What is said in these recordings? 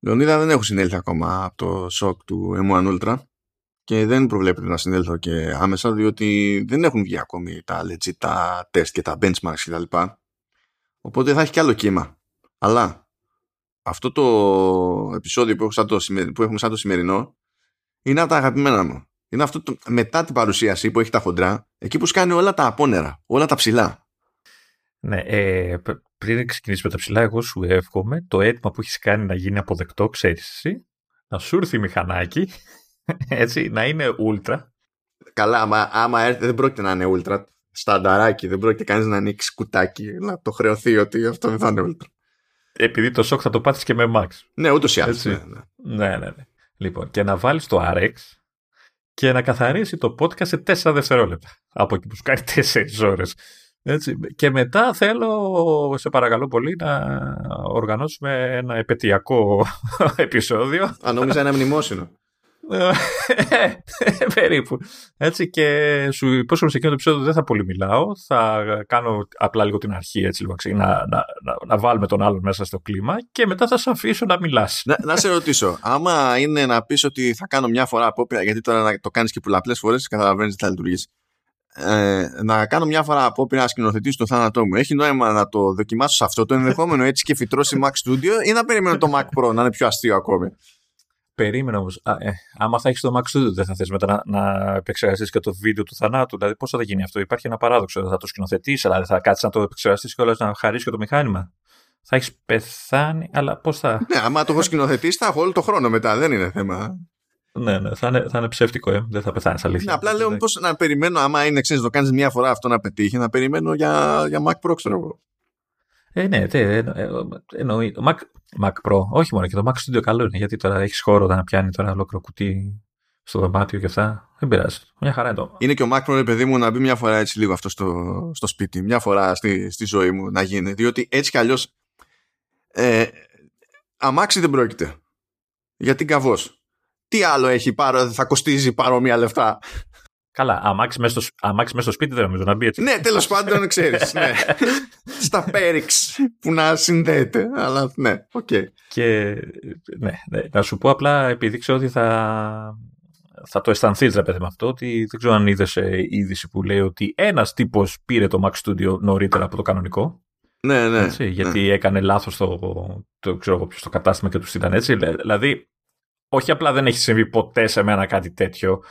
Λεωνίδα δεν έχω συνέλθει ακόμα από το σοκ του M1 Ultra και δεν προβλέπεται να συνέλθω και άμεσα διότι δεν έχουν βγει ακόμη τα legit, τα test και τα benchmarks κτλ. Οπότε θα έχει κι άλλο κύμα. Αλλά αυτό το επεισόδιο που, έχω σαν το, που έχουμε σαν το σημερινό είναι από τα αγαπημένα μου. Είναι αυτό το, μετά την παρουσίαση που έχει τα χοντρά, εκεί που σκάνει όλα τα απόνερα, όλα τα ψηλά. Ναι, ε, πριν ξεκινήσουμε τα ψηλά, εγώ σου εύχομαι το αίτημα που έχεις κάνει να γίνει αποδεκτό, ξέρεις εσύ, να σου έρθει μηχανάκι, έτσι, να είναι ultra. Καλά, άμα, άμα έρθει, δεν πρόκειται να είναι ultra. Στανταράκι, δεν πρόκειται κανείς να ανοίξει κουτάκι, να το χρεωθεί ότι αυτό δεν θα είναι ultra. Επειδή το σοκ θα το πάθεις και με Max. Ναι, ούτως ή άλλως. Ναι, ναι. ναι, ναι, ναι. Λοιπόν, και να βάλεις το RX και να καθαρίσει το podcast σε 4 δευτερόλεπτα. Από εκεί που σου κάνει 4 ώρες. Έτσι. Και μετά θέλω, σε παρακαλώ πολύ, να οργανώσουμε ένα επαιτειακό επεισόδιο. Αν νόμιζα ένα μνημόσυνο. Περίπου. Έτσι και σου υπόσχομαι σε εκείνο το επεισόδιο δεν θα πολύ μιλάω. Θα κάνω απλά λίγο την αρχή έτσι λίγο να, να, να, να βάλουμε τον άλλον μέσα στο κλίμα και μετά θα σε αφήσω να μιλάς. Να, να σε ρωτήσω, άμα είναι να πεις ότι θα κάνω μια φορά απόπειρα, γιατί τώρα το κάνεις και πολλαπλές φορές, καταλαβαίνεις τι θα λειτουργήσει. Ε, να κάνω μια φορά απόπειρα να σκηνοθετήσω το θάνατό μου. Έχει νόημα να το δοκιμάσω σε αυτό το ενδεχόμενο έτσι και φυτρώσει Mac Studio ή να περιμένω το Mac Pro να είναι πιο αστείο ακόμη. Περίμενα όμως. Ε, άμα θα έχεις το Mac Studio, δεν θα θες μετά να, να επεξεργαστείς και το βίντεο του θανάτου. Δηλαδή, πώς θα γίνει αυτό; Υπάρχει ένα παράδοξο. Θα το σκηνοθετήσεις, αλλά θα κάτσεις να το επεξεργαστείς και όλα να χαρίσεις και το μηχάνημα. Θα έχεις πεθάνει, αλλά πώς θα. Ναι, άμα το έχω σκηνοθετήσει, θα έχω όλο το χρόνο μετά. Δεν είναι θέμα. Ναι, ναι, θα είναι, θα είναι ψεύτικο, ε. δεν θα πεθάνεις αλήθεια. Ναι, απλά λέω πώς να περιμένω, άμα είναι ξέρεις, το κάνεις μία φορά αυτό να πετύχει, να περιμένω για, για Mac Pro, ξέρω εγώ. Ε, ναι, τε, εννοεί. Το Mac, Mac Pro, όχι μόνο και το Mac Studio καλό είναι, γιατί τώρα έχεις χώρο να πιάνει τώρα ολόκληρο κουτί στο δωμάτιο και αυτά. Δεν πειράζει. Μια χαρά είναι το. Είναι και ο Mac Pro, παιδί μου, να μπει μια φορά έτσι λίγο αυτό στο, στο σπίτι, μια φορά στη, στη ζωή μου να γίνει. Διότι έτσι κι αλλιώς. Ε, αμάξι δεν πρόκειται. Γιατί καβός. Τι άλλο έχει πάρω, θα κοστίζει παρόμοια λεφτά. Καλά, αμάξι μέσα στο, μέσα στο σπίτι δεν νομίζω να μπει έτσι. Ναι, τέλος πάντων, ξέρεις. ναι. Στα πέριξ που να συνδέεται. Αλλά ναι, ok. Okay. Και ναι, ναι, να σου πω απλά, επειδή ξέρω ότι θα, θα το αισθανθείς, ρε παιδί με αυτό, ότι δεν ξέρω αν είδες είδηση που λέει ότι ένας τύπος πήρε το Mac Studio νωρίτερα από το κανονικό. Ναι, ναι. Έτσι, γιατί ναι. έκανε λάθος το, το, ξέρω, το κατάστημα και τους ήταν έτσι. Δηλαδή, όχι απλά δεν έχει συμβεί ποτέ σε μένα κάτι τέτοιο.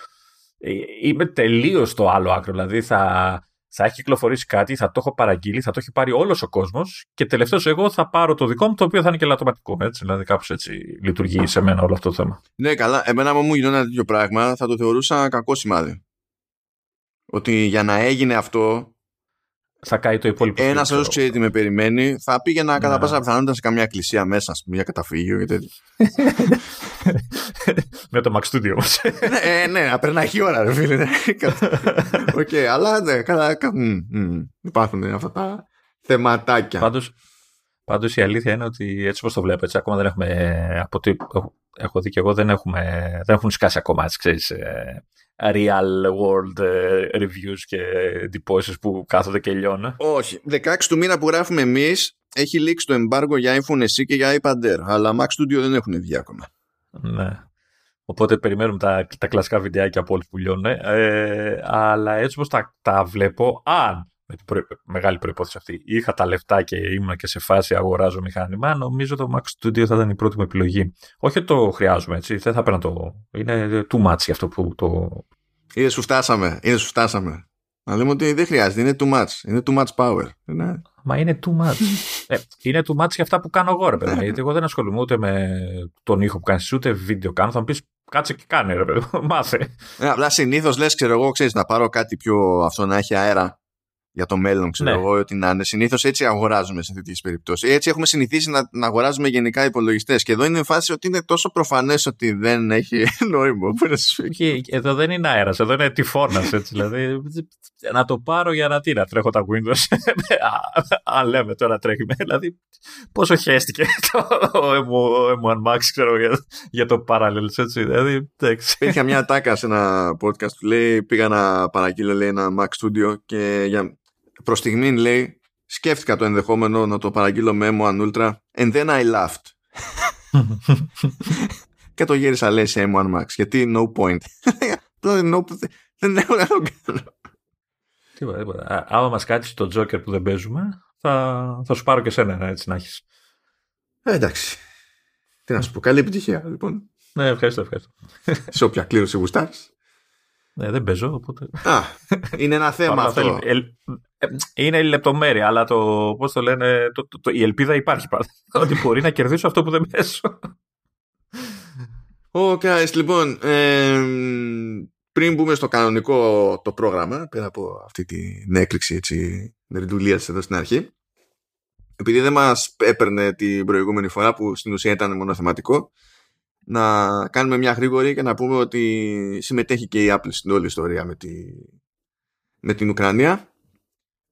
Ε, είμαι τελείως στο άλλο άκρο. Δηλαδή θα, θα έχει κυκλοφορήσει κάτι, θα το έχω παραγγείλει, θα το έχει πάρει όλος ο κόσμος και τελευταίος εγώ θα πάρω το δικό μου το οποίο θα είναι και λατωματικό. Έτσι, δηλαδή κάπως έτσι λειτουργεί σε μένα όλο αυτό το θέμα. Ναι, καλά. Εμένα μου γινόταν ένα τέτοιο πράγμα θα το θεωρούσα κακό σημάδι. Ότι για να έγινε αυτό θα κάει το υπόλοιπο. Ένας άλλο ξέρει τι με περιμένει, θα πήγαινα ναι. κατά πάσα πιθανότητα σε καμιά εκκλησία μέσα, ας πούμε, για καταφύγιο και τέτοιο. με το Mac Studio όμως. ναι, ναι, να περνάει η ώρα, ρε φίλε. Οκ, αλλά ναι, καλά. Υπάρχουν αυτά τα θεματάκια. Πάντως, πάντως η αλήθεια είναι ότι έτσι όπως το βλέπω, έτσι, ακόμα δεν έχουμε. Από τι έχω δει και εγώ, δεν, έχουμε, δεν έχουν σκάσει ακόμα, έτσι, ξέρεις, ε, real world ε, reviews και εντυπώσεις που κάθονται και λιώνουν. Όχι. 16 του μήνα που γράφουμε εμείς έχει λήξει το embargo για iPhone SE και για iPad Air. Αλλά Mac Studio δεν έχουν βγει ακόμα. Ναι. Οπότε περιμένουμε τα, τα κλασικά βιντεάκια από όλους που λιώνουν. Ε, αλλά έτσι όπως τα, τα βλέπω, αν με την προ... μεγάλη προπόθεση αυτή είχα τα λεφτά και ήμουν και σε φάση αγοράζω μηχάνημα, νομίζω το Mac Studio θα ήταν η πρώτη μου επιλογή. Όχι ότι το χρειάζομαι έτσι, δεν θα πρέπει να το. Είναι too much για αυτό που το. Είδε σου φτάσαμε. Είδε σου φτάσαμε. Να λέμε ότι δεν χρειάζεται, είναι too much. Είναι too much power. Είναι... Μα είναι too much. ε, είναι too much για αυτά που κάνω εγώ, ρε παιδί. γιατί εγώ δεν ασχολούμαι ούτε με τον ήχο που κάνεις, ούτε βίντεο κάνω. Θα μου πεις κάτσε και κάνε, ρε παιδί. Μάθε. Ε, απλά συνήθως λες, ξέρω εγώ, ξέρεις να πάρω κάτι πιο αυτό να έχει αέρα για το μέλλον, ξέρω ναι. εγώ, ότι να είναι. Συνήθως έτσι αγοράζουμε σε τέτοιες περιπτώσεις. Έτσι έχουμε συνηθίσει να, να αγοράζουμε γενικά υπολογιστές. Και εδώ είναι φάση ότι είναι τόσο προφανές ότι δεν έχει νόημα. Και εδώ δεν είναι αέρας, εδώ είναι τυφώνας. δηλαδή, να το πάρω για να τι να τρέχω τα Windows. Αν λέμε τώρα τρέχει. Δηλαδή, πόσο χαίστηκε το M1 Max, ξέρω για, για το Parallels, έτσι. Δηλαδή, Υπήρχε μια τάκα σε ένα podcast που λέει: Πήγα να παραγγείλω λέει, ένα Mac Studio και για Προς στιγμή λέει, σκέφτηκα το ενδεχόμενο να το παραγγείλω με M1 Ultra and then I laughed. και το γύρισα λέει σε M1 Max γιατί no point δεν έχω να το κάνω Τίποτα, τίποτα. Άμα μας κάτσεις το Joker που δεν παίζουμε, θα, θα σου πάρω και σένα έτσι να έχεις. Ε, εντάξει. Τι να σου πω. Καλή επιτυχία, λοιπόν. Ναι, ευχαριστώ, ευχαριστώ. Σε όποια κλήρωση γουστάρεις. Ναι, δεν παίζω, οπότε. Α, είναι ένα θέμα αυτό. Είναι η λεπτομέρεια, αλλά το, πώς το λένε, το, το, η ελπίδα υπάρχει πάντα. Ότι μπορεί να κερδίσω αυτό που δεν παίζω. Ω, okay, λοιπόν, ε, πριν μπούμε στο κανονικό το πρόγραμμα, πέρα από αυτή την έκρηξη έτσι, νερντουλίας εδώ στην αρχή, επειδή δεν μας έπαιρνε την προηγούμενη φορά που στην ουσία ήταν μονοθεματικό, να κάνουμε μια γρήγορη και να πούμε ότι συμμετέχει και η Apple στην όλη ιστορία με, τη, με την Ουκρανία.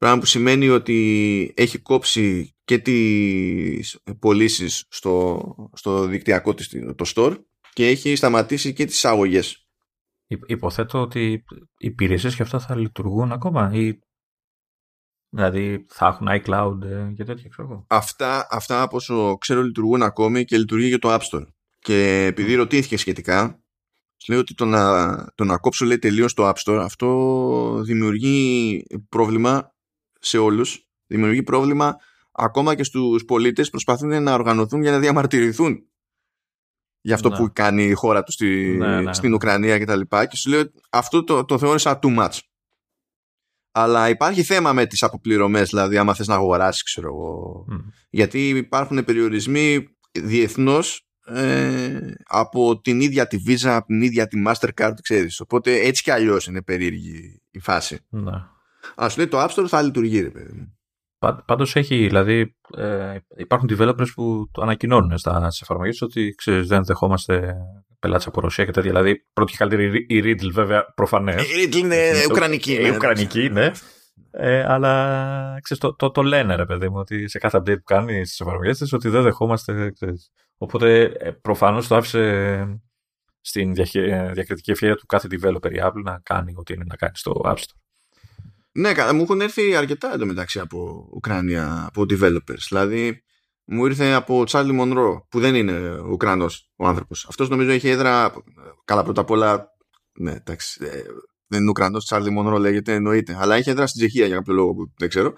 Πράγμα που σημαίνει ότι έχει κόψει και τις πωλήσεις στο, στο δικτυακό της το store και έχει σταματήσει και τις αγωγές Υποθέτω ότι οι υπηρεσίες και αυτά θα λειτουργούν ακόμα ή δηλαδή θα έχουν iCloud ε, και τέτοια ξέρω Αυτά, αυτά από όσο ξέρω λειτουργούν ακόμη και λειτουργεί για το App Store. Και επειδή ρωτήθηκε σχετικά, λέει ότι το να, το να κόψω λέει τελείως το App Store αυτό δημιουργεί πρόβλημα σε όλους. Δημιουργεί πρόβλημα ακόμα και στους πολίτες προσπαθούν να οργανωθούν για να διαμαρτυρηθούν για αυτό ναι. που κάνει η χώρα τους στη, ναι, ναι. στην Ουκρανία και τα λοιπά και σου λέω αυτό το, το θεώρησα too much. Αλλά υπάρχει θέμα με τις αποπληρωμές, δηλαδή άμα θες να αγοράσεις, ξέρω εγώ. Γιατί υπάρχουν περιορισμοί διεθνώς ε, από την ίδια τη Visa, από την ίδια τη Mastercard, ξέρεις. Οπότε έτσι κι αλλιώς είναι περίεργη η φάση. Ναι. Ας λέει το App Store θα λειτουργεί, ρε παιδί Πάντως έχει, δηλαδή ε, υπάρχουν developers που το ανακοινώνουν στα εφαρμογές ότι ξέρεις, δεν δεχόμαστε πελάτες από Ρωσία και τέτοια. Δηλαδή πρώτη και καλύτερη η Riddle βέβαια προφανές. Η Riddle είναι ουκρανική. Είναι ουκρανική, ναι. Ε, αλλά ξέρεις, το, το, το, λένε ρε παιδί μου ότι σε κάθε update που κάνει στις εφαρμογές της ότι δεν δεχόμαστε. Ξέρεις. Οπότε ε, προφανώς το άφησε στην διακριτική ευχαίρεια του κάθε developer η Apple να κάνει ό,τι είναι να κάνει στο App Store. Ναι, μου έχουν έρθει αρκετά εντωμεταξύ από Ουκρανία, από developers. Δηλαδή, μου ήρθε από Τσάρλι Μονρό, που δεν είναι Ουκρανός ο άνθρωπος. Αυτός νομίζω έχει έδρα. Καλά, πρώτα απ' όλα. Ναι, εντάξει. Ε, δεν είναι Ουκρανός, Τσάρλι Μονρό λέγεται, εννοείται. Αλλά έχει έδρα στην Τσεχία για κάποιο λόγο που δεν ξέρω.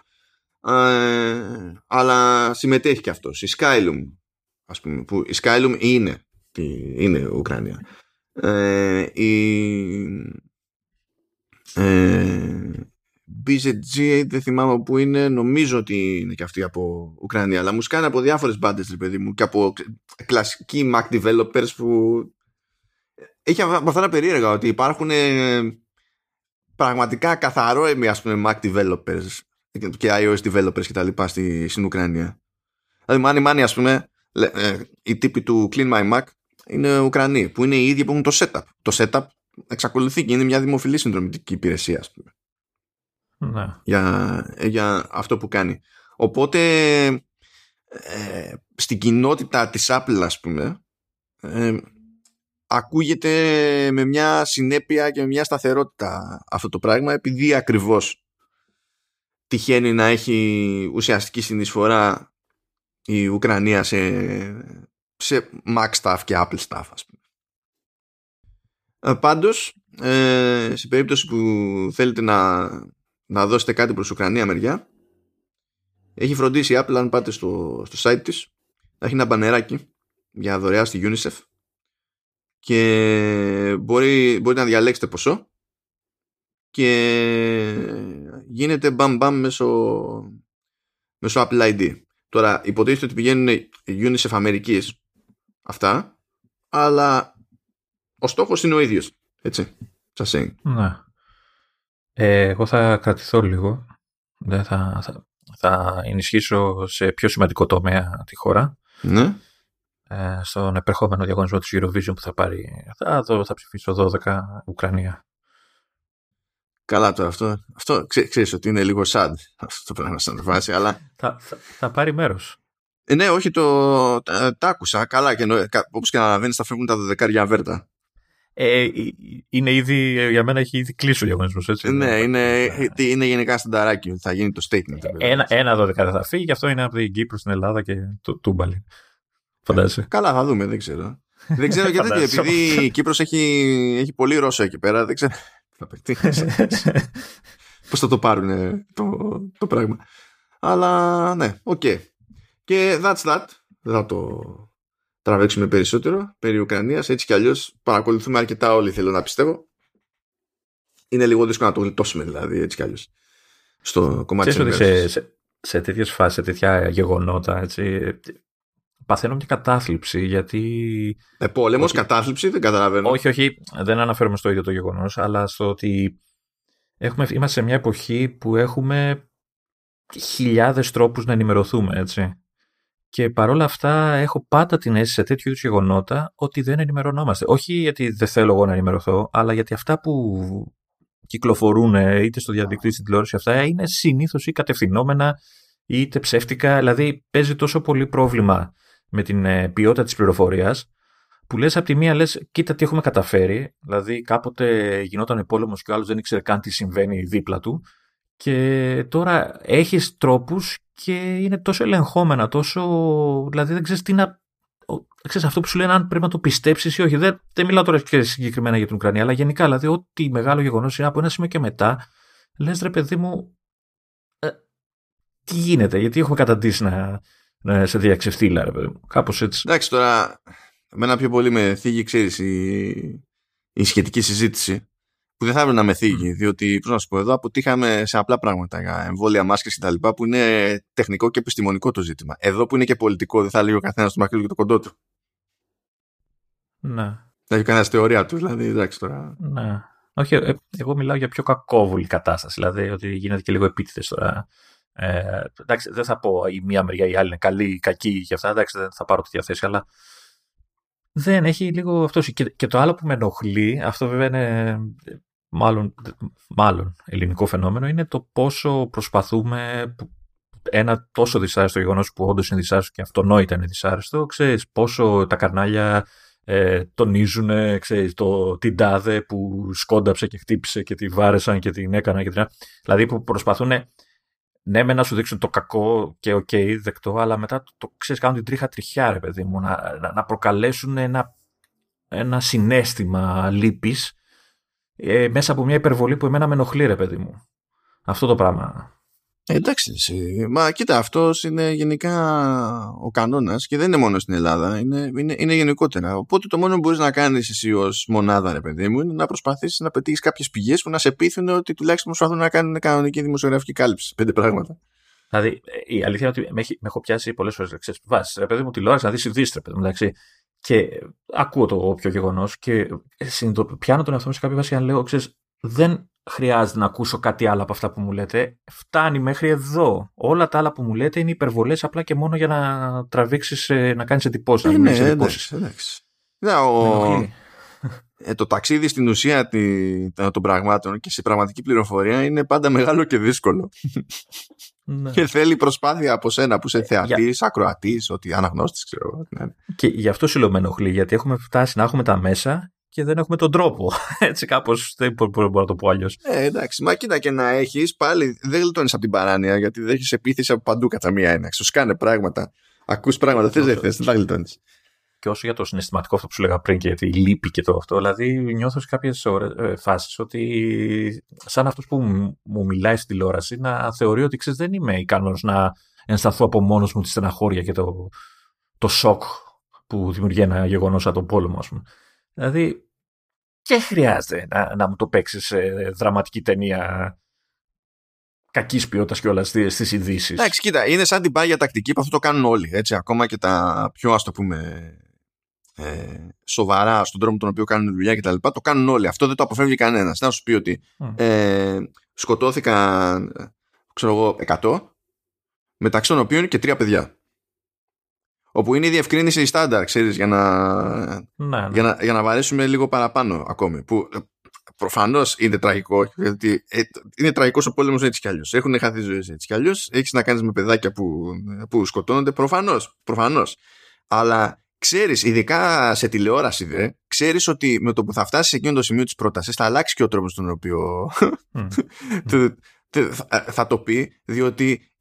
Ε, αλλά συμμετέχει και αυτός. Η Skylum, ας πούμε, που η Skylum είναι, είναι Ουκρανία. Ε, η, ε, BZG δεν θυμάμαι που είναι νομίζω ότι είναι και αυτή από Ουκρανία αλλά μου σκάνε από διάφορες μπάντες παιδί μου και από κλασικοί Mac developers που έχει από αυτά τα περίεργα ότι υπάρχουν ε, πραγματικά καθαρό ας πούμε Mac developers και iOS developers και τα λοιπά στη, στην Ουκρανία. Δηλαδή μάνι μάνι ας πούμε ε, οι τύποι του Clean My Mac είναι Ουκρανοί που είναι οι ίδιοι που έχουν το setup. Το setup εξακολουθεί και είναι μια δημοφιλή συνδρομητική υπηρεσία ας πούμε ναι. για, για αυτό που κάνει. Οπότε ε, στην κοινότητα της Apple ας πούμε ε, ακούγεται με μια συνέπεια και με μια σταθερότητα αυτό το πράγμα επειδή ακριβώς τυχαίνει να έχει ουσιαστική συνεισφορά η Ουκρανία σε, σε Mac staff και Apple staff ας πούμε. Ε, πάντως, ε, σε περίπτωση που θέλετε να να δώσετε κάτι προς Ουκρανία μεριά έχει φροντίσει η Apple αν πάτε στο, στο site της να έχει ένα μπανεράκι για δωρεά στη UNICEF και μπορεί, μπορείτε να διαλέξετε ποσό και γίνεται μπαμ μπαμ μέσω, μέσω Apple ID. Τώρα υποτίθεται ότι πηγαίνουν UNICEF Αμερικής αυτά αλλά ο στόχος είναι ο ίδιος. Έτσι. Σας Ναι. Ε, εγώ θα κρατηθώ λίγο. Δεν θα, θα, θα ενισχύσω σε πιο σημαντικό τομέα τη χώρα. Ναι. Ε, στον επερχόμενο διαγωνισμό της Eurovision που θα πάρει. Θα, δω, θα ψηφίσω 12 Ουκρανία. Καλά τώρα αυτό. Αυτό ξέ, ξέρεις ότι είναι λίγο sad αυτό το πράγμα σαν βάση, αλλά... Θα, θα, θα πάρει μέρος. Ε, ναι, όχι, το, τα, άκουσα. Καλά, και, όπως και να αναβαίνεις θα φεύγουν τα δεκάρια βέρτα. Ε, είναι ήδη, για μένα έχει ήδη κλείσει ο διαγωνισμός. Ναι, είναι, είναι γενικά στανταράκι. Θα γίνει το statement. Ένα, ένα 12 θα φύγει, γι' αυτό είναι από την Κύπρο στην Ελλάδα και το Τούμπαλι. Φαντάζεσαι. Καλά, θα δούμε, δεν ξέρω. δεν ξέρω γιατί, επειδή η Κύπρος έχει, έχει πολύ Ρώσο εκεί πέρα, δεν ξέρω. Πώς θα το πάρουν το, το πράγμα. Αλλά ναι, ok. Okay. Και that's that. Δεν θα το τραβήξουμε περισσότερο περί Ουκρανίας. Έτσι κι αλλιώς παρακολουθούμε αρκετά όλοι, θέλω να πιστεύω. Είναι λίγο δύσκολο να το γλιτώσουμε δηλαδή, έτσι κι αλλιώς. Στο κομμάτι της σε, σε, σε τέτοιες φάσεις, σε τέτοια γεγονότα, έτσι, παθαίνω και κατάθλιψη γιατί... Ε, πόλεμος, ότι... κατάθλιψη, δεν καταλαβαίνω. Όχι, όχι, δεν αναφέρομαι στο ίδιο το γεγονός, αλλά στο ότι έχουμε, είμαστε σε μια εποχή που έχουμε χιλιάδες τρόπους να ενημερωθούμε, έτσι. Και παρόλα αυτά έχω πάντα την αίσθηση σε τέτοιου είδους γεγονότα ότι δεν ενημερωνόμαστε. Όχι γιατί δεν θέλω εγώ να ενημερωθώ, αλλά γιατί αυτά που κυκλοφορούν είτε στο διαδικτύο είτε στην τηλεόραση αυτά είναι συνήθως ή κατευθυνόμενα είτε ψεύτικα. Δηλαδή παίζει τόσο πολύ πρόβλημα με την ε, ποιότητα της πληροφορίας που λες από τη μία λες κοίτα τι έχουμε καταφέρει δηλαδή κάποτε γινόταν πόλεμος και ο άλλος δεν ήξερε καν τι συμβαίνει δίπλα του και τώρα έχεις τρόπους και είναι τόσο ελεγχόμενα τόσο δηλαδή δεν ξέρεις τι να ξέρεις αυτό που σου λένε αν πρέπει να το πιστέψεις ή όχι δεν, δεν μιλάω τώρα και συγκεκριμένα για την Ουκρανία αλλά γενικά δηλαδή ό,τι μεγάλο γεγονός είναι από ένα σημείο και μετά λες ρε παιδί μου ε, τι γίνεται γιατί έχουμε καταντήσει να ναι, σε διαξεφτύλα, ρε παιδί μου. Κάπως έτσι. Εντάξει, τώρα, εμένα πιο πολύ με θίγει, ξέρεις, η, η σχετική συζήτηση. Που δεν θα έπρεπε να με θίγει, διότι, πώς να σου πω, εδώ αποτύχαμε σε απλά πράγματα για εμβόλια, μάσκες κτλ. που είναι τεχνικό και επιστημονικό το ζήτημα. Εδώ που είναι και πολιτικό, δεν θα λέει ο καθένας το μακρύ και το κοντό του. Ναι. Θα έχει κανένας θεωρία τους, δηλαδή, εντάξει τώρα. Ναι. Όχι, ε, εγώ μιλάω για πιο κακόβουλη κατάσταση. Δηλαδή ότι γίνεται και λίγο επίτηδες τώρα ε, εντάξει, δεν θα πω η μία μεριά ή η άλλη είναι καλή ή κακή και αυτά. Εντάξει, δεν θα πάρω τέτοια θέση, αλλά δεν έχει λίγο αυτός. Και, και το άλλο που με ενοχλεί, αυτό βέβαια είναι μάλλον, μάλλον ελληνικό φαινόμενο, είναι το πόσο προσπαθούμε ένα τόσο δυσάρεστο γεγονός που όντως είναι δυσάρεστο και αυτονόητα είναι δυσάρεστο, ξέρεις πόσο τα καρνάλια ε, τονίζουν ξέρεις, το, την τάδε που σκόνταψε και χτύπησε και τη βάρεσαν και την έκαναν και την... Δηλαδή που προσπαθούν ναι, με να σου δείξουν το κακό και ok, okay, δεκτό, αλλά μετά το, το ξέρεις, κάνουν την τρίχα τριχιά, ρε παιδί μου, να, να, να προκαλέσουν ένα, ένα συναίσθημα λύπης ε, μέσα από μια υπερβολή που εμένα με ενοχλεί, ρε παιδί μου. Αυτό το πράγμα. Ε, εντάξει, μα κοίτα, αυτός είναι γενικά ο κανόνας και δεν είναι μόνο στην Ελλάδα, είναι, είναι, είναι γενικότερα. Οπότε το μόνο που μπορείς να κάνεις εσύ ως μονάδα, ρε παιδί μου, είναι να προσπαθήσεις να πετύχεις κάποιες πηγές που να σε πείθουν ότι τουλάχιστον προσπαθούν να κάνουν κανονική δημοσιογραφική κάλυψη. Πέντε πράγματα. Δηλαδή, η αλήθεια είναι ότι με, με έχω πιάσει πολλές φορές. Βάσει, ρε παιδί μου, τηλεόραση να δεις ειδήσει, ρε παιδί μου, εντάξει. Και ακούω το όποιο γεγονός και πιάνω τον εαυτό μου σε κάποια βάση και λέω, ξέρεις, δεν χρειάζεται να ακούσω κάτι άλλο από αυτά που μου λέτε. Φτάνει μέχρι εδώ. Όλα τα άλλα που μου λέτε είναι υπερβολές απλά και μόνο για να τραβήξεις, ε, να κάνεις εντυπώσεις. Ε, ναι, εντάξει. εντάξει. Ναι, ο... ε, το ταξίδι στην ουσία των πραγμάτων και σε πραγματική πληροφορία είναι πάντα μεγάλο και δύσκολο. Ναι. και θέλει προσπάθεια από σένα που είσαι θεατή, για... ακροατής, ότι αναγνώστης, ξέρω. Ναι. Και γι' αυτό σου λέω με ενοχλεί, γιατί έχουμε φτάσει να έχουμε τα μέσα και δεν έχουμε τον τρόπο. Έτσι κάπως δεν μπορώ να το πω αλλιώς. Ε, εντάξει, μα κοίτα και να έχεις, πάλι δεν γλιτώνεις από την παράνοια γιατί δεν έχεις επίθεση από παντού κατά μία ένα. Σου σκάνε πράγματα. Ακούς πράγματα, θες δεν θες, δεν τα γλιτώνεις. Και όσο για το συναισθηματικό αυτό που σου λέγα πριν και γιατί λείπει και το αυτό, δηλαδή νιώθω σε κάποιε φάσεις ότι σαν αυτός που μου μιλάει στην τηλεόραση να θεωρεί ότι ξέρεις δεν είμαι ικανός να ενσταθώ από μόνος μου τη στεναχώρια και το, το σοκ που δημιουργεί ένα γεγονός σαν τον πόλεμο, ας πούμε. Δηλαδή, και χρειάζεται να, να μου το παίξεις σε δραματική ταινία κακής ποιότητας και όλα στις ειδήσεις. Εντάξει, κοίτα, είναι σαν την πάγια τακτική που αυτό το κάνουν όλοι. Έτσι, ακόμα και τα πιο, ας το πούμε, ε, σοβαρά στον τρόπο τον οποίο κάνουν δουλειά και τα λοιπά, το κάνουν όλοι. Αυτό δεν το αποφεύγει κανένας. Να σου πει ότι ε, σκοτώθηκαν, ξέρω εγώ, 100, μεταξύ των οποίων και τρία παιδιά όπου είναι η διευκρίνηση στάνταρ, ξέρεις, για να, ναι, ναι. Για, να, για να βαρέσουμε λίγο παραπάνω ακόμη. Που ε, προφανώς είναι τραγικό, γιατί ε, είναι τραγικός ο πόλεμος έτσι κι αλλιώς. Έχουν χαθεί ζωές έτσι κι αλλιώς. Έχεις να κάνεις με παιδάκια που, που σκοτώνονται. Προφανώς. Προφανώς. Αλλά ξέρεις, ειδικά σε τηλεόραση, δε, ξέρεις ότι με το που θα φτάσεις σε εκείνο το σημείο της πρότασης θα αλλάξει και ο τρόπος τον οποίο mm. θα το πει, διότι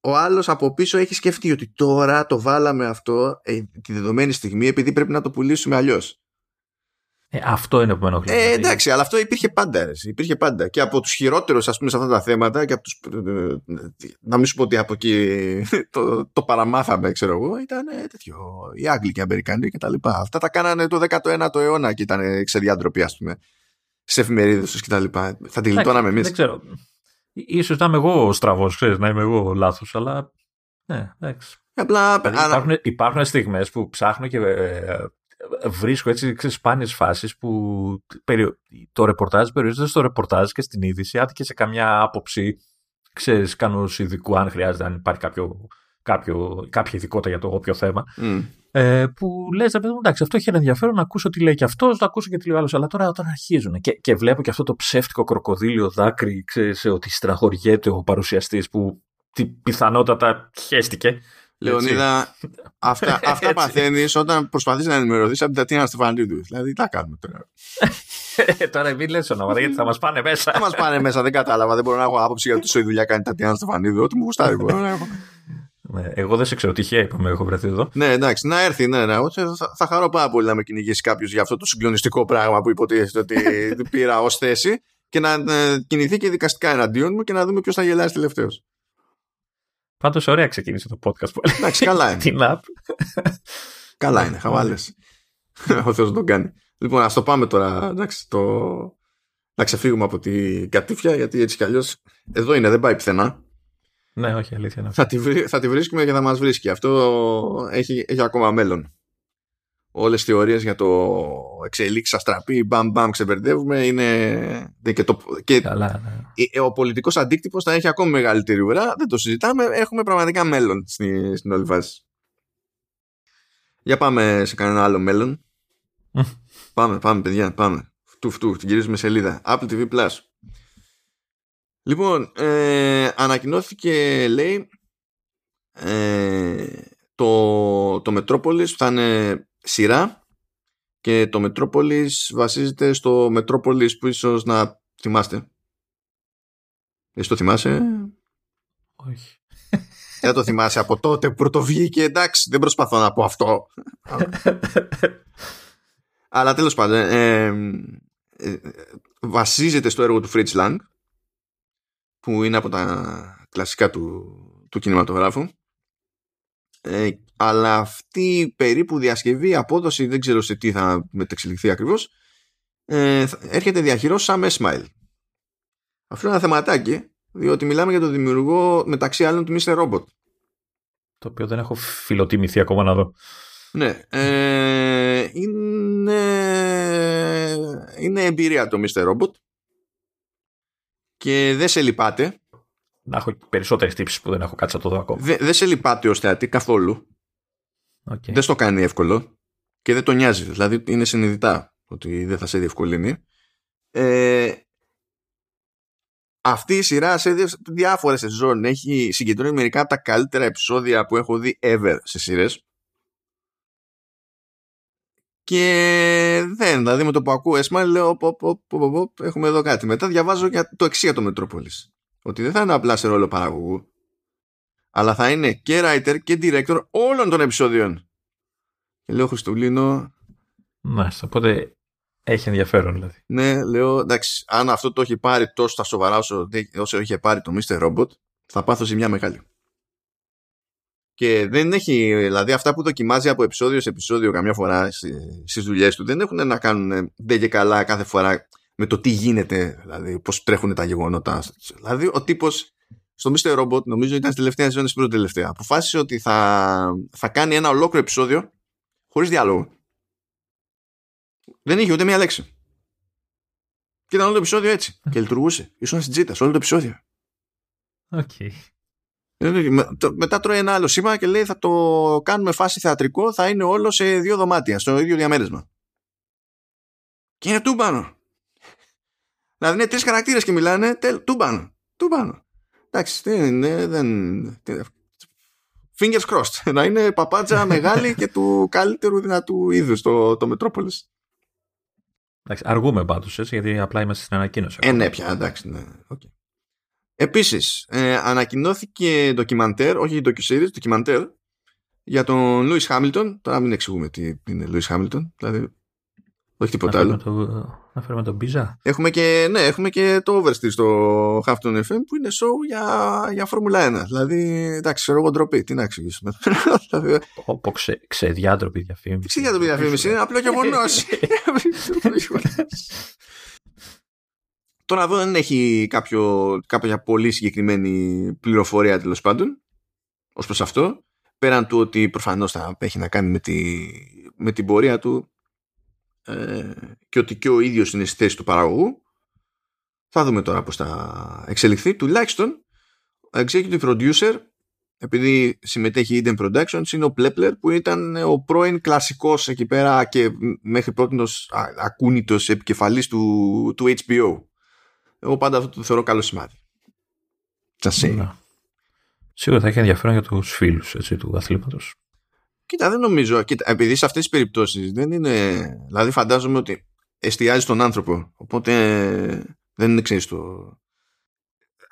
ο άλλος από πίσω έχει σκεφτεί ότι τώρα το βάλαμε αυτό ε, τη δεδομένη στιγμή επειδή πρέπει να το πουλήσουμε αλλιώς. Ε, αυτό είναι που με ενοχλεί. Ε, εντάξει, αλλά αυτό υπήρχε πάντα. Ρε, υπήρχε πάντα. Και από τους χειρότερους, ας πούμε, σε αυτά τα θέματα, και από τους, να μην σου πω ότι από εκεί το, το παραμάθαμε, ξέρω εγώ, ήταν τέτοιο. Οι Άγγλοι και οι Αμερικανοί και τα λοιπά. Αυτά τα κάνανε το 19ο αιώνα και ήταν ξεδιάντροποι, ας πούμε, σε εφημερίδες τους και τα λοιπά. Θα τη γλιτώναμε εμείς. Δεν ξέρω. Ίσως να είμαι εγώ στραβός, ξέρεις, να είμαι εγώ λάθος, αλλά. Ναι, εντάξει. Απλά, δηλαδή, υπάρχουν, υπάρχουν στιγμές που ψάχνω και ε, βρίσκω έτσι σπάνιες φάσεις που το ρεπορτάζ περιορίζεται στο ρεπορτάζ και στην είδηση, άντε και σε καμιά άποψη, ξέρεις, κανού ειδικού, αν χρειάζεται, αν υπάρχει κάποιο, κάποιο, κάποια ειδικότητα για το όποιο θέμα. Mm. Ε, που λες, ρε παιδί μου, εντάξει, αυτό έχει ένα ενδιαφέρον να ακούσω τι λέει και αυτός, να ακούσω και τι λέει ο άλλος. Αλλά τώρα όταν αρχίζουν και, και βλέπω και αυτό το ψεύτικο κροκοδίλιο δάκρυ, ξέρεις, ότι στραχωριέται ο παρουσιαστής που πιθανότατα χέστηκε. Λεωνίδα, αυτά, αυτά παθαίνεις όταν προσπαθείς να ενημερωθείς από την Τατίνα Στεφανίδου. Δηλαδή, τι κάνουμε τώρα; Ε, τώρα μην λες ονόματα, γιατί θα μας πάνε μέσα. Θα μας πάνε μέσα, δεν κατάλαβα. Δεν μπορώ να έχω άποψη για το η δουλειά κάνει η Τατίνα Στεφανίδου. Ό,τι μου γουστάρει. Ναι, εγώ δεν σε ξέρω, τυχαία είπαμε, έχω βρεθεί εδώ. Ναι, εντάξει, να έρθει, ναι, ναι. Θα, θα χαρώ πάρα πολύ να με κυνηγήσει κάποιος για αυτό το συγκλονιστικό πράγμα που υποτίθεται ότι πήρα ως θέση και να ε, κινηθεί και δικαστικά εναντίον μου και να δούμε ποιος θα γελάσει τελευταίος. Πάντως, ωραία ξεκίνησε το podcast. Εντάξει, καλά είναι. Την app. καλά είναι, χαβάλες. Ο Θεός τον κάνει. Λοιπόν, ας το πάμε τώρα. Εντάξει, το... Να ξεφύγουμε από την κατήφια, γιατί έτσι κι αλλιώς εδώ είναι, δεν πάει πουθενά. Ναι, όχι, αλήθεια. Ναι. Θα, τη βρει, θα τη βρίσκουμε και θα μας βρίσκει. Αυτό έχει, έχει ακόμα μέλλον. Όλες τι θεωρίες για το εξελίξει αστραπή, μπαμ μπαμ ξεμπερδεύουμε, είναι. Και, το, και Καλά, ναι. ο πολιτικός αντίκτυπος θα έχει ακόμα μεγαλύτερη ουρά. Δεν το συζητάμε. Έχουμε πραγματικά μέλλον στην, στην όλη φάση. Για πάμε σε κανένα άλλο μέλλον. πάμε, πάμε, παιδιά, πάμε. Φτού, φτού, την γυρίζουμε σελίδα. Apple TV Plus. Λοιπόν, ε, ανακοινώθηκε, λέει, ε, το, το Metropolis θα είναι σειρά και το Metropolis βασίζεται στο Metropolis που ίσως να θυμάστε. Εσύ το θυμάσαι; Όχι. Δεν το θυμάσαι από τότε που πρωτοβγήκε, εντάξει, δεν προσπαθώ να πω αυτό. Αλλά τέλος πάντων, ε, ε, βασίζεται στο έργο του Fritz Lang, που είναι από τα κλασικά του, του κινηματογράφου. Ε, αλλά αυτή η περίπου διασκευή, απόδοση, δεν ξέρω σε τι θα μετεξελιχθεί ακριβώς, ε, έρχεται διαχειρός σαν S-Smile. Αυτό είναι ένα θεματάκι, διότι μιλάμε για τον δημιουργό μεταξύ άλλων του Mr. Robot. Το οποίο δεν έχω φιλοτιμηθεί ακόμα να δω. Ναι. Ε, είναι, είναι εμπειρία το Mr. Robot και δεν σε λυπάται. Να έχω περισσότερες τύψεις που δεν έχω κάτσει να το δω ακόμα. Δεν σε λυπάται ως θεατή καθόλου. Okay. Δεν στο κάνει εύκολο και δεν το νοιάζει. Δηλαδή είναι συνειδητά ότι δεν θα σε διευκολύνει. Ε, αυτή η σειρά σε διάφορες σεζόν έχει συγκεντρώνει μερικά από τα καλύτερα επεισόδια που έχω δει ever σε σειρές. Και δεν, δηλαδή με το που ακούω έσμα λέω πω, πω, πω, έχουμε εδώ κάτι. Μετά διαβάζω για το εξή για το Μετρόπολης. Ότι δεν θα είναι απλά σε ρόλο παραγωγού, αλλά θα είναι και writer και director όλων των επεισόδιων. Και λέω Χριστουλίνο. Μάλιστα, οπότε έχει ενδιαφέρον δηλαδή. Ναι, λέω εντάξει, αν αυτό το έχει πάρει τόσο στα σοβαρά όσο, όσο είχε πάρει το Mr. Robot, θα πάθω μια μεγάλη. Και δεν έχει, δηλαδή αυτά που δοκιμάζει από επεισόδιο σε επεισόδιο καμιά φορά στις δουλειές του δεν έχουν να κάνουν δεν και καλά κάθε φορά με το τι γίνεται, δηλαδή πώς τρέχουν τα γεγονότα. Δηλαδή ο τύπος στο Mr. Robot, νομίζω ήταν στη τελευταία σεζόν στην πρώτη τελευταία, αποφάσισε ότι θα, θα κάνει ένα ολόκληρο επεισόδιο χωρίς διάλογο. Δεν είχε ούτε μία λέξη. Και ήταν όλο το επεισόδιο έτσι. Και λειτουργούσε. Ήσουν στην τσίτα όλο το επεισόδιο. Okay. Μετά τρώει ένα άλλο σήμα και λέει θα το κάνουμε φάση θεατρικό, θα είναι όλο σε δύο δωμάτια, στο ίδιο διαμέρισμα. Και είναι τούμπανο. Δηλαδή είναι τρεις χαρακτήρες και μιλάνε, τελ, τούμπανο. Τούμπανο. Εντάξει, δεν είναι, δεν. Fingers crossed. Να είναι παπάτζα μεγάλη και του καλύτερου δυνατού είδους το, το Μετρόπολης. Εντάξει, αργούμε πάντως, γιατί απλά είμαστε στην ανακοίνωση. Ε, ναι, πια, εντάξει, ναι. Okay. Επίσης, ε, ανακοινώθηκε ντοκιμαντέρ, όχι ντοκιουσίρις, ντοκιμαντέρ, για τον Λούις Χάμιλτον. Τώρα μην εξηγούμε τι είναι Λούις Χάμιλτον. Δηλαδή, όχι τίποτα άλλο. Το, να φέρουμε τον Πίζα. Έχουμε και, ναι, έχουμε και το Oversteer στο Hafton FM που είναι show για, για Φόρμουλα 1. Δηλαδή, εντάξει, ξέρω εγώ ντροπή. Τι να εξηγήσουμε. Όπω ξε, ξεδιάτροπη διαφήμιση. Ξεδιάτροπη διαφήμιση. Είναι απλό γεγονό. Τώρα εδώ δεν έχει κάποιο, κάποια πολύ συγκεκριμένη πληροφορία τέλος πάντων ως προς αυτό. Πέραν του ότι προφανώς θα έχει να κάνει με, τη, με την πορεία του ε, και ότι και ο ίδιος είναι στη θέση του παραγωγού. Θα δούμε τώρα πώς θα εξελιχθεί. Τουλάχιστον ο executive producer επειδή συμμετέχει η Eden Productions είναι ο Plepler που ήταν ο πρώην κλασικός εκεί πέρα και μέχρι πρώτη ακούνητος επικεφαλής του, του HBO εγώ πάντα αυτό το θεωρώ καλό σημάδι. Just ναι. Σίγουρα θα έχει ενδιαφέρον για τους φίλους έτσι, του αθλήματος Κοίτα, δεν νομίζω. Κοίτα, επειδή σε αυτές τις περιπτώσεις δεν είναι. Δηλαδή, φαντάζομαι ότι εστιάζει στον άνθρωπο. Οπότε δεν είναι, ξέρεις, το.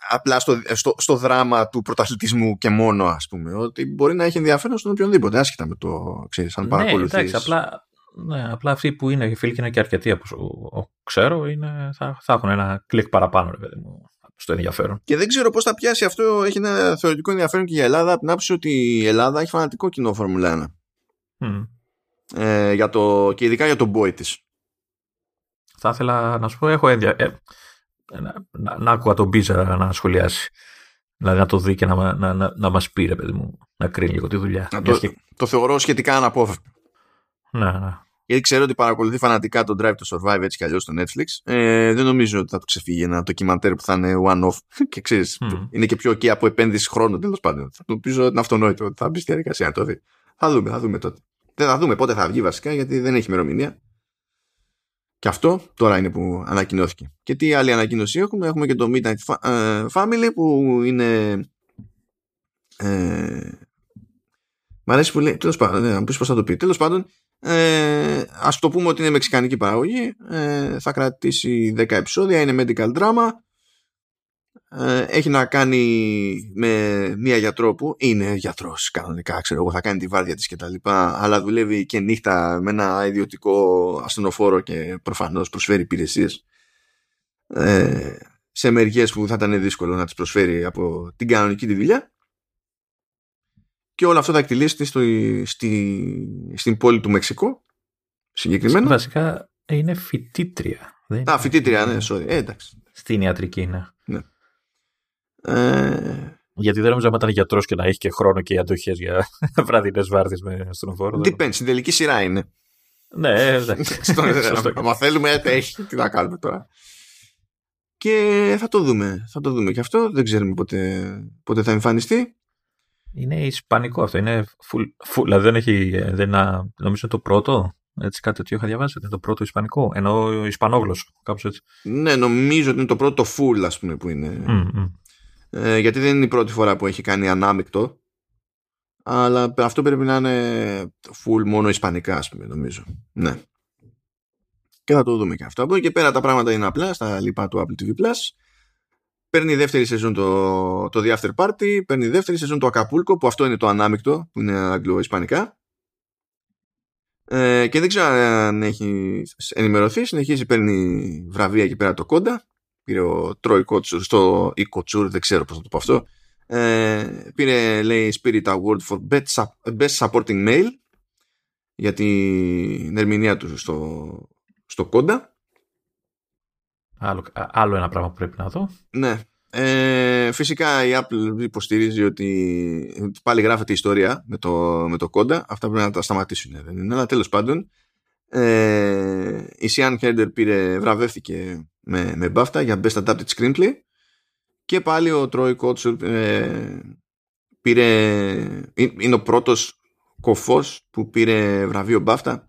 Απλά στο, στο, στο δράμα του πρωταθλητισμού και μόνο, ας πούμε. Ότι μπορεί να έχει ενδιαφέρον στον οποιονδήποτε, άσχετα με το ξέρεις, αν παρακολουθείς. Ναι, εντάξει, απλά, ναι, απλά αυτοί που είναι φίλοι και είναι και αρκετοί από ξέρω είναι, θα, θα έχουν ένα κλικ παραπάνω, ρε παιδί μου στο ενδιαφέρον. Και δεν ξέρω πώς θα πιάσει αυτό. Έχει ένα θεωρητικό ενδιαφέρον και για Ελλάδα. Από την άποψη ότι η Ελλάδα έχει φανατικό κοινό Φόρμουλα 1. Mm. Ε, για το, και ειδικά για τον boy της. Θα ήθελα να σου πω, έχω ενδια... ε, να, να, να άκουγα τον Μπίζα να σχολιάσει. Δηλαδή να το δει και να, να, να, να μας πει, ρε παιδί μου, να κρίνει λίγο τη δουλειά. το, και... το θεωρώ σχετικά αναπόφευκτο. Ναι, ναι γιατί ξέρω ότι παρακολουθεί φανατικά το Drive to Survive έτσι κι αλλιώς στο Netflix. Ε, δεν νομίζω ότι θα του ξεφύγει ένα ντοκιμαντέρ που θα είναι one-off και ξέρεις, mm. είναι και πιο ok από επένδυση χρόνου τέλος πάντων. Θα νομίζω ότι είναι αυτονόητο ότι θα μπει στη διαδικασία να το δει. Θα δούμε, θα δούμε τότε. Δεν θα δούμε πότε θα βγει βασικά γιατί δεν έχει ημερομηνία. Και αυτό τώρα είναι που ανακοινώθηκε. Και τι άλλη ανακοίνωση έχουμε, έχουμε και το Midnight ε, Family που είναι. Ε, μ' αρέσει που λέει. Τέλος πάντων, δεν πεις πώς θα το πει. Τέλος πάντων, ε, ας το πούμε ότι είναι μεξικανική παραγωγή ε, θα κρατήσει 10 επεισόδια είναι medical drama ε, έχει να κάνει με μία γιατρό που είναι γιατρός κανονικά ξέρω εγώ θα κάνει τη βάρδια της και τα λοιπά αλλά δουλεύει και νύχτα με ένα ιδιωτικό ασθενοφόρο και προφανώς προσφέρει υπηρεσίες ε, σε μεριές που θα ήταν δύσκολο να τις προσφέρει από την κανονική τη δουλειά και όλο αυτό θα εκτελήσεται στο, στη, στην πόλη του Μεξικό συγκεκριμένα. Βασικά είναι φοιτήτρια. Δεν Α, φοιτήτρια, ναι, sorry. Ε, εντάξει. Στην ιατρική, ναι. ναι. Ε... Γιατί δεν νομίζω να ήταν γιατρός και να έχει και χρόνο και αντοχές για βραδινές βάρδιε με αστρονοφόρο. Depends, στην τελική σειρά είναι. Ναι, εντάξει. Αν θέλουμε, έχει. Τι να κάνουμε τώρα. Και θα το δούμε. Θα το δούμε και αυτό. Δεν ξέρουμε πότε, πότε θα εμφανιστεί. Είναι ισπανικό αυτό. Είναι full, full, δηλαδή δεν έχει. Δεν νομίζω είναι το πρώτο. Έτσι κάτι τέτοιο είχα διαβάσει. Είναι το πρώτο ισπανικό. Ενώ ισπανόγλωσσο. Κάπως έτσι. Ναι, νομίζω ότι είναι το πρώτο full, ας πούμε, που είναι. Mm, Ε, γιατί δεν είναι η πρώτη φορά που έχει κάνει ανάμεικτο. Αλλά αυτό πρέπει να είναι full μόνο ισπανικά, ας πούμε, νομίζω. Ναι. Και θα το δούμε και αυτό. Από εκεί και πέρα τα πράγματα είναι απλά στα λοιπά του Apple TV Plus. Παίρνει δεύτερη σεζόν το, το The After Party, παίρνει δεύτερη σεζόν το Acapulco, που αυτό είναι το ανάμεικτο, που είναι αγγλο-ισπανικά. Ε, και δεν ξέρω αν έχει ενημερωθεί, συνεχίζει, παίρνει βραβεία εκεί πέρα το κόντα. Πήρε ο Τρόι Κότσουρ στο ή Κοτσούρ, δεν ξέρω πώς να το πω αυτό. Ε, πήρε, λέει, Spirit Award for Best Supporting Male για την ερμηνεία του στο, στο κόντα. Άλλο, άλλο ένα πράγμα που πρέπει να δω. Ναι. Ε, φυσικά η Apple υποστηρίζει ότι πάλι γράφεται η ιστορία με το, με το κόντα. Αυτά πρέπει να τα σταματήσουν. Δεν είναι. Αλλά τέλος πάντων ε, η Sian Herder πήρε, βραβεύτηκε με, με BAFTA για Best Adapted Screenplay και πάλι ο Troy Kotsur ε, πήρε είναι ο πρώτος κοφός που πήρε βραβείο BAFTA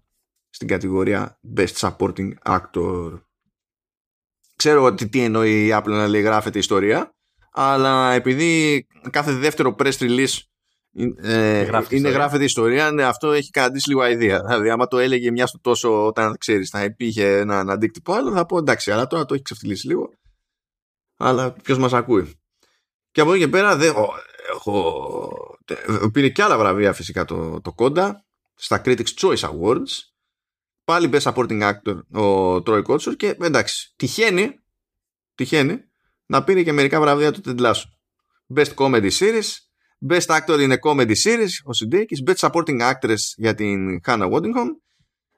στην κατηγορία Best Supporting Actor ξέρω ότι τι εννοεί η Apple να λέει γράφεται ιστορία, αλλά επειδή κάθε δεύτερο press release ε, γράφεται είναι γράφεται ιστορία, ναι, αυτό έχει κρατήσει λίγο ιδέα. Δηλαδή, άμα το έλεγε μια στο τόσο όταν ξέρεις, θα υπήρχε έναν αντίκτυπο άλλο, θα πω εντάξει, αλλά τώρα το έχει ξεφτυλίσει λίγο. Αλλά ποιος μας ακούει. Και από εκεί και πέρα δεν, έχω, πήρε και άλλα βραβεία φυσικά το, το Conda στα Critics Choice Awards. Πάλι Best Supporting Actor ο Troy Kotsur και εντάξει, τυχαίνει, τυχαίνει να πήρε και μερικά βραβεία του Ted Lasso. Best Comedy Series, Best Actor in a Comedy Series, ο Σιντέκης, Best Supporting Actress για την Hannah Waddingham.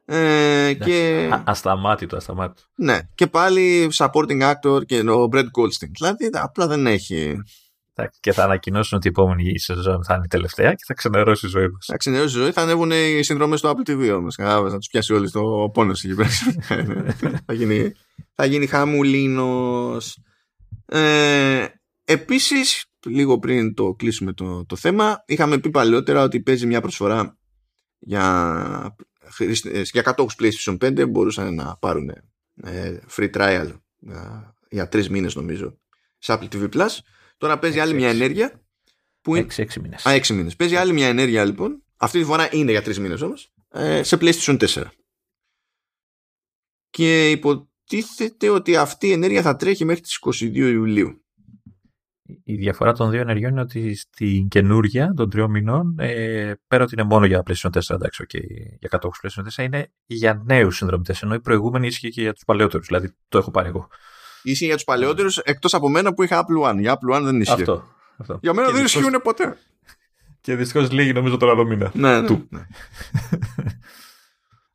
Ε, και... Ασταμάτητο, ασταμάτητο. Ναι, και πάλι supporting actor και ο Brett Goldstein. Δηλαδή απλά δεν έχει. Και θα ανακοινώσουν ότι η επόμενη σεζόν θα είναι η τελευταία και θα ξενερώσει η ζωή μας. Θα ξενερώσει η ζωή, θα ανέβουν οι συνδρομές του Apple TV όμως. Να τους πιάσει όλοι στο πόνος εκεί πέρα. θα, γίνει, θα γίνει χαμουλίνος. Ε, Επίσης, λίγο πριν το κλείσουμε το, το θέμα, είχαμε πει παλαιότερα ότι παίζει μια προσφορά για, για κατόχους PlayStation 5 μπορούσαν να πάρουν ε, free trial ε, για τρεις μήνες νομίζω σε Apple TV Plus. Τώρα παίζει άλλη μια ενέργεια. Που είναι... 6 μήνες. Α, 6 μήνες. Παίζει άλλη μια ενέργεια λοιπόν. Αυτή τη φορά είναι για τρεις μήνες όμως. Ε, σε PlayStation 4. Και υποτίθεται ότι αυτή η ενέργεια θα τρέχει μέχρι τις 22 Ιουλίου η διαφορά των δύο ενεργειών είναι ότι στην καινούργια των τριών μηνών, ε, πέρα ότι είναι μόνο για PlayStation 4, εντάξει, okay, για κατόχους PlayStation 4, είναι για νέους συνδρομητές. Ενώ η προηγούμενη ίσχυε και για τους παλαιότερους. Δηλαδή το έχω πάρει εγώ. Ίσχυε για τους παλαιότερους εκτός από μένα που είχα Apple One. Για Apple One δεν ίσχυε. Αυτό. αυτό. Για μένα και δεν ισχύουν ποτέ. Και δυστυχώς λίγοι νομίζω τον άλλο μήνα. Ναι, ναι, ναι.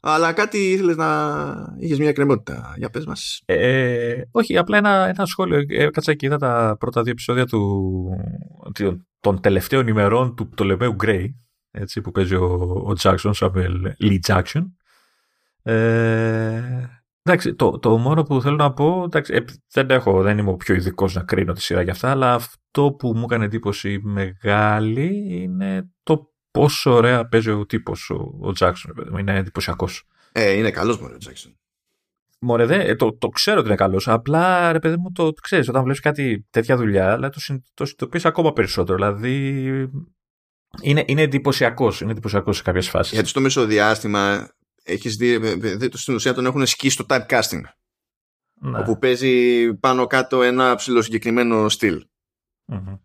Αλλά κάτι ήθελες να είχες μια κρεμότητα. Για πες μας. Ε, όχι, απλά ένα, ένα σχόλιο. Έκατσα και είδα τα πρώτα δύο επεισόδια του, των τελευταίων ημερών του Πτολεμαίου Γκρέι. Έτσι, που παίζει ο, ο Jackson, Samuel Lee Jackson. Ε, εντάξει, το, το μόνο που θέλω να πω, εντάξει, ε, δεν, έχω, δεν είμαι ο πιο ειδικός να κρίνω τη σειρά για αυτά, αλλά αυτό που μου έκανε εντύπωση μεγάλη είναι το πόσο ωραία παίζει ο τύπος ο, ο Jackson. Είναι εντυπωσιακός. Ε, είναι καλός μόνο ο Jackson. Μωρέ, δε, ε, το, το ξέρω ότι είναι καλός. Απλά ρε παιδί μου, το, το ξέρεις, όταν βλέπεις κάτι τέτοια δουλειά, αλλά το, το συνειδητοποιείς ακόμα περισσότερο. Δηλαδή. Είναι, είναι εντυπωσιακός είναι εντυπωσιακός σε κάποιες φάσεις. Γιατί στο μεσοδιάστημα έχεις δει. Στην ουσία τον έχουν σκίσει στο typecasting. Ναι. Όπου παίζει πάνω κάτω ένα ψηλοσυγκεκριμένο στυλ. Mm-hmm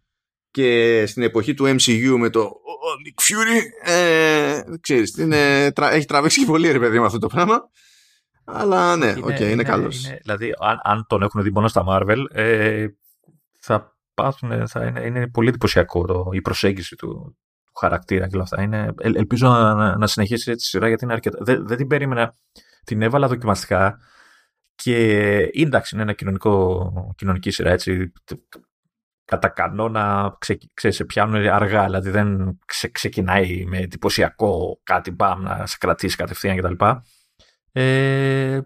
και στην εποχή του MCU με το Nick Fury ε, ξέρεις, είναι, έχει τραβήξει και πολύ ρε παιδί με αυτό το πράγμα αλλά ναι, είναι, okay, είναι, είναι καλός είναι, δηλαδή αν, αν, τον έχουν δει μόνο στα Marvel ε, θα πάθουν θα είναι, είναι πολύ εντυπωσιακό το, η προσέγγιση του, του χαρακτήρα και όλα αυτά. Είναι, ε, ελπίζω να, να συνεχίσει έτσι τη σειρά γιατί είναι αρκετά δεν, δεν την περίμενα. Την έβαλα δοκιμαστικά και εντάξει είναι ένα κοινωνικό, κοινωνική σειρά έτσι. Κατά κανόνα ξε, ξέρεις, σε πιάνουν αργά, δηλαδή δεν ξε, ξεκινάει με εντυπωσιακό κάτι μπαμ να σε κρατήσει κατευθείαν κτλ. Ε,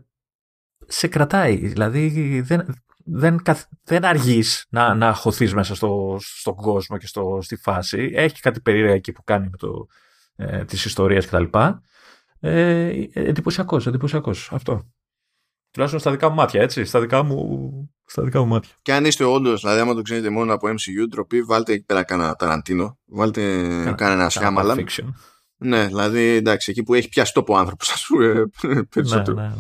σε κρατάει, δηλαδή δεν, δεν, δεν αργείς να, να χωθείς μέσα στο, στον κόσμο και στο, στη φάση. Έχει κάτι περίεργα εκεί που κάνει με το, ε, τις ιστορίες κτλ. Ε, εντυπωσιακός, εντυπωσιακός, αυτό. Τουλάχιστον στα δικά μου μάτια, έτσι, στα δικά μου στα δικά μου μάτια. Και αν είστε όντως, δηλαδή, άμα το ξέρετε μόνο από MCU, ντροπή, βάλτε εκεί πέρα κανένα Ταραντίνο, βάλτε κανένα Σιάμαλα. Ναι, δηλαδή εντάξει, εκεί που έχει πιάσει τόπο ο άνθρωπος, ας πούμε, περισσότερο. Ναι, ναι,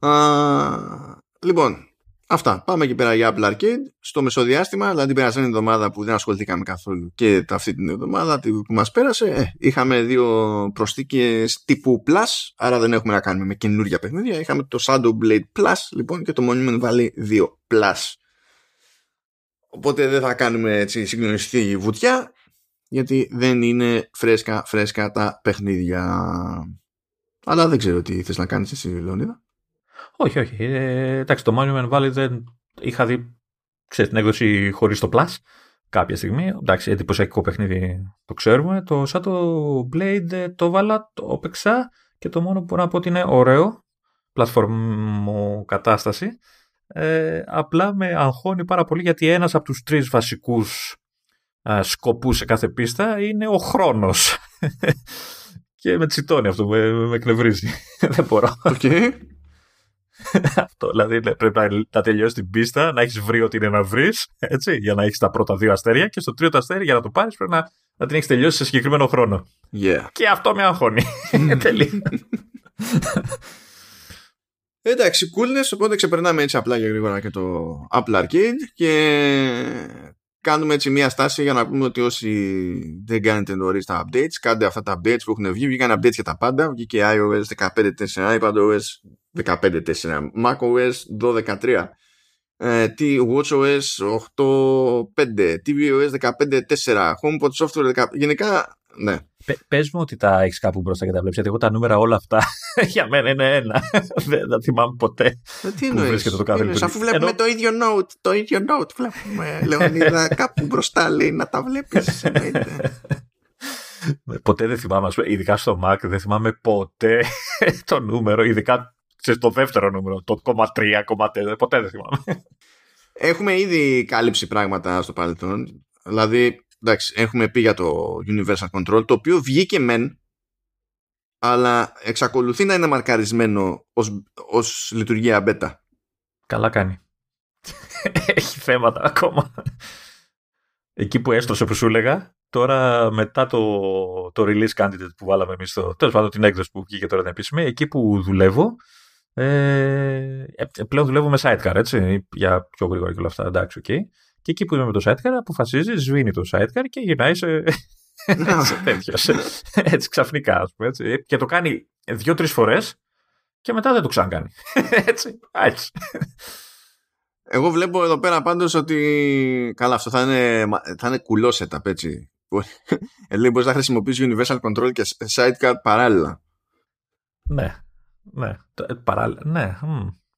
ναι. Α, λοιπόν, Αυτά. Πάμε εκεί πέρα για Apple Arcade. Στο μεσοδιάστημα, δηλαδή την περασμένη εβδομάδα που δεν ασχοληθήκαμε καθόλου και αυτή την εβδομάδα που μας πέρασε, ε, είχαμε δύο προσθήκες τύπου Plus, άρα δεν έχουμε να κάνουμε με καινούργια παιχνίδια. Είχαμε το Shadow Blade Plus, λοιπόν, και το Monument Valley 2 Plus. Οπότε δεν θα κάνουμε έτσι συγκλονιστική βουτιά, γιατί δεν είναι φρέσκα φρέσκα τα παιχνίδια. Αλλά δεν ξέρω τι θες να κάνεις εσύ, Λεωνίδα. Όχι, όχι. Ε, εντάξει, το Monument Valley δεν είχα δει ξέρεις, την έκδοση χωρίς το Plus κάποια στιγμή. Εντάξει, εντυπωσιακό παιχνίδι το ξέρουμε. Το Shadow Blade ε, το βάλα, το έπαιξα και το μόνο που μπορώ να πω ότι είναι ωραίο. Πλατφόρμο κατάσταση. Ε, απλά με αγχώνει πάρα πολύ γιατί ένας από τους τρεις βασικούς ε, σκοπούς σε κάθε πίστα είναι ο χρόνος. και με τσιτώνει αυτό, με, με εκνευρίζει. Δεν μπορώ. Okay. Αυτό. Δηλαδή πρέπει να, να τελειώσει την πίστα, να έχεις βρει ό,τι είναι να βρεις, έτσι, για να έχεις τα πρώτα δύο αστέρια και στο τρίτο αστέρι για να το πάρεις πρέπει να, να την έχεις τελειώσει σε συγκεκριμένο χρόνο. Yeah. Και αυτό με αγχώνει. Τελείω. Εντάξει, coolness, οπότε ξεπερνάμε έτσι απλά και γρήγορα και το Apple Arcade και κάνουμε έτσι μια στάση για να πούμε ότι όσοι δεν κάνετε νωρίς τα updates, κάντε αυτά τα updates που έχουν βγει. Βγήκαν updates για τα πάντα. Βγήκε iOS 15.4, iPadOS 15.4, macOS 12.3, ε, WatchOS 8.5, tvOS 15.4, HomePod Software 10. Γενικά, ναι. Πε μου ότι τα έχεις κάπου μπροστά και τα βλέπεις. Γιατί εγώ τα νούμερα όλα αυτά για μένα είναι ένα. Δεν τα θυμάμαι ποτέ. Ε, τι εννοείς; το κάθε Αφού βλέπουμε Ενώ... το ίδιο note. Το ίδιο note βλέπουμε. Λεωνίδα, κάπου μπροστά λέει να τα βλέπεις. ποτέ δεν θυμάμαι, ειδικά στο Mac, δεν θυμάμαι ποτέ το νούμερο, ειδικά το δεύτερο νούμερο, το 3,4, ποτέ δεν θυμάμαι. Έχουμε ήδη κάλυψει πράγματα στο παρελθόν. Δηλαδή, εντάξει, έχουμε πει για το Universal Control, το οποίο βγήκε μεν, αλλά εξακολουθεί να είναι μαρκαρισμένο ως, ως λειτουργία beta. Καλά κάνει. Έχει θέματα ακόμα. Εκεί που έστρωσε που σου έλεγα, τώρα μετά το, το release candidate που βάλαμε εμείς, το, τέλος πάντων την έκδοση που βγήκε τώρα την επίσημη, εκεί που δουλεύω, ε, ε πλέον δουλεύω με sidecar, έτσι, για πιο γρήγορα και όλα αυτά, εντάξει, okay. Και εκεί που είμαι με το sidecar, αποφασίζει, σβήνει το sidecar και γυρνάει σε, σε τέτοιος. έτσι ξαφνικά, ας πούμε. Έτσι. Και το κάνει δύο-τρεις φορές και μετά δεν το ξανακάνει. έτσι. έτσι. Εγώ βλέπω εδώ πέρα πάντως ότι. Καλά, αυτό θα είναι, θα είναι κουλό setup, έτσι. Δηλαδή μπορείς να χρησιμοποιήσει Universal Control και Sidecar παράλληλα. Ναι. Ναι. Παράλληλα. Ναι.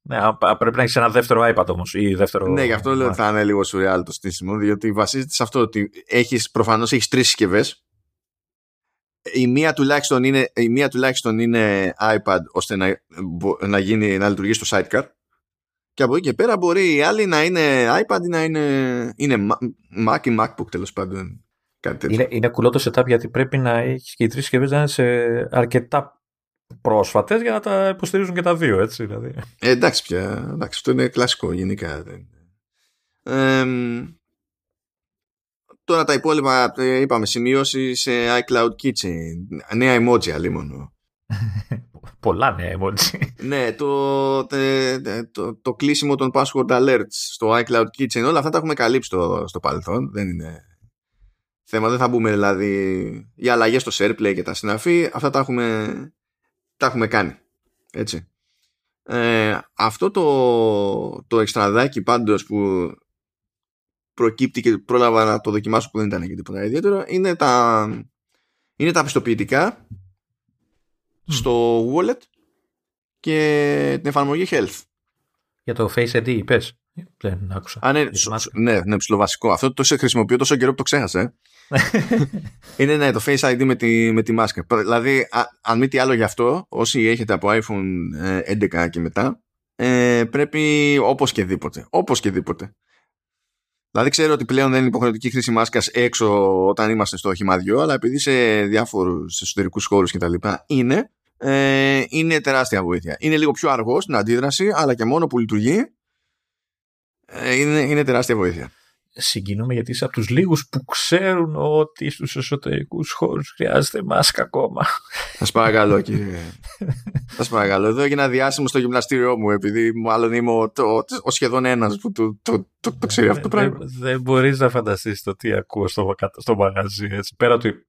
Ναι, πρέπει να έχεις ένα δεύτερο iPad όμως. Δεύτερο... Ναι, γι' αυτό λέω ότι θα είναι λίγο surreal το στήσιμο, διότι βασίζεται σε αυτό ότι έχεις, προφανώς έχεις τρεις συσκευές. Η μία, τουλάχιστον είναι, η μία τουλάχιστον είναι iPad ώστε να, να, γίνει, να λειτουργήσει στο sidecar και από εκεί και πέρα μπορεί η άλλη να είναι iPad ή να είναι, είναι Mac ή MacBook τέλος πάντων. Κάτι είναι, είναι κουλό το setup γιατί πρέπει να έχεις και οι τρεις συσκευές να είναι σε αρκετά πρόσφατες για να τα υποστηρίζουν και τα δύο, έτσι. Δηλαδή. Ε, εντάξει πια, εντάξει, αυτό είναι κλασικό γενικά. Ε, τώρα τα υπόλοιπα, ε, είπαμε, σημειώσει σε iCloud Kitchen. Νέα emoji αλίμονο. Πολλά νέα emoji. ναι, το, το, το, κλείσιμο των password alerts στο iCloud Kitchen, όλα αυτά τα έχουμε καλύψει στο, στο παρελθόν. Δεν είναι θέμα, δεν θα μπούμε δηλαδή οι αλλαγές στο SharePlay και τα συναφή, αυτά τα έχουμε τα έχουμε κάνει. Έτσι. Ε, αυτό το, το εξτραδάκι πάντως που προκύπτει και πρόλαβα να το δοκιμάσω που δεν ήταν και τίποτα ιδιαίτερο είναι τα, είναι τα πιστοποιητικά στο wallet και την εφαρμογή health. Για το Face ID είπες; Δεν άκουσα. Α, ναι, ναι, ναι, ψηλοβασικό. Αυτό το χρησιμοποιώ τόσο καιρό που το ξέχασα. Ε. είναι ναι, το Face ID με τη, με τη μάσκα. Δηλαδή, α, αν μη τι άλλο γι' αυτό, όσοι έχετε από iPhone 11 ε, και μετά, ε, πρέπει όπως και δίποτε. Όπως και δίποτε. Δηλαδή ξέρω ότι πλέον δεν είναι υποχρεωτική χρήση μάσκας έξω όταν είμαστε στο οχημάδιό, αλλά επειδή σε διάφορους εσωτερικούς χώρους και τα λοιπά είναι, ε, είναι τεράστια βοήθεια. Είναι λίγο πιο αργός στην αντίδραση, αλλά και μόνο που λειτουργεί, ε, είναι, είναι τεράστια βοήθεια συγκινούμε γιατί είσαι από τους λίγους που ξέρουν ότι στους εσωτερικούς χώρους χρειάζεται μάσκα ακόμα. Σας παρακαλώ κύριε. Σας παρακαλώ. Εδώ έγινε ένα διάσημο στο γυμναστήριό μου επειδή μάλλον είμαι ο, το, ο σχεδόν ένας που το, το, το, το ξέρει αυτό το πράγμα. Δεν, δεν μπορείς να φανταστείς το τι ακούω στο, στο μαγαζί. Έτσι. Πέρα ότι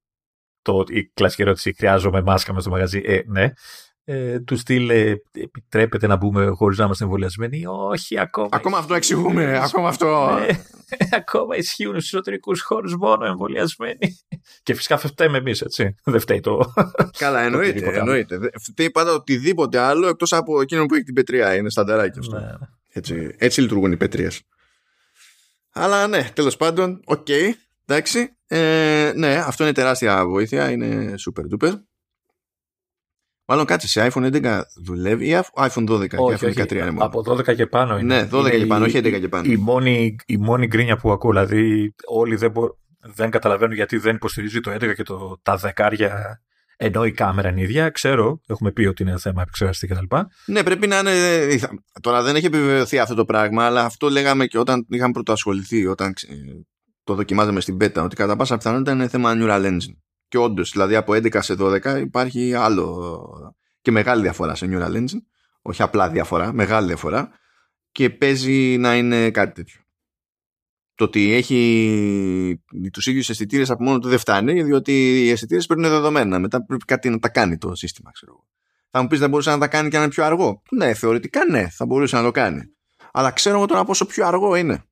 το, η κλασική ερώτηση χρειάζομαι μάσκα μες στο μαγαζί. Ε, ναι ε, του στυλ επιτρέπεται να μπούμε χωρίς να είμαστε εμβολιασμένοι; Όχι, ακόμα. Ακόμα αυτό εξηγούμε. ακόμα αυτό. Ε, ακόμα ισχύουν στους εσωτερικούς χώρους μόνο εμβολιασμένοι. Και φυσικά φταίμε εμείς, έτσι. Δεν φταίει το. Καλά, εννοείται. εννοείται. Φταίει πάντα οτιδήποτε άλλο εκτός από εκείνο που έχει την πετριά. Είναι στανταράκι αυτό. Ναι. Έτσι, έτσι λειτουργούν οι πετριές. Αλλά ναι, τέλος πάντων, ok. Okay, εντάξει. Ε, ναι, αυτό είναι τεράστια βοήθεια. Είναι super duper. Μάλλον κάτσε σε iPhone 11 δουλεύει ή iPhone 12 και iPhone 13 είναι μόνο; Από 12 και πάνω είναι. Ναι, 12 και πάνω, όχι 11 και πάνω. Η μόνη, η μόνη γκρίνια που ακούω, δηλαδή όλοι δεν, μπο... δεν καταλαβαίνουν γιατί δεν υποστηρίζει το 11 και το, τα δεκάρια ενώ η κάμερα είναι ίδια. Ξέρω, έχουμε πει ότι είναι θέμα επεξεργαστή κτλ. Ναι, πρέπει να είναι. Τώρα δεν έχει επιβεβαιωθεί αυτό το πράγμα, αλλά αυτό λέγαμε και όταν είχαμε πρωτοασχοληθεί, όταν το δοκιμάζαμε στην beta, ότι κατά πάσα πιθανότητα είναι θέμα Neural Engine. Και όντως, δηλαδή από 11 σε 12 υπάρχει άλλο και μεγάλη διαφορά σε Neural Engine. Όχι απλά διαφορά, μεγάλη διαφορά. Και παίζει να είναι κάτι τέτοιο. το ότι έχει τους ίδιους αισθητήρες από μόνο του δεν φτάνει, διότι οι αισθητήρες παίρνουν δεδομένα. Μετά πρέπει κάτι να τα κάνει το σύστημα, ξέρω Θα μου πεις δεν μπορούσε να τα κάνει και να είναι πιο αργό. Ναι, θεωρητικά ναι, θα μπορούσε να το κάνει. Αλλά ξέρω εγώ τώρα πόσο πιο αργό είναι.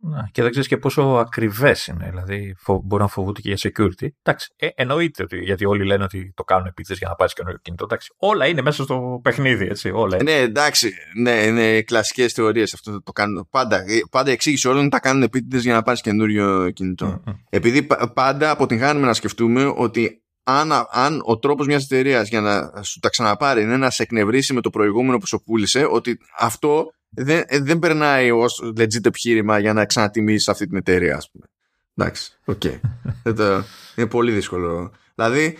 Να, και δεν ξέρεις και πόσο ακριβές είναι. Δηλαδή, φο, μπορεί να φοβούνται και για security. Εντάξει, ε, εννοείται ότι γιατί όλοι λένε ότι το κάνουν επίτηδες για να πάρεις καινούριο κινητό. Εντάξει, όλα είναι μέσα στο παιχνίδι, έτσι. Όλα είναι. Ναι, εντάξει, ναι, είναι κλασικές θεωρίες αυτό το κάνουν. Πάντα, ε, πάντα εξήγηση όλων τα κάνουν επίτηδες για να πάρεις καινούριο κινητό. Mm-hmm. Επειδή πάντα αποτυγχάνουμε να σκεφτούμε ότι αν, αν ο τρόπος μιας εταιρείας για να σου τα ξαναπάρει είναι να σε εκνευρίσει με το προηγούμενο που σου πούλησε, ότι αυτό δεν, ε, δεν περνάει ως legit επιχείρημα για να ξανατιμήσεις αυτή την εταιρεία, ας πούμε. Εντάξει, ok. Okay. είναι πολύ δύσκολο. Δηλαδή,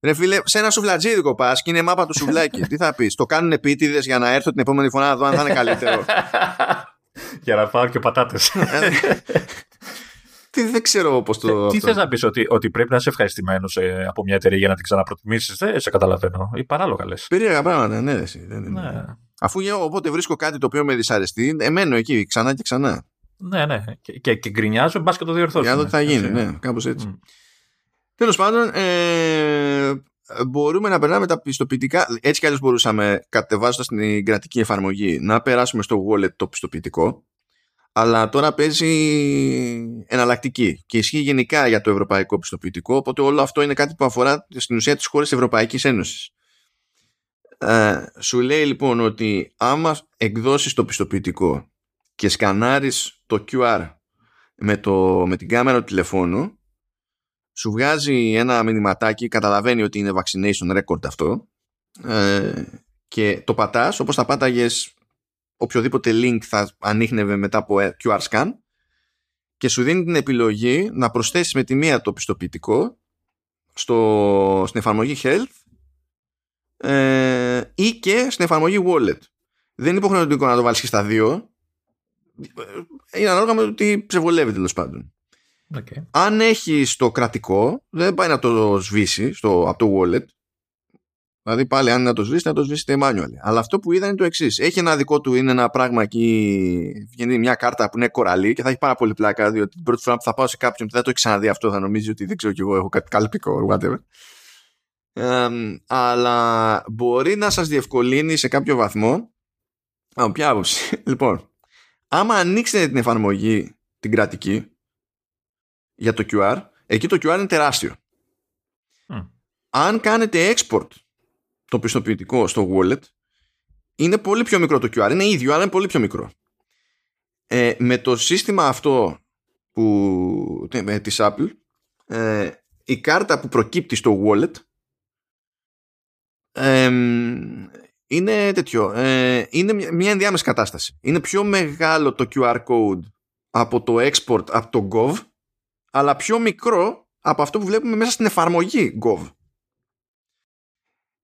ρε φίλε, σε ένα σουβλατζίδικο πας και είναι μάπα του σουβλάκι. Τι θα πεις, το κάνουν επίτηδες για να έρθω την επόμενη φορά να δω αν θα είναι καλύτερο. για να φάω και πατάτες. Ε, τι, δεν ξέρω πώς το. Τι θες να πεις, ότι, ότι πρέπει να είσαι ευχαριστημένος ε, από μια εταιρεία για να την ξαναπροτιμήσεις. Δεν σε καταλαβαίνω. Ή παράλογα λες. Περίεργα πράγματα, ναι, ναι. ναι. Αφού εγώ όποτε βρίσκω κάτι το οποίο με δυσαρεστεί, εμένω εκεί ξανά και ξανά. Ναι, ναι. Και, και, και γκρινιάζω, μπας και το διορθώσω. Για να δω τι θα γίνει, ναι, κάπως έτσι. Mm. Τέλος πάντων, ε, μπορούμε να περνάμε τα πιστοποιητικά. Έτσι κι αλλιώς μπορούσαμε, κατεβάζοντας την κρατική εφαρμογή, να περάσουμε στο wallet το πιστοποιητικό. Αλλά τώρα παίζει εναλλακτική και ισχύει γενικά για το ευρωπαϊκό πιστοποιητικό. Οπότε όλο αυτό είναι κάτι που αφορά στην ουσία τις χώρες Ευρωπαϊκής Ένωσης. Ε, σου λέει λοιπόν ότι άμα εκδώσεις το πιστοποιητικό και σκανάρεις το QR με, το, με την κάμερα του τηλεφώνου σου βγάζει ένα μηνυματάκι καταλαβαίνει ότι είναι vaccination record αυτό ε, και το πατάς όπως θα πάταγες οποιοδήποτε link θα ανοίχνευε μετά από QR scan και σου δίνει την επιλογή να προσθέσεις με τη μία το πιστοποιητικό στο, στην εφαρμογή Health ε, ή και στην εφαρμογή Wallet. Δεν είναι υποχρεωτικό να το βάλεις και στα δύο. Είναι ανάλογα με το τι ψεβολεύει τέλος πάντων. Okay. Αν έχει το κρατικό, δεν πάει να το σβήσει στο, από το wallet. Δηλαδή πάλι αν να το σβήσει, να το σβήσει manual. Αλλά αυτό που είδα είναι το εξής. Έχει ένα δικό του, είναι ένα πράγμα εκεί, βγαίνει μια κάρτα που είναι κοραλή και θα έχει πάρα πολύ πλάκα, διότι την πρώτη φορά που θα πάω σε κάποιον που δεν το έχει ξαναδεί αυτό, θα νομίζει ότι δεν ξέρω κι εγώ, έχω κάτι κάλπικο, whatever αλλά μπορεί να σας διευκολύνει σε κάποιο βαθμό. Από ποια άποψη. Λοιπόν άμα ανοίξετε την εφαρμογή την κρατική για το QR εκεί το QR είναι τεράστιο. Αν κάνετε export το πιστοποιητικό στο wallet είναι πολύ πιο μικρό το QR είναι ίδιο αλλά είναι πολύ πιο μικρό. Ε, με το σύστημα αυτό που, με, της Apple ε, η κάρτα που προκύπτει στο wallet είναι τέτοιο. Ε, είναι μια ενδιάμεση κατάσταση. Είναι πιο μεγάλο το QR code από το export από το Gov, αλλά πιο μικρό από αυτό που βλέπουμε μέσα στην εφαρμογή Gov.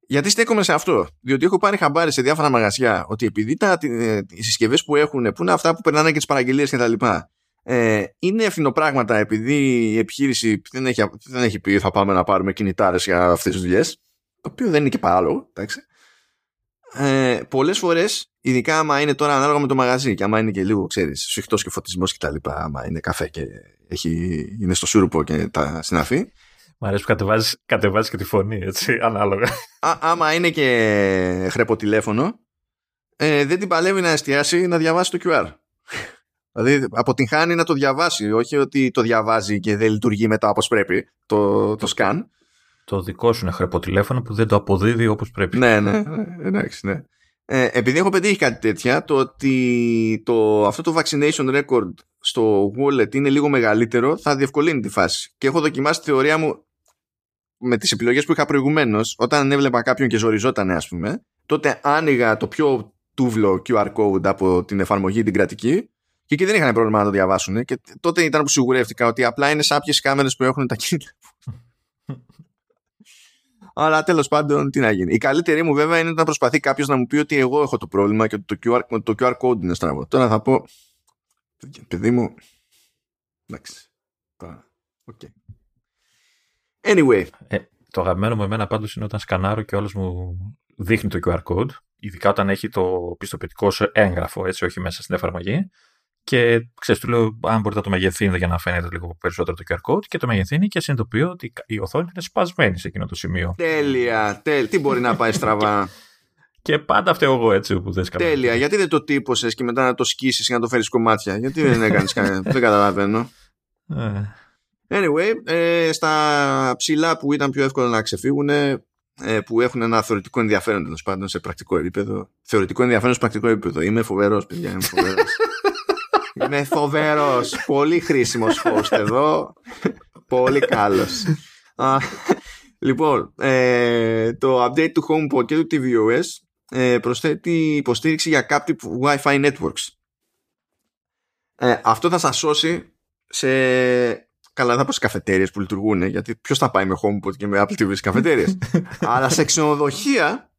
Γιατί στέκομαι σε αυτό, διότι έχω πάρει χαμπάρι σε διάφορα μαγαζιά ότι επειδή τα, ε, οι συσκευές που έχουν, που είναι αυτά που περνάνε και τις παραγγελίες κτλ., ε, είναι ευθυνοπράγματα επειδή η επιχείρηση δεν έχει, δεν έχει πει θα πάμε να πάρουμε κινητάρες για αυτές τις δουλειές το οποίο δεν είναι και παράλογο, εντάξει. Ε, Πολλές φορές, ειδικά άμα είναι τώρα ανάλογα με το μαγαζί και άμα είναι και λίγο, ξέρεις, σφιχτός και φωτισμός κτλ. Άμα είναι καφέ και έχει, είναι στο σούρουπο και τα συναφή. Μ' αρέσει που κατεβάζεις κατεβάζεις και τη φωνή, έτσι, ανάλογα. Α, άμα είναι και χρεποτηλέφωνο, ε, δεν την παλεύει να εστιάσει να διαβάσει το QR. Δηλαδή αποτυγχάνει να το διαβάσει, όχι ότι το διαβάζει και δεν λειτουργεί μετά όπως πρέπει το, το scan το δικό σου είναι χρεποτηλέφωνο που δεν το αποδίδει όπως πρέπει. Ναι, ναι, ναι εντάξει, ναι. Ε, επειδή έχω πετύχει κάτι τέτοια, το ότι το, αυτό το vaccination record στο wallet είναι λίγο μεγαλύτερο θα διευκολύνει τη φάση. Και έχω δοκιμάσει τη θεωρία μου με τις επιλογές που είχα προηγουμένως, όταν έβλεπα κάποιον και ζοριζόταν ας πούμε, τότε άνοιγα το πιο τούβλο QR code από την εφαρμογή την κρατική και εκεί δεν είχαν πρόβλημα να το διαβάσουν και τότε ήταν που σιγουρεύτηκα ότι απλά είναι σάπιες κάμερες που έχουν τα κίνητα αλλά τέλος πάντων, τι να γίνει. Η καλύτερη μου βέβαια είναι να προσπαθεί κάποιος να μου πει ότι εγώ έχω το πρόβλημα και ότι το QR, το QR code είναι στραβό. Τώρα θα πω. Παιδί μου. Εντάξει. Okay. Anyway. Ε, το αγαπημένο μου εμένα πάντως είναι όταν σκανάρω και όλος μου δείχνει το QR code, ειδικά όταν έχει το πιστοποιητικό σε έγγραφο, έτσι, όχι μέσα στην εφαρμογή, Και ξέρεις, του λέω, αν μπορείτε να το μεγεθύνετε για να φαίνεται λίγο περισσότερο το QR code και το μεγεθύνει και συνειδητοποιώ ότι η οθόνη είναι σπασμένη σε εκείνο το σημείο. Τέλεια, τέλεια. Τι μπορεί να πάει στραβά. Και πάντα φταίω εγώ έτσι που δεν Τέλεια. Γιατί δεν το τύπωσες και μετά να το σκίσεις και να το φέρεις κομμάτια; Γιατί δεν έκανες κανένα. δεν καταλαβαίνω. Ε. Anyway, ε, στα ψηλά που ήταν πιο εύκολο να ξεφύγουν, ε, που έχουν ένα θεωρητικό ενδιαφέρον τέλος πάντων σε πρακτικό επίπεδο. Θεωρητικό ενδιαφέρον σε πρακτικό επίπεδο. Είμαι φοβερός, παιδιά. Είμαι φοβερός. είμαι φοβερός. Πολύ χρήσιμος host εδώ. Πολύ καλός. λοιπόν, ε, το update του HomePod και του tvOS ε, προσθέτει υποστήριξη για captive Wi-Fi networks. Ε, αυτό θα σας σώσει σε Καλά, θα πω σε καφετέρειες που λειτουργούν, γιατί ποιος θα πάει με HomePod και με Apple TV στι καφετέρειες. Αλλά σε ξενοδοχεία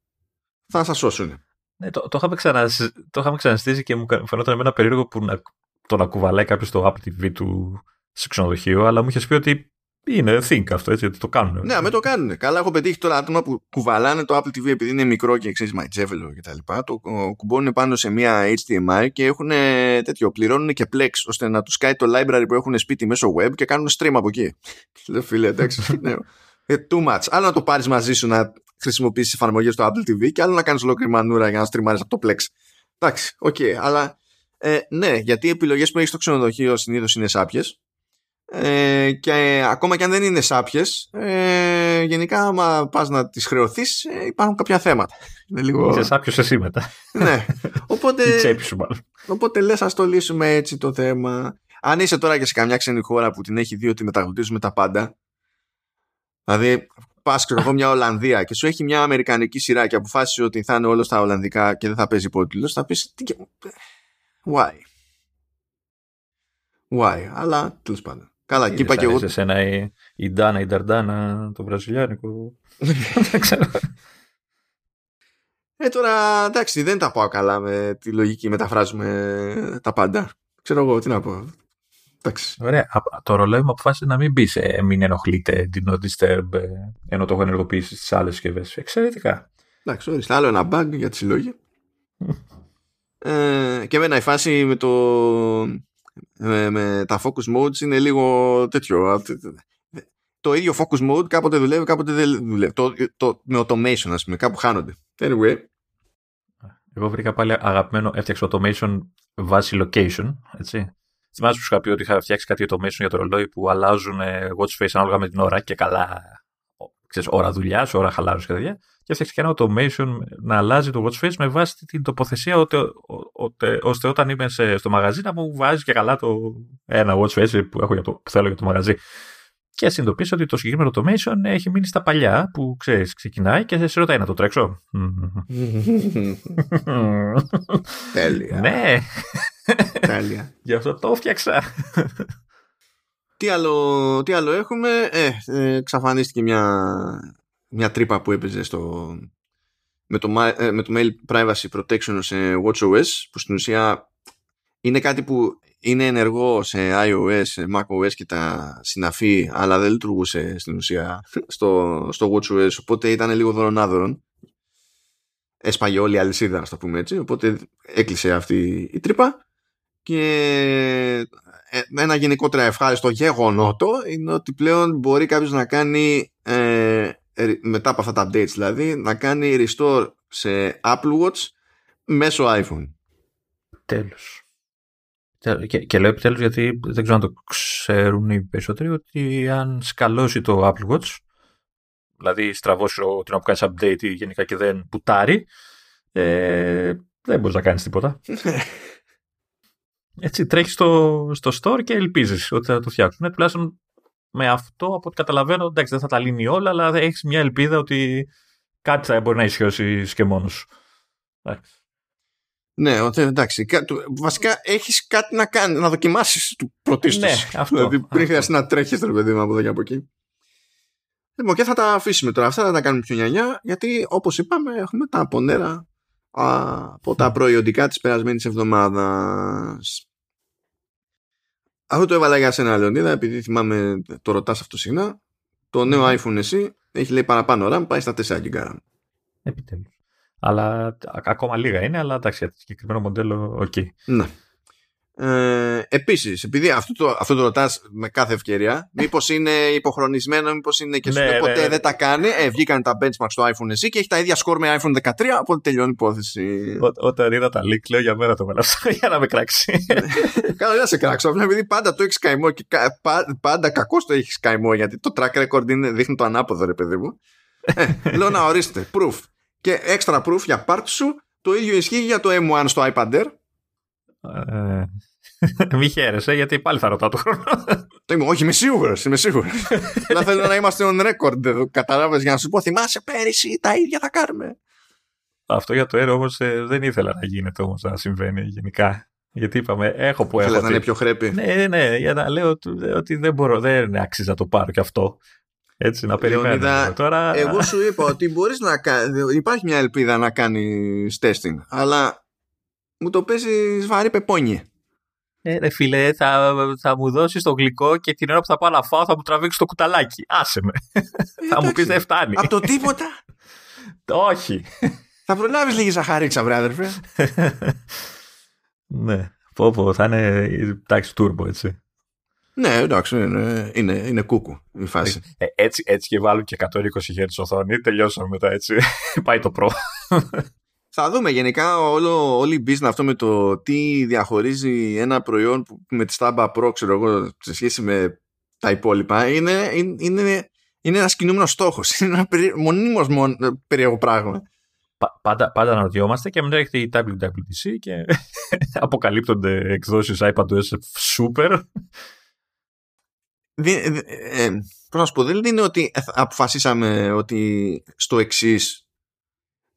θα σας σώσουν. Ναι, το, το, είχαμε ξανασ... το είχαμε ξαναστήσει και μου φαινόταν ένα περίεργο που να, το να κουβαλάει κάποιος το Apple TV του σε ξενοδοχείο, αλλά μου είχες πει ότι είναι think αυτό, έτσι, ότι το κάνουν. Ναι, με το κάνουν. Καλά, έχω πετύχει τώρα άτομα που κουβαλάνε το Apple TV επειδή είναι μικρό και ξέρεις μαϊτζέβελο και τα λοιπά. Το κουμπώνουν πάνω σε μια HDMI και έχουν τέτοιο. Πληρώνουν και Plex ώστε να τους κάνει το library που έχουν σπίτι μέσω web και κάνουν stream από εκεί. Λέω φίλε, εντάξει. ναι. Ε, too much. Άλλο να το πάρεις μαζί σου να χρησιμοποιήσεις εφαρμογές στο Apple TV και άλλο να κάνεις ολόκληρη μανούρα για να στριμάρει από το Plex. Εντάξει, ok, okay, αλλά ε, ναι, γιατί οι επιλογές που έχεις στο ξενοδοχείο συνήθως είναι σάπιες. Ε, και ακόμα και αν δεν είναι σάπιες ε, γενικά άμα πας να τις χρεωθείς ε, υπάρχουν κάποια θέματα. Είναι λίγο... Είσαι σάπιος εσύ μετά. Ναι. Οπότε, η τσέπη σου μάλλον. οπότε λες ας το λύσουμε έτσι το θέμα. Αν είσαι τώρα και σε καμιά ξένη χώρα που την έχει δει ότι μεταγλωτίζουμε τα πάντα δηλαδή πας ξέρω εγώ μια Ολλανδία και σου έχει μια Αμερικανική σειρά και αποφάσισε ότι θα είναι όλος στα Ολλανδικά και δεν θα παίζει υπότιτλος θα πεις why; Why αλλά τέλος πάντων Καλά, και είπα και εγώ. Σε ένα η, η Ντάνα, η Νταρντάνα, το βραζιλιάνικο. Δεν ξέρω. Ε, τώρα εντάξει, δεν τα πάω καλά με τη λογική. Μεταφράζουμε τα πάντα. Ξέρω εγώ, τι να πω. Εντάξει. Ωραία. Το ρολόι μου αποφάσισε να μην μπει σε μην ενοχλείτε την no disturb ε, ενώ το έχω ενεργοποιήσει στις άλλες συσκευές. Εξαιρετικά. Εντάξει, ορίστε. Άλλο ένα bug για τη συλλογή. ε, και εμένα η φάση με το με, με τα focus modes είναι λίγο τέτοιο. Το ίδιο focus mode κάποτε δουλεύει, κάποτε δεν δουλεύει. Το, το, με automation, ας πούμε, κάπου χάνονται. Anyway. Εγώ βρήκα πάλι αγαπημένο, έφτιαξα automation βάση location, έτσι. Θυμάσαι που σου είχα πει ότι είχα φτιάξει κάτι automation για το ρολόι που αλλάζουν watch face ανάλογα με την ώρα και καλά, ξέρεις, ώρα δουλειάς, ώρα χαλάρωσης και τέτοια και έφτιαξε και ένα automation να αλλάζει το watch face με βάση την τοποθεσία ώστε όταν είμαι στο μαγαζί να μου βάζει και καλά το ένα watch face που, έχω για το, που θέλω για το μαγαζί. Και συνειδητοποίησα ότι το συγκεκριμένο automation έχει μείνει στα παλιά που ξέρεις ξεκινάει και σε ρωτάει να το τρέξω. Τέλεια. Ναι. Τέλεια. Γι' αυτό το έφτιαξα. Τι άλλο, τι άλλο έχουμε; Ε, ε, εξαφανίστηκε μια μια τρύπα που έπαιζε στο, με, το, ε, με το Mail Privacy Protection σε WatchOS που στην ουσία είναι κάτι που είναι ενεργό σε iOS, σε macOS και τα συναφή αλλά δεν λειτουργούσε στην ουσία στο, στο WatchOS οπότε ήταν λίγο δωρονάδωρον. Έσπαγε όλη η αλυσίδα να το πούμε έτσι. Οπότε έκλεισε αυτή η τρύπα. Και ε, ένα γενικότερα ευχάριστο γεγονότο είναι ότι πλέον μπορεί κάποιος να κάνει ε, μετά από αυτά τα updates δηλαδή να κάνει restore σε Apple Watch μέσω iPhone. Τέλος. Και, και λέω επιτέλους γιατί δεν ξέρω αν το ξέρουν οι περισσότεροι ότι αν σκαλώσει το Apple Watch δηλαδή στραβώσει την ώρα που κάνεις update ή γενικά και δεν πουτάρει ε, δεν μπορείς να κάνεις τίποτα. Έτσι τρέχεις στο, στο store και ελπίζεις ότι θα το φτιάξουν. Ε, τουλάχιστον με αυτό, από ό,τι καταλαβαίνω, εντάξει, δεν θα τα λύνει όλα, αλλά έχεις μια ελπίδα ότι κάτι θα μπορεί να ισχυώσει και μόνος σου. Ναι, εντάξει. Βασικά έχεις κάτι να κάνει, να δοκιμάσεις του πρωτίστως. Ναι, αυτό. Δηλαδή πριν χρειαστεί να τρέχεις το παιδί μου από εδώ και από εκεί. Λοιπόν, και θα τα αφήσουμε τώρα αυτά, θα τα κάνουμε πιο νιανιά, γιατί όπως είπαμε, έχουμε τα απόνερα από τα προϊόντικά της περασμένης εβδομάδας. Αυτό το έβαλα για σένα, Λεωνίδα, επειδή θυμάμαι το ρωτάς αυτό συχνά. Το νέο iPhone SE έχει λέει παραπάνω RAM, πάει στα 4 GB. Επιτέλους. Αλλά ακόμα λίγα είναι, αλλά εντάξει, για το συγκεκριμένο μοντέλο, ok. Okay. Ναι. Ε, Επίσης, επειδή αυτό το, αυτό το ρωτάς με κάθε ευκαιρία, μήπως είναι υποχρονισμένο, μήπως είναι και σου Ναι, λέει ναι, ποτέ ναι. δεν τα κάνει. Ε, βγήκαν τα benchmarks στο iPhone SE και έχει τα ίδια score με iPhone 13, οπότε τελειώνει η υπόθεση. Ό- Όταν είδα τα leak, λέω για μένα το βάλα αυτό για να με κράξει. Καλά, δεν σε κράξω. Απλά επειδή πάντα το έχεις καημό και κα- πα- πάντα κακώς το έχεις καημό γιατί το track record είναι, δείχνει το ανάποδο, ρε παιδί μου. Ε, λέω να ορίστε. Proof. Και extra proof για part σου. Το ίδιο ισχύει για το M1 στο iPad Air. Ε, Μη χαίρεσαι, γιατί πάλι θα ρωτάω το χρόνο. Το είμαι, όχι, είμαι σίγουρος. Είμαι σίγουρος. Αλλά θέλω να είμαστε on record εδώ. Κατάλαβες για να σου πω, θυμάσαι πέρυσι τα ίδια θα κάνουμε. Αυτό για το air όμως δεν ήθελα να γίνεται όμως να συμβαίνει γενικά. Γιατί είπαμε, έχω που έχω. Ήθελα να είναι τι- πιο χρέπη. Ναι, ναι, για να λέω ότι- ότι δεν μπορώ, δεν αξίζει να το πάρω κι αυτό. Έτσι, να περιμένω. Λεωνίδα, Τώρα. Εγώ σου είπα ότι μπορείς να κάνεις, υπάρχει μια ελπίδα να κάνεις testing, αλλά μου το παίζεις βαρύ πεπόνι. Ε, ρε φίλε, θα, θα μου δώσεις το γλυκό και την ώρα που θα πάω να φάω θα μου τραβήξεις το κουταλάκι. Άσε με. θα μου πεις δεν φτάνει. Από το τίποτα Όχι. θα προλάβεις λίγη ζαχαρίτσα, βρε αδερφέ. ναι. Πω, πω, θα είναι εντάξει τούρμπο έτσι. ναι, εντάξει, είναι, είναι, είναι κούκου η φάση. Ε, έτσι. Έτσι και βάλουν και 120 Hz οθόνη. Τελειώσαμε μετά έτσι. Πάει το Pro. Θα δούμε γενικά όλο, όλη η business αυτό με το τι διαχωρίζει ένα προϊόν που, με τη Stamba Pro, ξέρω εγώ, σε σχέση με τα υπόλοιπα, είναι, είναι, είναι, είναι ένας κινούμενος στόχος. Είναι ένα περί, μονίμως μον, περίεργο πράγμα. Πα- πάντα, πάντα αναρωτιόμαστε και μετά έρχεται η WWDC και αποκαλύπτονται εκδόσεις iPadOS Super. Δι- δι- ε, πώς να σου πω, δεν είναι ότι αποφασίσαμε ότι στο εξής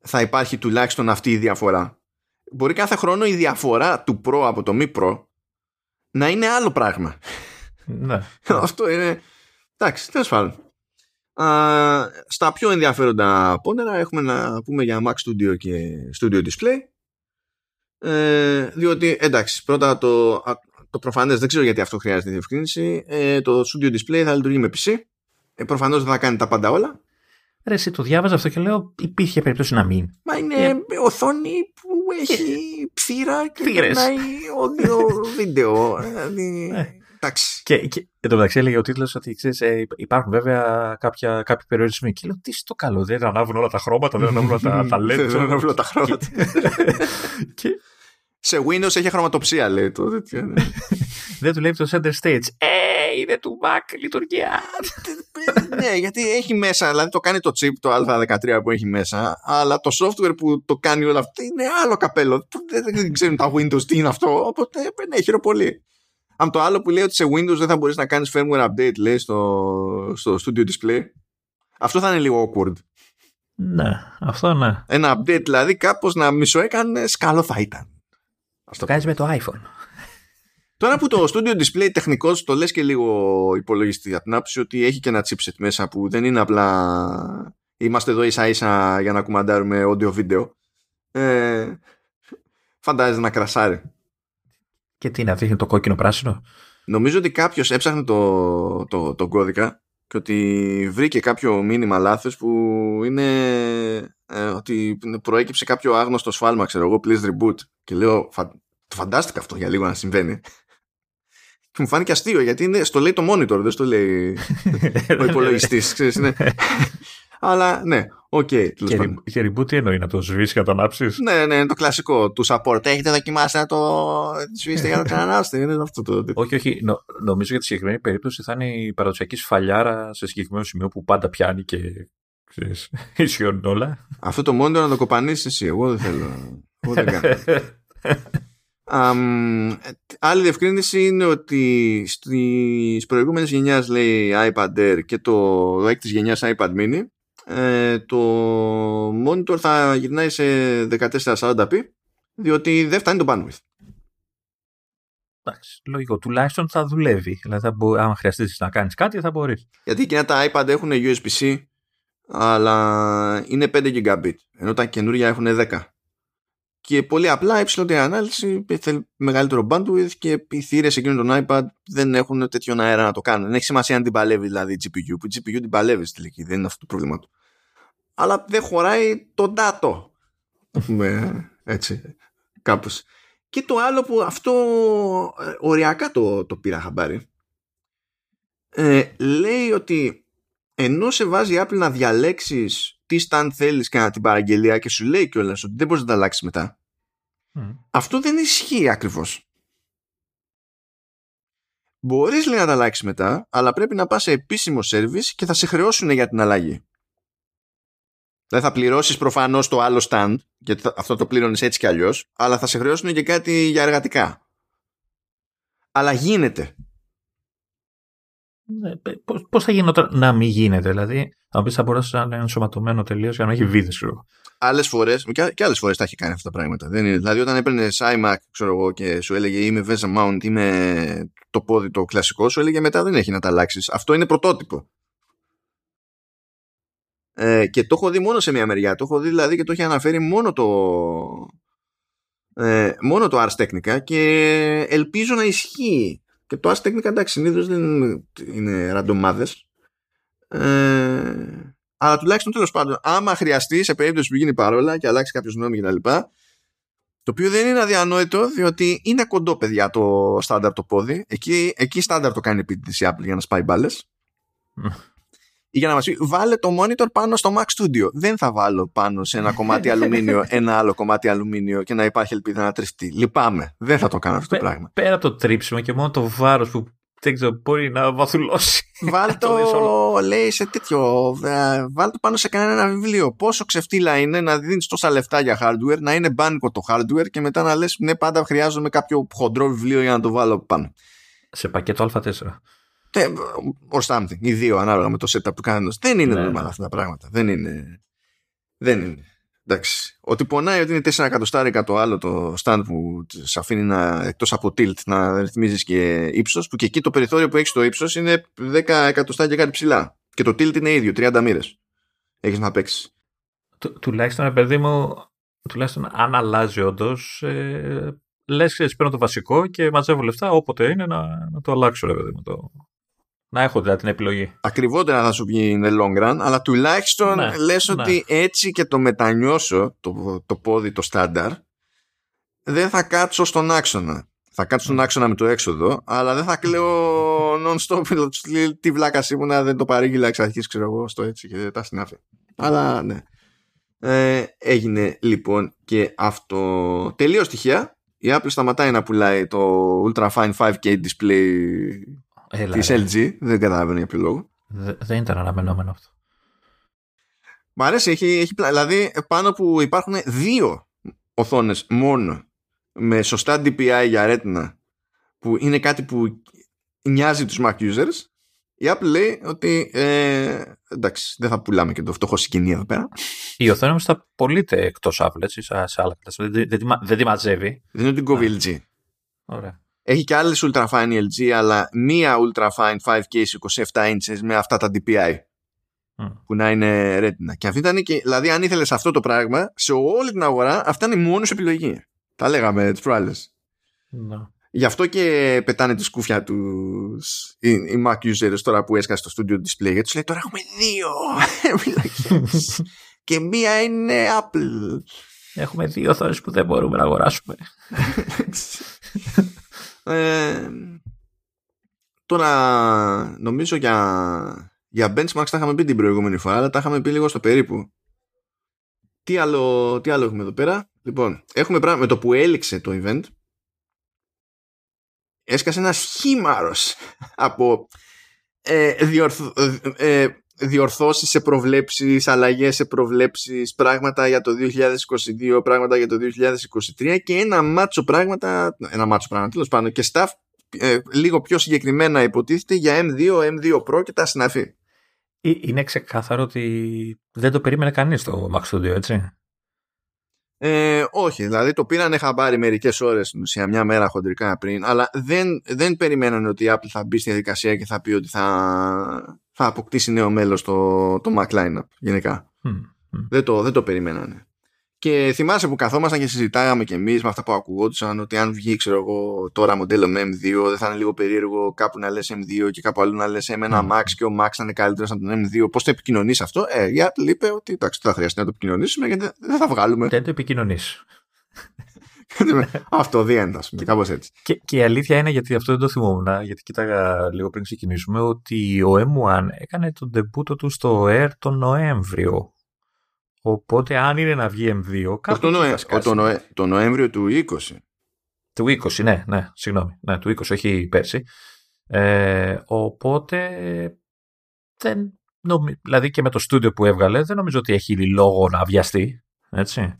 θα υπάρχει τουλάχιστον αυτή η διαφορά. Μπορεί κάθε χρόνο η διαφορά του Pro από το μη Pro να είναι άλλο πράγμα. ναι. Αυτό είναι. Εντάξει, τέλος πάντων. Α, στα πιο ενδιαφέροντα πόνερα έχουμε να πούμε για Mac Studio και Studio Display. Ε, διότι εντάξει, πρώτα το, α, το προφανές δεν ξέρω γιατί αυτό χρειάζεται διευκρίνηση. Ε, το Studio Display θα λειτουργεί με PC. Ε, Προφανώς δεν θα κάνει τα πάντα όλα. Ρε, εσύ το διάβαζα αυτό και λέω υπήρχε περίπτωση να μην. Μα είναι Ε, οθόνη που έχει ψήρα και Θύρες. περνάει audio βίντεο. Δηλαδή, Ε. εντάξει. Και, και εν τω μεταξύ έλεγε ο τίτλος ότι ξέρεις, ε, υπάρχουν βέβαια κάποια, κάποιοι περιορισμοί. Και λέω τι στο καλό, δεν ανάβουν όλα τα χρώματα, δεν ανάβουν όλα τα, τα LED. Δεν ανάβουν όλα τα χρώματα. και Σε Windows έχει χρωματοψία, λέει το τέτοιο. ναι. δεν δουλεύει το center stage. Ε, είναι του Mac λειτουργία. ναι, γιατί έχει μέσα, δηλαδή το κάνει το chip το Α13 που έχει μέσα, αλλά το software που το κάνει όλα αυτά είναι άλλο καπέλο. που Δεν, δεν ξέρουν τα Windows τι είναι αυτό, οπότε ναι, χειροπολί. Αν το άλλο που λέει ότι σε Windows δεν θα μπορείς να κάνεις firmware update, λέει στο, στο Studio Display, αυτό θα είναι λίγο awkward. ναι, αυτό ναι. Ένα update δηλαδή κάπως να μισοέκανες, καλό θα ήταν. Ας Το κάνει με το iPhone. Τώρα που το Studio Display τεχνικός το λες και λίγο υπολογιστή από την άποψη ότι έχει και ένα chipset μέσα που δεν είναι απλά είμαστε εδώ ίσα ίσα για να κουμαντάρουμε audio βίντεο ε, φαντάζεσαι να κρασάρει Και τι είναι, αυτή είναι το κόκκινο πράσινο; νομίζω ότι κάποιος έψαχνε το, το, το κώδικα και ότι βρήκε κάποιο μήνυμα λάθος που είναι ε, ότι προέκυψε κάποιο άγνωστο σφάλμα ξέρω εγώ please reboot και λέω φα, το φαντάστηκα αυτό για λίγο να συμβαίνει και μου φάνηκε αστείο γιατί είναι, στο λέει το monitor δεν στο λέει ο υπολογιστής ξέρεις, είναι. αλλά ναι οκ τέλος Και, πάντων. re- και reboot τι εννοεί, να το σβήσει και να το ανάψει. ναι ναι είναι το κλασικό του support έχετε δοκιμάσει να το σβήσετε για να το ξανανάσετε είναι αυτό το Όχι, όχι. Νο, νομίζω για τη συγκεκριμένη περίπτωση θα είναι η παραδοσιακή σφαλιάρα σε συγκεκριμένο σημείο που πάντα πιάνει και ξέρεις, ισιώνουν όλα. Αυτό το monitor να το κοπανίσεις εσύ. Εγώ δεν θέλω. Εγώ δεν κάνω. Αμ, άλλη διευκρίνηση είναι ότι στις προηγούμενες γενιάς λέει iPad Air και το, το έκτης γενιάς iPad Mini ε, το monitor θα γυρνάει σε 1440p διότι δεν φτάνει το bandwidth. Εντάξει, λογικό. Τουλάχιστον θα δουλεύει. Δηλαδή, θα μπο... άμα χρειαστείς να κάνεις κάτι, θα μπορείς. Γιατί εκείνα τα iPad έχουν USB-C αλλά είναι 5 gigabit ενώ τα καινούργια έχουν 10. Και πολύ απλά η υψηλότερη ανάλυση θέλει μεγαλύτερο bandwidth και οι θύρες εκείνων των iPad δεν έχουν τέτοιον αέρα να το κάνουν. Δεν έχει σημασία αν την παλεύει δηλαδή η GPU, που η GPU την παλεύει στη τελική, δεν είναι αυτό το πρόβλημα του. Αλλά δεν χωράει το data. Το πούμε έτσι, κάπως. Και το άλλο που αυτό ε, οριακά το, το πήρα χαμπάρι. Ε, λέει ότι ενώ σε βάζει η Apple να διαλέξεις τι stand θέλεις κατά την παραγγελία και σου λέει κιόλας ότι δεν μπορείς να τα αλλάξεις μετά. Αυτό δεν ισχύει ακριβώς. Μπορείς λέει να τα αλλάξεις μετά, αλλά πρέπει να πας σε επίσημο service και θα σε χρεώσουν για την αλλαγή. Δεν θα πληρώσεις προφανώς το άλλο stand, γιατί αυτό το πλήρωνες έτσι κι αλλιώς, αλλά θα σε χρεώσουν και κάτι για εργατικά. Αλλά γίνεται. Ναι, Πώς θα γινόταν να μην γίνεται, δηλαδή, θα πεις θα μπορέσει να είναι ενσωματωμένο τελείως για να έχει βίδες, ξέρω Άλλες φορές, και, και άλλες φορές τα έχει κάνει αυτά τα πράγματα. Δεν είναι, δηλαδή, όταν έπαιρνε iMac, ξέρω εγώ, και σου έλεγε είμαι VESA Mount, είμαι το πόδι το κλασικό, σου έλεγε μετά δεν έχει να τα αλλάξεις. Αυτό είναι πρωτότυπο. Ε, και το έχω δει μόνο σε μια μεριά. Το έχω δει δηλαδή και το έχει αναφέρει μόνο το, ε, μόνο το Ars Technica και ελπίζω να ισχύει. Και το Ars Technica εντάξει συνήθως δεν είναι ραντομάδες. Ε, αλλά τουλάχιστον τέλος πάντων, άμα χρειαστεί σε περίπτωση που γίνει παρόλα και αλλάξει κάποιος νόμο κτλ. Το οποίο δεν είναι αδιανόητο, διότι είναι κοντό, παιδιά, το στάνταρ το πόδι. Εκεί, εκεί στάνταρ το κάνει επίτηδε η Apple για να σπάει μπάλες για να μας πει βάλε το monitor πάνω στο Mac Studio. Δεν θα βάλω πάνω σε ένα κομμάτι αλουμίνιο ένα άλλο κομμάτι αλουμίνιο και να υπάρχει ελπίδα να τριστεί. Λυπάμαι. Δεν θα το κάνω αυτό το πράγμα. Πέρα από το τρίψιμο και μόνο το βάρος που δεν ξέρω, μπορεί να βαθουλώσει. Βάλ το, λέει σε τέτοιο. Ε, βάλ το πάνω σε κανένα βιβλίο. Πόσο ξεφτύλα είναι να δίνεις τόσα λεφτά για hardware, να είναι μπάνικο το hardware και μετά να λες: Ναι, πάντα χρειάζομαι κάποιο χοντρό βιβλίο για να το βάλω πάνω. Σε πακέτο Α4 or something, ή δύο ανάλογα με το setup του κανένα. Δεν είναι ναι. normal αυτά τα πράγματα. Δεν είναι. Δεν είναι. Εντάξει. Ότι πονάει ότι είναι 4 εκατοστάρικα το άλλο το stand που σε αφήνει να, εκτός από tilt να ρυθμίζεις και ύψος που και εκεί το περιθώριο που έχεις στο ύψος είναι 10 εκατοστάρια κάτι ψηλά και το tilt είναι ίδιο 30 μοίρες έχεις να παίξεις. Του, τουλάχιστον παιδί μου τουλάχιστον αν αλλάζει όντως, ε, λες παίρνω το βασικό και μαζεύω λεφτά όποτε είναι να, να το αλλάξω ρε παιδί μου το, να έχω δηλαδή την επιλογή. Ακριβότερα θα σου βγει in the long run, αλλά τουλάχιστον ναι, λες ναι. ότι έτσι και το μετανιώσω το, το πόδι, το στάνταρ, δεν θα κάτσω στον άξονα. Θα κάτσω στον άξονα με το έξοδο, αλλά δεν θα κλαίω non-stop. Τι βλάκα ήμουνα, δεν το παρήγγειλα εξ αρχής, ξέρω εγώ, στο έτσι και τα συνάφη. Αλλά ναι. Ε, έγινε λοιπόν και αυτό. Τελείως στοιχεία. Η Apple σταματάει να πουλάει το Ultra Fine 5K display Της LG. Δεν καταλαβαίνω για ποιο λόγο. δεν ήταν αναμενόμενο αυτό. Μ' αρέσει, έχει, έχει, δηλαδή πάνω που υπάρχουν δύο οθόνες μόνο με σωστά DPI για Retina που είναι κάτι που νοιάζει τους Mac users η Apple λέει ότι ε, εντάξει δεν θα πουλάμε και το φτωχό σκηνή εδώ πέρα η οθόνη όμως θα πωλείται εκτός Apple έτσι, σε άλλα καταστήματα δεν, δεν, δεν, τη μαζεύει δεν είναι την κόβει LG Ωραία. Έχει και άλλες ultra-fine LG, αλλά μία ultra-fine 5K 27 inches με αυτά τα DPI. Που να είναι retina. Και αυτή ήταν και, δηλαδή, αν ήθελες αυτό το πράγμα, σε όλη την αγορά, αυτά είναι η μόνη σου επιλογή. Τα λέγαμε τις προάλλες. Γι' αυτό και πετάνε τη σκούφια τους οι, οι Mac users τώρα που έσκασε στο studio display. Γιατί τους λέει τώρα έχουμε δύο και μία είναι Apple. Έχουμε δύο οθόνε που δεν μπορούμε να αγοράσουμε. Ε, τώρα νομίζω για, για benchmarks τα είχαμε πει την προηγούμενη φορά αλλά τα είχαμε πει λίγο στο περίπου. Τι άλλο, τι άλλο έχουμε εδώ πέρα; Λοιπόν, έχουμε πράγμα με το που έληξε το event έσκασε ένα χήμαρος από ε, διορθ, ε, ε διορθώσεις σε προβλέψεις, αλλαγές σε προβλέψεις, πράγματα για το 2022, πράγματα για το 2023 και ένα μάτσο πράγματα, ένα μάτσο πράγματα τέλος πάντων και staff ε, λίγο πιο συγκεκριμένα υποτίθεται για M2, M2 Pro και τα συναφή. Ε, είναι ξεκάθαρο ότι δεν το περίμενε κανείς το Max Studio, έτσι; Ε, όχι, δηλαδή το πήραν χαμπάρι μερικές ώρες στην ουσία, μια μέρα χοντρικά πριν, αλλά δεν, δεν περιμένανε ότι η Apple θα μπει στη διαδικασία και θα πει ότι θα, θα αποκτήσει νέο μέλος το, το Mac Lineup γενικά. Δεν, το, δεν το περιμένανε. Και θυμάσαι που καθόμασταν και συζητάγαμε και εμείς με αυτά που ακουγόντουσαν ότι αν βγει, ξέρω εγώ, τώρα μοντέλο με M2, δεν θα είναι λίγο περίεργο κάπου να λες M2 και κάπου αλλού να λες M1 Max και ο Max θα είναι καλύτερος από τον M2. Πώς το επικοινωνείς αυτό, Ε, η Apple είπε ότι εντάξει, δεν θα χρειαστεί να το επικοινωνήσουμε γιατί δεν θα βγάλουμε. Δεν το επικοινωνείς. αυτό διέντα, κάπως έτσι. Και, και η αλήθεια είναι, γιατί αυτό δεν το θυμόμουν, γιατί κοίταγα λίγο πριν ξεκινήσουμε, ότι ο M1 έκανε τον τεμπούτο του στο Air τον Νοέμβριο. Οπότε αν είναι να βγει M2, κάπου το, Νοέ, το, Νοέ, το Νοέμβριο του 20. Του 20, ναι, ναι, συγγνώμη. Ναι, του 20, όχι πέρσι. Ε, οπότε δεν νομι... δηλαδή και με το στούντιο που έβγαλε δεν νομίζω ότι έχει λόγο να βιαστεί. Έτσι.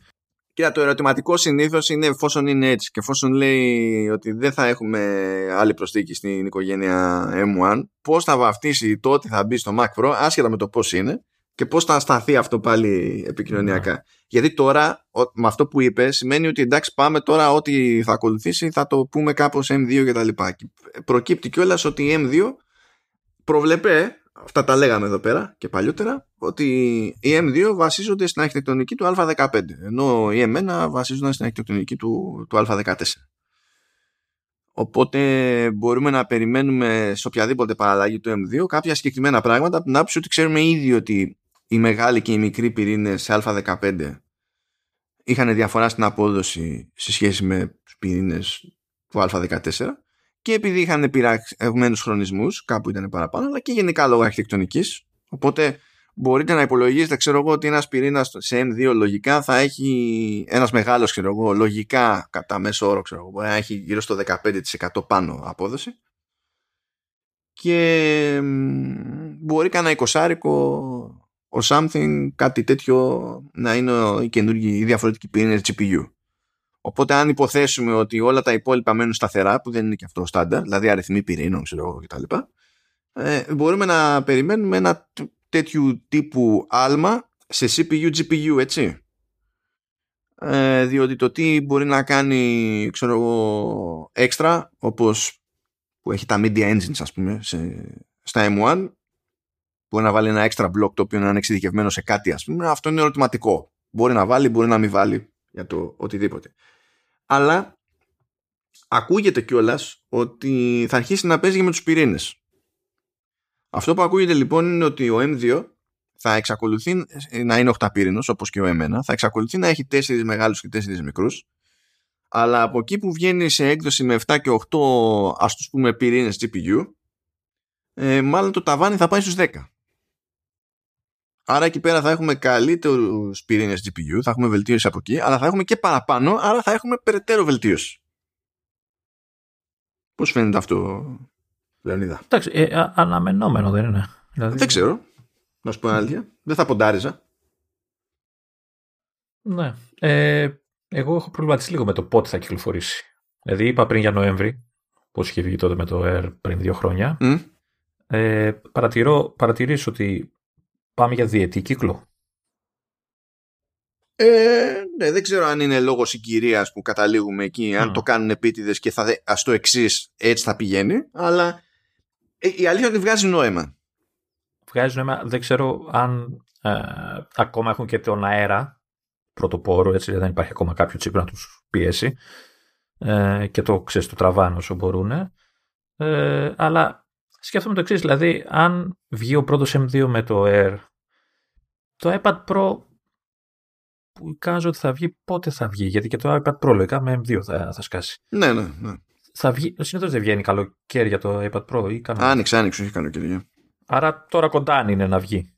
Κοίτα, το ερωτηματικό συνήθως είναι εφόσον είναι έτσι και εφόσον λέει ότι δεν θα έχουμε άλλη προσθήκη στην οικογένεια M1, πώς θα βαφτίσει το ότι θα μπει στο Mac Pro, άσχετα με το πώς είναι, και πώς θα σταθεί αυτό πάλι επικοινωνιακά. Ναι. Γιατί τώρα, με αυτό που είπες, σημαίνει ότι εντάξει, πάμε τώρα ό,τι θα ακολουθήσει, θα το πούμε κάπως M2 κτλ. Προκύπτει κιόλας ότι η M2 προβλεπέ αυτά τα λέγαμε εδώ πέρα και παλιότερα, ότι οι M2 βασίζονται στην αρχιτεκτονική του Α15, ενώ οι M1 βασίζονται στην αρχιτεκτονική του, του Α14. Οπότε μπορούμε να περιμένουμε σε οποιαδήποτε παραλλαγή του M2 κάποια συγκεκριμένα πράγματα από την άποψη ότι ξέρουμε ήδη ότι οι μεγάλοι και οι μικροί πυρήνες σε Α15 είχαν διαφορά στην απόδοση σε σχέση με τους πυρήνες του Α14 και επειδή είχαν πειραγμένους χρονισμούς, κάπου ήταν παραπάνω, αλλά και γενικά λόγω αρχιτεκτονικής. Οπότε μπορείτε να υπολογίσετε, ξέρω εγώ, ότι ένας πυρήνας σε M2 λογικά θα έχει ένας μεγάλος, ξέρω εγώ, λογικά κατά μέσο όρο, ξέρω εγώ, μπορεί να έχει γύρω στο 15% πάνω απόδοση. Και μπορεί κανένα εικοσάρικο ο something, κάτι τέτοιο να είναι οι καινούργιοι ή διαφορετικοί πυρήνε GPU. Οπότε αν υποθέσουμε ότι όλα τα υπόλοιπα μένουν σταθερά, που δεν είναι και αυτό στάνταρ, δηλαδή αριθμοί πυρήνων, ξέρω εγώ κτλ. Ε, μπορούμε να περιμένουμε ένα τέτοιου τύπου άλμα σε CPU, GPU, έτσι. Ε, διότι το τι μπορεί να κάνει, ξέρω εγώ, έξτρα, όπως που έχει τα media engines, ας πούμε, σε, στα M1, μπορεί να βάλει ένα έξτρα block το οποίο να είναι εξειδικευμένο σε κάτι, ας πούμε, αυτό είναι ερωτηματικό. Μπορεί να βάλει, μπορεί να μην βάλει για το οτιδήποτε αλλά ακούγεται κιόλας ότι θα αρχίσει να παίζει με τους πυρήνες. Αυτό που ακούγεται λοιπόν είναι ότι ο M2 θα εξακολουθεί να είναι οχταπύρινος όπως και ο M1, θα εξακολουθεί να έχει τέσσερις μεγάλους και τέσσερις μικρούς, αλλά από εκεί που βγαίνει σε έκδοση με 7 και 8 ας τους πούμε πυρήνες GPU, ε, μάλλον το ταβάνι θα πάει στους 10. Άρα εκεί πέρα θα έχουμε καλύτερους πυρήνες GPU, θα έχουμε βελτίωση από εκεί, αλλά θα έχουμε και παραπάνω, άρα θα έχουμε περαιτέρω βελτίωση. Πώς φαίνεται αυτό, Λεωνίδα; Εντάξει, ε, αναμενόμενο δεν είναι. Δηλαδή... Δεν ξέρω. Να σου πω αλήθεια. Δεν θα ποντάριζα. Ναι. Ε, εγώ έχω προβληματίσει λίγο με το πότε θα κυκλοφορήσει. Δηλαδή είπα πριν για Νοέμβρη, πώς είχε βγει τότε με το Air πριν δύο χρόνια. Mm. Ε, παρατηρώ, παρατηρήσω ότι Πάμε για διετή κύκλο. Ε, ναι, δεν ξέρω αν είναι λόγος συγκυρίας που καταλήγουμε εκεί, αν το κάνουν επίτηδες και θα ας το εξής έτσι θα πηγαίνει, αλλά ε, η αλήθεια είναι ότι βγάζει νόημα. Βγάζει νόημα. Δεν ξέρω αν ε, ακόμα έχουν και τον αέρα πρωτοπόρο, έτσι δεν υπάρχει ακόμα κάποιο τσίπ να τους πιέσει ε, και το ξέρεις, το τραβάνε όσο μπορούν. Ε, αλλά σκέφτομαι το εξής, δηλαδή αν βγει ο πρώτος M2 με το Air το iPad Pro που εικάζω ότι θα βγει, πότε θα βγει, γιατί και το iPad Pro λογικά με M2 θα, θα σκάσει. Ναι, ναι, ναι. Θα βγει, συνήθως δεν βγαίνει καλοκαίρι για το iPad Pro ή κανένα. Άνοιξε, άνοιξε, όχι καλοκαίρι. Άρα τώρα κοντά είναι να βγει.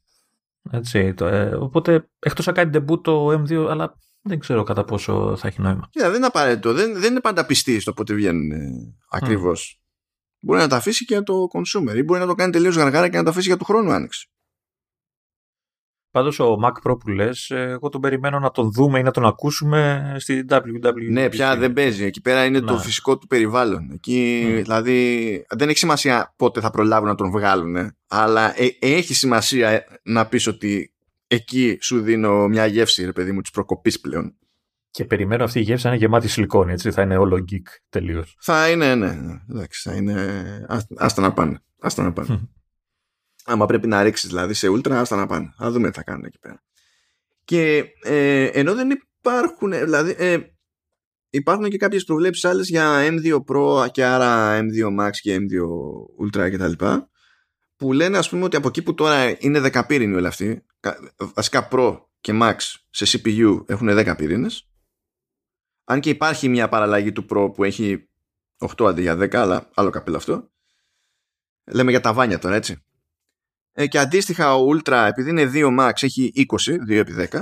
Έτσι, το, ε, οπότε εκτός να κάνει debut το M2, αλλά δεν ξέρω κατά πόσο θα έχει νόημα. Yeah, δεν είναι απαραίτητο. Δεν, δεν είναι πάντα πιστή στο πότε βγαίνουν ε, ακριβώς. Mm. Μπορεί να τα αφήσει και για το consumer ή μπορεί να το κάνει τελείως γαργάρα και να τα αφήσει για του χρόνου άνοιξη. Πάντως ο Mac Pro που λες, εγώ τον περιμένω να τον δούμε ή να τον ακούσουμε στη WWE. Ναι, πια δεν παίζει. Εκεί πέρα είναι το φυσικό του περιβάλλον. Εκεί, δηλαδή, δεν έχει σημασία πότε θα προλάβουν να τον βγάλουν, αλλά ε, έχει σημασία να πεις ότι εκεί σου δίνω μια γεύση, ρε παιδί μου, της προκοπής πλέον. Και περιμένω αυτή η γεύση να είναι γεμάτη σιλικόνη, έτσι. Θα είναι όλο geek τελείως. Θα είναι, ναι. ναι. Εντάξει, θα είναι. Άστα να πάνε. Άστα να πάνε. άμα πρέπει να ρίξεις δηλαδή σε Ultra, άστα να πάνε. Θα δούμε τι θα κάνουν εκεί πέρα. Και ε, ενώ δεν υπάρχουν, δηλαδή ε, υπάρχουν και κάποιες προβλέψεις άλλες για M2 Pro και άρα M2 Max και M2 Ultra κτλ. Που λένε ας πούμε ότι από εκεί που τώρα είναι 10 πύρινοι όλοι αυτοί, βασικά Pro και Max σε CPU έχουν 10 πύρινες, Αν και υπάρχει μια παραλλαγή του Pro που έχει 8 αντί για 10, αλλά άλλο καπέλο αυτό. Λέμε για τα βάνια τώρα, έτσι. Ε, και αντίστοιχα ο Ultra, επειδή είναι 2 Max, έχει 20, 2 επί 10.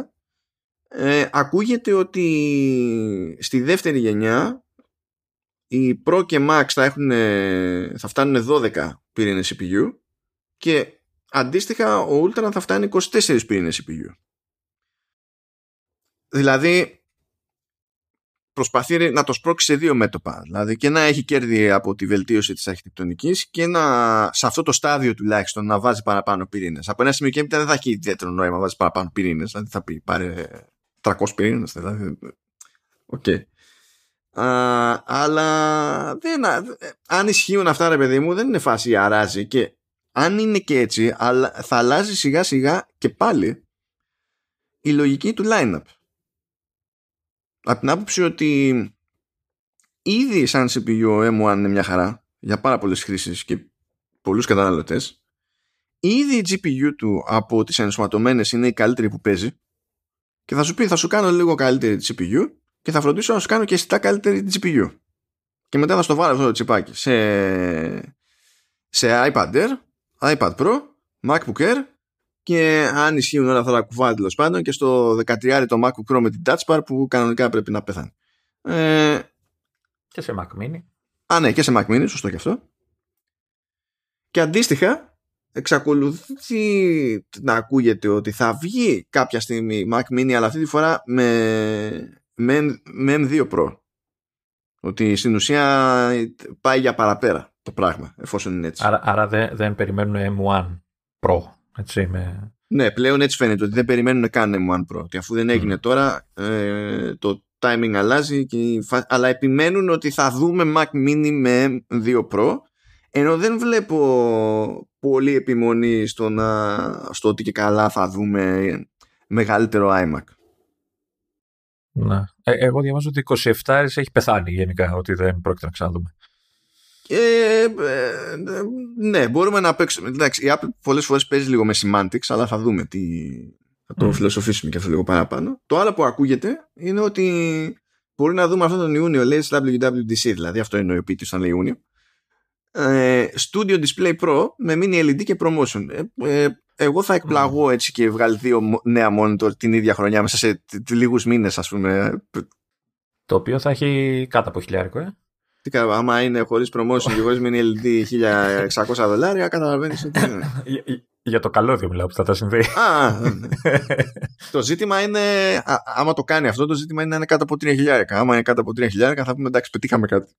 Ε, ακούγεται ότι στη δεύτερη γενιά οι Pro και Max θα, έχουν, θα φτάνουν 12 πυρήνες CPU και αντίστοιχα ο Ultra θα φτάνει 24 πυρήνες CPU. Δηλαδή προσπαθεί να το σπρώξει σε δύο μέτωπα. Δηλαδή και να έχει κέρδη από τη βελτίωση της αρχιτεκτονικής και να, σε αυτό το στάδιο τουλάχιστον να βάζει παραπάνω πυρήνες. Από ένα σημείο και έπειτα δεν θα έχει ιδιαίτερο νόημα να βάζει παραπάνω πυρήνες. Δηλαδή θα πει πάρε 300 πυρήνες. Δηλαδή, okay. Α, αλλά δεν, αν ισχύουν αυτά ρε παιδί μου δεν είναι φάση αράζει και αν είναι και έτσι αλλά θα αλλάζει σιγά σιγά και πάλι η λογική του line-up από την άποψη ότι ήδη σαν CPU ο M1 είναι μια χαρά για πάρα πολλές χρήσεις και πολλούς καταναλωτές ήδη η GPU του από τις ενσωματωμένες είναι η καλύτερη που παίζει και θα σου πει θα σου κάνω λίγο καλύτερη τη CPU και θα φροντίσω να σου κάνω και αισθητά καλύτερη τη GPU και μετά θα στο βάλω αυτό το τσιπάκι σε, σε iPad Air, iPad Pro, MacBook Air και αν ισχύουν όλα αυτά τα κουβάλια τέλος πάντων και στο 13 το MacBook Pro με την Touch Bar που κανονικά πρέπει να πεθάνει. Ε, και σε Mac Mini. Α, ναι, και σε Mac Mini, σωστό και αυτό. Και αντίστοιχα, εξακολουθεί να ακούγεται ότι θα βγει κάποια στιγμή Mac Mini, αλλά αυτή τη φορά με, με, με M2 Pro. Ότι στην ουσία πάει για παραπέρα το πράγμα, εφόσον είναι έτσι. Άρα, άρα δεν, δεν περιμένουν M1 Pro. Έτσι, με... Ναι, πλέον έτσι φαίνεται ότι δεν περιμένουν καν M1 Pro. Ότι αφού δεν έγινε τώρα, ε, το timing αλλάζει, και, αλλά επιμένουν ότι θα δούμε Mac Mini με M2 Pro, ενώ δεν βλέπω πολύ επιμονή στο, να, στο ότι και καλά θα δούμε μεγαλύτερο iMac. Ναι. Ε, εγώ διαβάζω ότι 27 έχει πεθάνει γενικά, ότι δεν πρόκειται να ξαναδούμε. Ε, ε, ναι, μπορούμε να παίξουμε. Εντάξει, η Apple πολλές φορές παίζει λίγο με semantics, αλλά θα δούμε τι. Θα το mm. φιλοσοφήσουμε και αυτό λίγο παραπάνω. Το άλλο που ακούγεται είναι ότι μπορεί να δούμε αυτό τον Ιούνιο, λέει WWDC, δηλαδή αυτό εννοεί ο Πίτη όταν λέει Ιούνιο. Ε, Studio Display Pro με mini LED και promotion. Ε, ε, εγώ θα εκπλαγώ έτσι και βγάλει δύο νέα monitor την ίδια χρονιά μέσα σε λίγους μήνες ας πούμε. Το οποίο θα έχει κάτω από χιλιάρικο, ε. Τι κάνω, άμα είναι χωρίς promotion και χωρίς mini LED 1600 δολάρια, καταλαβαίνεις ότι. Για το καλώδιο μιλάω που θα τα συνδέει. Α, το ζήτημα είναι, άμα το κάνει αυτό, το ζήτημα είναι να είναι κάτω από 3.000. Άμα είναι κάτω από 3.000, θα πούμε εντάξει, πετύχαμε κάτι.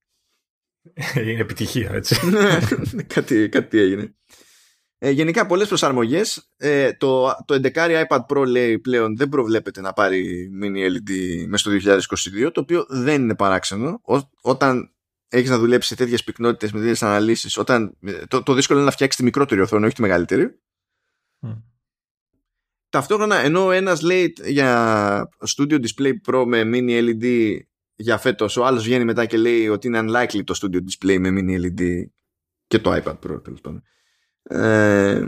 Είναι επιτυχία, έτσι. Ναι, κάτι, κάτι έγινε. Ε, γενικά πολλές προσαρμογές. Ε, το, το 11 iPad Pro λέει πλέον δεν προβλέπεται να πάρει mini LED μέσα στο 2022, το οποίο δεν είναι παράξενο. όταν έχεις να δουλέψεις σε τέτοιες πυκνότητες με τέτοιες αναλύσεις, όταν το, το δύσκολο είναι να φτιάξεις τη μικρότερη οθόνη, όχι τη μεγαλύτερη. Mm. Ταυτόχρονα, ενώ ένας λέει για Studio Display Pro με Mini LED για φέτος, ο άλλος βγαίνει μετά και λέει ότι είναι unlikely το Studio Display με Mini LED και το iPad Pro τέλος πάντων. Ε,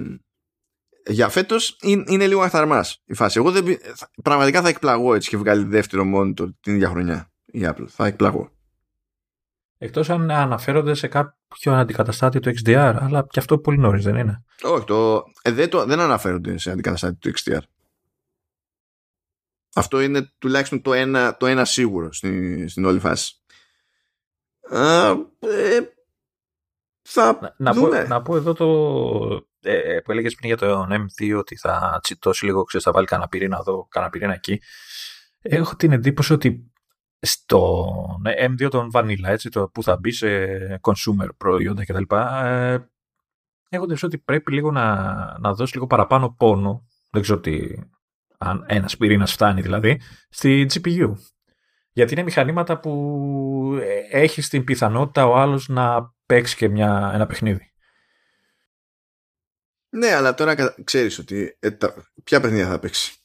για φέτος είναι, είναι λίγο αθαρμάς η φάση. Εγώ δεν, πραγματικά θα εκπλαγώ έτσι και βγάλει δεύτερο monitor την ίδια χρονιά η Apple. Θα εκπλαγώ. Εκτός αν αναφέρονται σε κάποιο αντικαταστάτη του XDR, αλλά και αυτό πολύ νωρίς δεν είναι; Όχι, το, ε, δεν, το, δεν αναφέρονται σε αντικαταστάτη του XDR. Αυτό είναι τουλάχιστον το ένα, το ένα σίγουρο στην, στην όλη φάση. Α, ε, θα να, δούμε. πω, να πω εδώ το ε, ε που έλεγες πριν για το M2 ότι θα τσιτώσει λίγο, ξέρεις, θα βάλει κανένα πυρήνα εδώ, κανένα πυρήνα εκεί. Έχω την εντύπωση ότι στο M2 των Vanilla, έτσι, το που θα μπει σε consumer προϊόντα κτλ. Ε, έχω την ότι πρέπει λίγο να, να δώσει λίγο παραπάνω πόνο, δεν ξέρω τι, αν ένας πυρήνας φτάνει δηλαδή, στη GPU. Γιατί είναι μηχανήματα που ε, έχει την πιθανότητα ο άλλος να παίξει και μια, ένα παιχνίδι. Ναι, αλλά τώρα ξέρεις ότι ε, ποια παιχνίδια θα παίξει.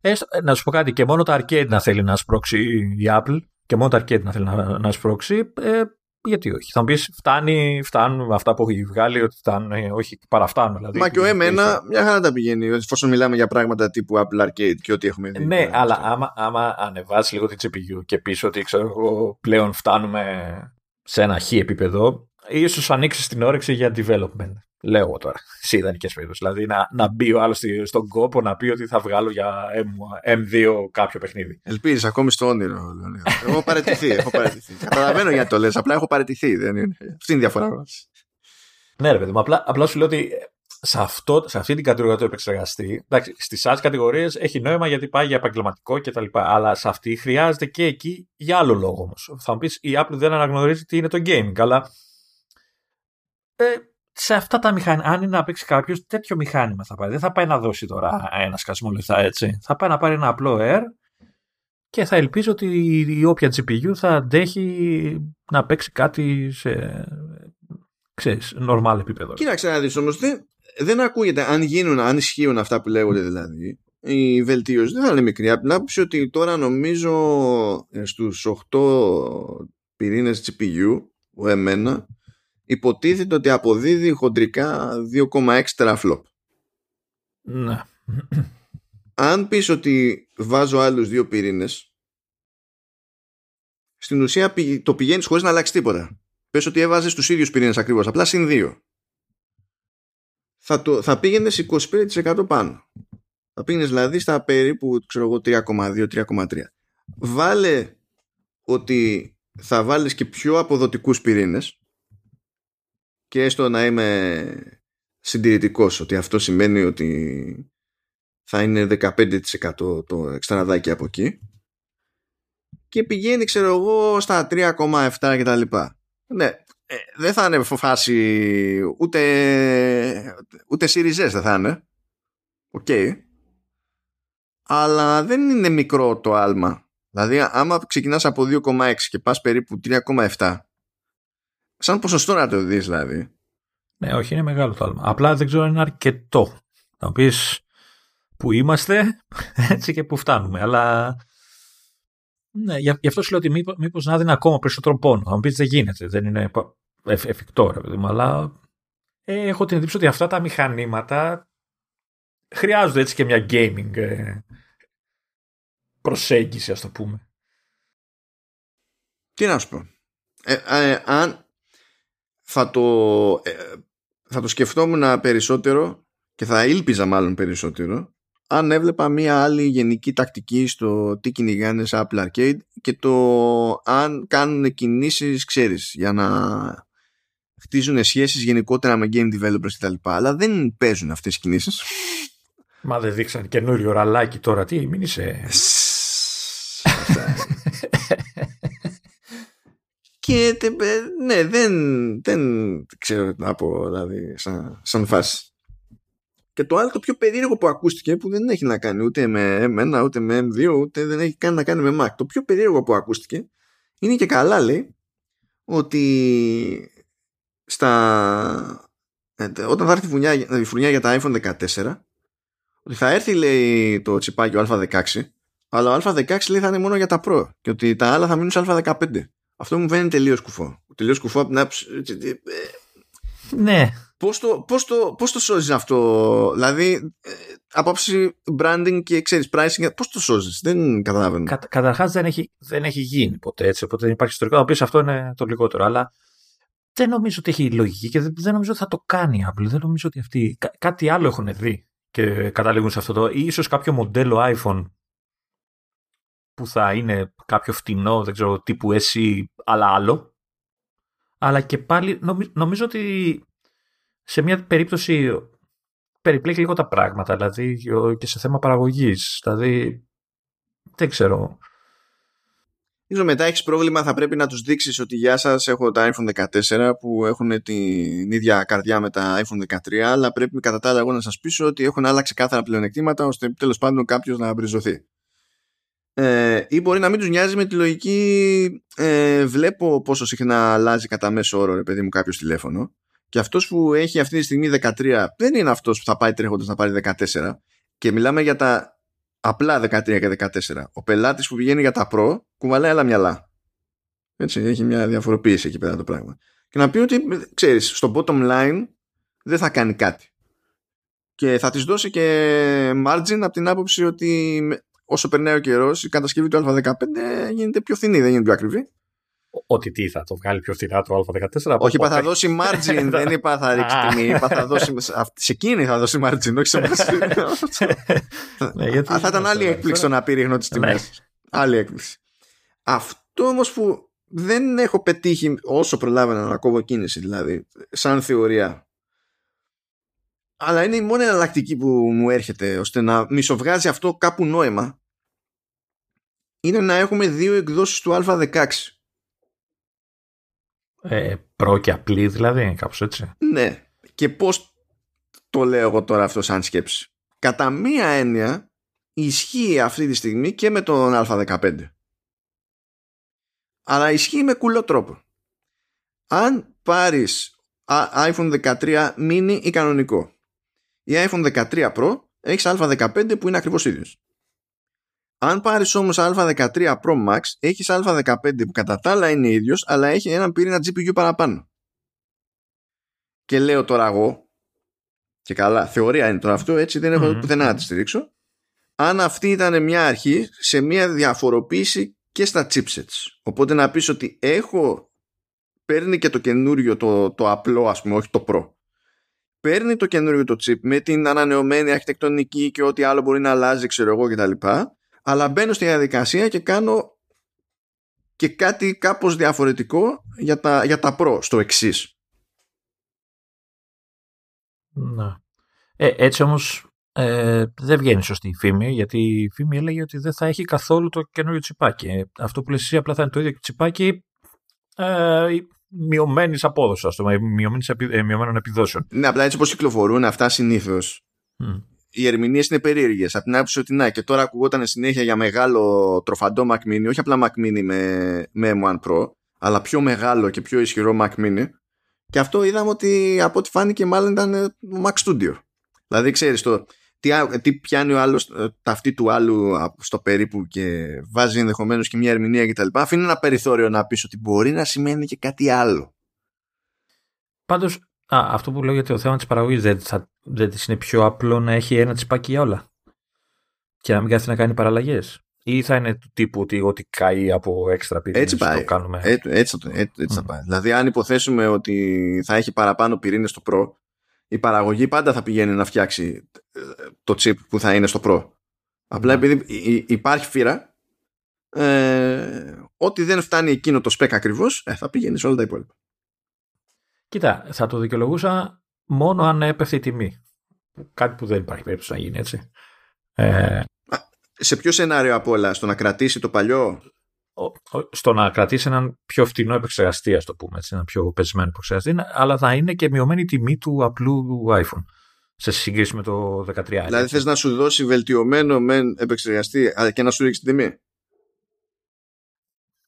Ε, να σου πω κάτι, και μόνο το arcade να θέλει να σπρώξει η Apple και μόνο το arcade να θέλει να, να σπρώξει, ε, γιατί όχι. Θα μου πεις, φτάνει, φτάνουν αυτά που έχει βγάλει, ότι φτάνουν, ε, όχι, παραφτάνουν. Δηλαδή, Μα και ο M1 μια χαρά τα πηγαίνει, εφόσον μιλάμε για πράγματα τύπου Apple Arcade και ό,τι έχουμε δει. Ναι, αλλά άμα, άμα ανεβάσεις λίγο την GPU και πεις ότι ξέρω εγώ πλέον φτάνουμε σε ένα χ επίπεδο, ίσως ανοίξεις την όρεξη για development. Λέω εγώ τώρα, σε ιδανικές περίπτωση. Δηλαδή να, να μπει ο άλλος στον κόπο να πει ότι θα βγάλω για M, M2 κάποιο παιχνίδι. Ελπίζεις ακόμη στο όνειρο. έχω παραιτηθεί. έχω παραιτηθεί. Καταλαβαίνω γιατί το λες. Απλά έχω παραιτηθεί. Δεν είναι. Αυτή είναι η διαφορά μας. Ναι, ρε παιδί μου. Απλά, απλά σου λέω ότι σε, αυτό, σε αυτή την κατηγορία του επεξεργαστή, εντάξει, στις άλλες κατηγορίες έχει νόημα γιατί πάει για επαγγελματικό κτλ. Αλλά σε αυτή χρειάζεται και εκεί για άλλο λόγο όμως. Θα μου πεις η Apple δεν αναγνωρίζει τι είναι το gaming, αλλά. Ε, σε αυτά τα μηχανήματα, αν είναι να παίξει κάποιος, τέτοιο μηχάνημα θα πάει. Δεν θα πάει να δώσει τώρα ένα σκασμό λεφτά έτσι. Θα πάει να πάρει ένα απλό Air και θα ελπίζει ότι η όποια GPU θα αντέχει να παίξει κάτι σε ξέρεις, normal επίπεδο. Κοίταξε να δεις όμως, δεν, δεν ακούγεται αν γίνουν, αν ισχύουν αυτά που λέγονται δηλαδή. Η βελτίωση δεν θα είναι μικρή. Από την άποψη ότι τώρα νομίζω ε, στους 8 πυρήνες GPU, ο εμένα, υποτίθεται ότι αποδίδει χοντρικά 2,6 τεραφλόπ. Ναι. Αν πεις ότι βάζω άλλους δύο πυρήνες, στην ουσία το πηγαίνεις χωρίς να αλλάξει τίποτα. Πες ότι έβαζες τους ίδιους πυρήνες ακριβώς, απλά συν δύο. Θα, το, θα πήγαινες 25% πάνω. Θα πήγαινες δηλαδή στα περίπου 3,2-3,3. Βάλε ότι θα βάλεις και πιο αποδοτικούς πυρήνες και έστω να είμαι συντηρητικός ότι αυτό σημαίνει ότι θα είναι 15% το εξτραδάκι από εκεί και πηγαίνει ξέρω εγώ στα 3,7 και τα λοιπά. Ναι, ε, δεν θα είναι φάση ούτε ούτε σιριζές δεν θα είναι. Οκ. Αλλά δεν είναι μικρό το άλμα. Δηλαδή άμα ξεκινάς από 2,6 και πας περίπου 3,7 Σαν ποσοστό να το δεις δηλαδή. Ναι, όχι, είναι μεγάλο το άλμα. Απλά δεν ξέρω αν είναι αρκετό. Να πεις που είμαστε έτσι και που φτάνουμε. Αλλά ναι, γι' αυτό σου λέω ότι μήπως, μήπως να δίνει ακόμα περισσότερο πόνο. Αν πεις δεν γίνεται, δεν είναι εφικτό, ρε παιδί μου. Αλλά ε, έχω την εντύπωση ότι αυτά τα μηχανήματα χρειάζονται έτσι και μια gaming ε, προσέγγιση, ας το πούμε. Τι να σου πω. Ε, ε αν, θα το, ε, θα το σκεφτόμουν περισσότερο και θα ήλπιζα μάλλον περισσότερο αν έβλεπα μία άλλη γενική τακτική στο τι κυνηγάνε σε Apple Arcade και το αν κάνουν κινήσεις, ξέρεις, για να χτίζουν σχέσεις γενικότερα με game developers κτλ. Αλλά δεν παίζουν αυτές οι κινήσεις. Μα δεν δείξαν καινούριο ραλάκι τώρα. Τι, μην είσαι... Και ναι, δεν, δεν ξέρω τι να πω δηλαδή, σαν, σαν φάση. Και το άλλο το πιο περίεργο που ακούστηκε που δεν έχει να κάνει ούτε με M1 ούτε με M2 ούτε δεν έχει καν να κάνει με Mac. Το πιο περίεργο που ακούστηκε είναι και καλά λέει ότι στα, ε, όταν θα έρθει η φουρνιά, η φουρνιά για τα iPhone 14 ότι θα έρθει λέει το τσιπάκι ο Α16 αλλά ο Α16 λέει θα είναι μόνο για τα Pro και ότι τα άλλα θα μείνουν σε Α15. Αυτό μου φαίνεται τελείως κουφό. Τελείως κουφό από την άποψη. Ε, ναι. Πώς το, πώς το, πώς το σώζεις αυτό, Δηλαδή, ε, άποψη branding και ξέρεις pricing, πώς το σώζεις, δεν καταλαβαίνω. Κα, Καταρχάς δεν έχει, δεν έχει γίνει ποτέ έτσι, οπότε δεν υπάρχει ιστορικό. Να πεις αυτό είναι το λιγότερο. Αλλά δεν νομίζω ότι έχει λογική και δεν, δεν νομίζω ότι θα το κάνει η Apple. Δεν νομίζω ότι αυτοί. Κά, κάτι άλλο έχουν δει και καταλήγουν σε αυτό το. ή ίσως κάποιο μοντέλο iPhone που θα είναι κάποιο φτηνό, δεν ξέρω, τύπου εσύ, αλλά άλλο. Αλλά και πάλι νομίζω ότι σε μια περίπτωση περιπλέκει λίγο τα πράγματα, δηλαδή και σε θέμα παραγωγής. Δηλαδή, δεν ξέρω. Ίσως μετά έχεις πρόβλημα, θα πρέπει να τους δείξεις ότι γεια σας έχω τα iPhone 14 που έχουν την ίδια καρδιά με τα iPhone 13 αλλά πρέπει κατά τα άλλα εγώ να σας πείσω ότι έχουν άλλα ξεκάθαρα πλεονεκτήματα ώστε τέλος πάντων κάποιος να μπριζωθεί ε, ή μπορεί να μην τους νοιάζει με τη λογική ε, βλέπω πόσο συχνά αλλάζει κατά μέσο όρο ρε παιδί μου κάποιος τηλέφωνο και αυτός που έχει αυτή τη στιγμή 13 δεν είναι αυτός που θα πάει τρέχοντας να πάρει 14 και μιλάμε για τα απλά 13 και 14 ο πελάτης που πηγαίνει για τα Pro κουβαλάει άλλα μυαλά Έτσι, έχει μια διαφοροποίηση εκεί πέρα το πράγμα. Και να πει ότι, ξέρεις, στο bottom line δεν θα κάνει κάτι. Και θα της δώσει και margin από την άποψη ότι όσο περνάει ο καιρός, η κατασκευή του Α15 γίνεται πιο φθηνή, δεν γίνεται πιο ακριβή. Ότι τι θα το βγάλει πιο φθηνά το Α14. Όχι, είπα θα δώσει margin, δεν είπα θα ρίξει τιμή. Είπα θα δώσει. Σε εκείνη θα δώσει margin, όχι σε εμά. ναι, θα ήταν άλλη έκπληξη το να πει ρίχνω τις τιμές. Άλλη έκπληξη. Αυτό όμως που δεν έχω πετύχει όσο προλάβαινα να κόβω κίνηση, δηλαδή, σαν θεωρία. Αλλά είναι η μόνη εναλλακτική που μου έρχεται ώστε να μισοβγάζει αυτό κάπου νόημα. Είναι να έχουμε δύο εκδόσεις του Α16. Ε, προ και απλή δηλαδή, κάπως έτσι. Ναι. Και πώς το λέω εγώ τώρα αυτό σαν σκέψη. Κατά μία έννοια ισχύει αυτή τη στιγμή και με τον Α15. Αλλά ισχύει με κουλό τρόπο. Αν πάρεις iPhone 13 mini ή κανονικό η iPhone 13 Pro έχεις α15 που είναι ακριβώς ίδιος. Αν πάρεις όμως α13 Pro Max έχεις α15 που κατά τα άλλα είναι ίδιος αλλά έχει έναν πυρήνα GPU παραπάνω. Και λέω τώρα εγώ και καλά, θεωρία είναι τώρα αυτό, έτσι δεν έχω mm πουθενά να τη στηρίξω. Αν αυτή ήταν μια αρχή σε μια διαφοροποίηση και στα chipsets. Οπότε να πεις ότι έχω παίρνει και το καινούριο το, το απλό ας πούμε, όχι το Pro παίρνει το καινούριο το chip με την ανανεωμένη αρχιτεκτονική και ό,τι άλλο μπορεί να αλλάζει ξέρω εγώ κτλ. Αλλά μπαίνω στη διαδικασία και κάνω και κάτι κάπως διαφορετικό για τα, για τα Pro στο εξής. Να. Ε, έτσι όμως ε, δεν βγαίνει σωστή η φήμη, γιατί η φήμη έλεγε ότι δεν θα έχει καθόλου το καινούριο τσιπάκι. Αυτό που λες εσύ απλά θα είναι το ίδιο τσιπάκι ε, μειωμένης απόδοσης, ας πούμε, ε, μειωμένων επιδόσεων. Ναι, απλά έτσι όπως κυκλοφορούν αυτά συνήθως. Mm. Οι ερμηνείες είναι περίεργες. Από την άποψη ότι να, και τώρα ακουγόταν συνέχεια για μεγάλο τροφαντό Mac Mini, όχι απλά Mac Mini με, με M1 Pro, αλλά πιο μεγάλο και πιο ισχυρό Mac Mini. Και αυτό είδαμε ότι από ό,τι φάνηκε μάλλον ήταν Mac Studio. Δηλαδή, ξέρεις το, τι, τι πιάνει ο άλλος ε, ταυτί του άλλου στο περίπου και βάζει ενδεχομένως και μια ερμηνεία κτλ. Αφήνει ένα περιθώριο να πεις ότι μπορεί να σημαίνει και κάτι άλλο. Πάντως, αυτό που λέω για το θέμα της παραγωγής δεν, θα, δεν είναι πιο απλό να έχει ένα τσιπάκι για όλα και να μην κάθεται να κάνει παραλλαγές ή θα είναι του τύπου ότι ό,τι καεί από έξτρα πυρήνες έτσι πάει. το κάνουμε. Έτσι, έτσι, έτσι, έτσι θα πάει. Δηλαδή αν υποθέσουμε ότι θα έχει παραπάνω πυρήνες στο Pro η παραγωγή πάντα θα πηγαίνει να φτιάξει ε, το chip που θα είναι στο Pro. Απλά ναι. επειδή υπάρχει φύρα, ε, ό,τι δεν φτάνει εκείνο το spec ακριβώς, ε, θα πηγαίνει σε όλα τα υπόλοιπα. Κοίτα, θα το δικαιολογούσα μόνο αν έπεφτε η τιμή. Κάτι που δεν υπάρχει περίπτωση να γίνει έτσι. Ε... Σε ποιο σενάριο από όλα, στο να κρατήσει το παλιό; Στο να κρατήσει έναν πιο φτηνό επεξεργαστή, ας το πούμε έτσι, ένα πιο πεσμένο επεξεργαστή, αλλά θα είναι και μειωμένη η τιμή του απλού iPhone σε σύγκριση με το 13. Δηλαδή θες να σου δώσει βελτιωμένο με επεξεργαστή και να σου ρίξει την τιμή;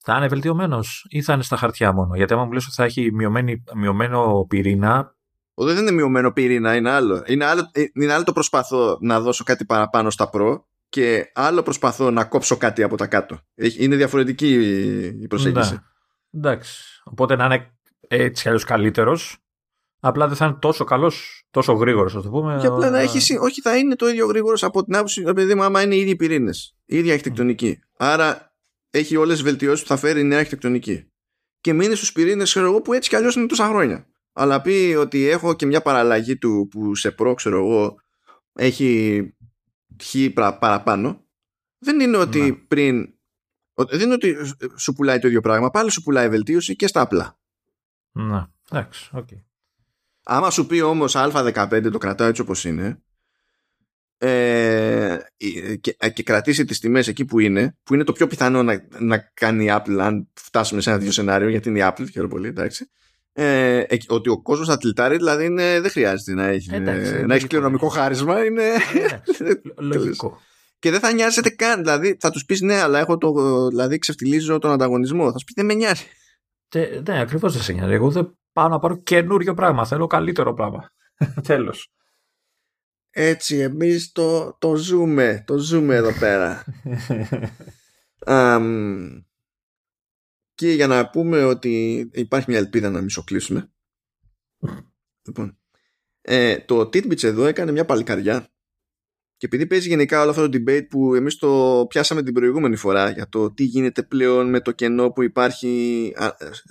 Θα είναι βελτιωμένος ή θα είναι στα χαρτιά μόνο; Γιατί άμα μου λες ότι θα έχει μειωμένο πυρήνα. δεν είναι μειωμένο πυρήνα, είναι άλλο. Είναι, άλλο. Ε, είναι άλλο το προσπαθώ να δώσω κάτι παραπάνω στα Pro και άλλο προσπαθώ να κόψω κάτι από τα κάτω. Είναι διαφορετική η προσέγγιση. Ναι. Εντάξει. Οπότε να είναι έτσι αλλιώς καλύτερος. Απλά δεν θα είναι τόσο καλός, τόσο γρήγορος, ας το πούμε. Και απλά να έχει. Όχι, θα είναι το ίδιο γρήγορος από την άποψη, επειδή μου, άμα είναι οι ίδιοι πυρήνες. Η ίδια αρχιτεκτονική. Άρα έχει όλες τις βελτιώσεις που θα φέρει η νέα αρχιτεκτονική. Και μείνει στους πυρήνες, ξέρω εγώ, που έτσι κι αλλιώς είναι τόσα χρόνια. Αλλά πει ότι έχω και μια παραλλαγή του που σε Pro, ξέρω εγώ, έχει χ παραπάνω, δεν είναι ότι ναι. πριν. Δεν είναι ότι σου πουλάει το ίδιο πράγμα, πάλι σου πουλάει βελτίωση και στα απλά. Ναι, εντάξει, OK. Okay. Άμα σου πει όμως A15 το κρατάω έτσι όπως είναι ε, και, και κρατήσει τις τιμές εκεί που είναι που είναι το πιο πιθανό να, να κάνει η Apple αν φτάσουμε σε ένα δύο σενάριο γιατί είναι η Apple, χαίρομαι πολύ, εντάξει ε, ότι ο κόσμος θα τυλτάρει, δηλαδή είναι, δεν χρειάζεται να έχει, Εντάξει, να έχει κληρονομικό χάρισμα. Είναι... λογικό. Και δεν θα νοιάζεται καν. Δηλαδή θα τους πεις ναι, αλλά έχω το. Δηλαδή ξεφτιλίζω τον ανταγωνισμό. Θα σου πει δεν με νοιάζει. ναι, ακριβώς δεν σε νοιάζει. Εγώ δεν πάω να πάρω καινούριο πράγμα. Θέλω καλύτερο πράγμα. Τέλος. Έτσι, εμείς το, το ζούμε. Το ζούμε εδώ πέρα. um, και για να πούμε ότι υπάρχει μια ελπίδα να μισοκλείσουμε. λοιπόν, ε, το Titbits εδώ έκανε μια παλικαριά. Και επειδή παίζει γενικά όλο αυτό το debate που εμείς το πιάσαμε την προηγούμενη φορά για το τι γίνεται πλέον με το κενό που υπάρχει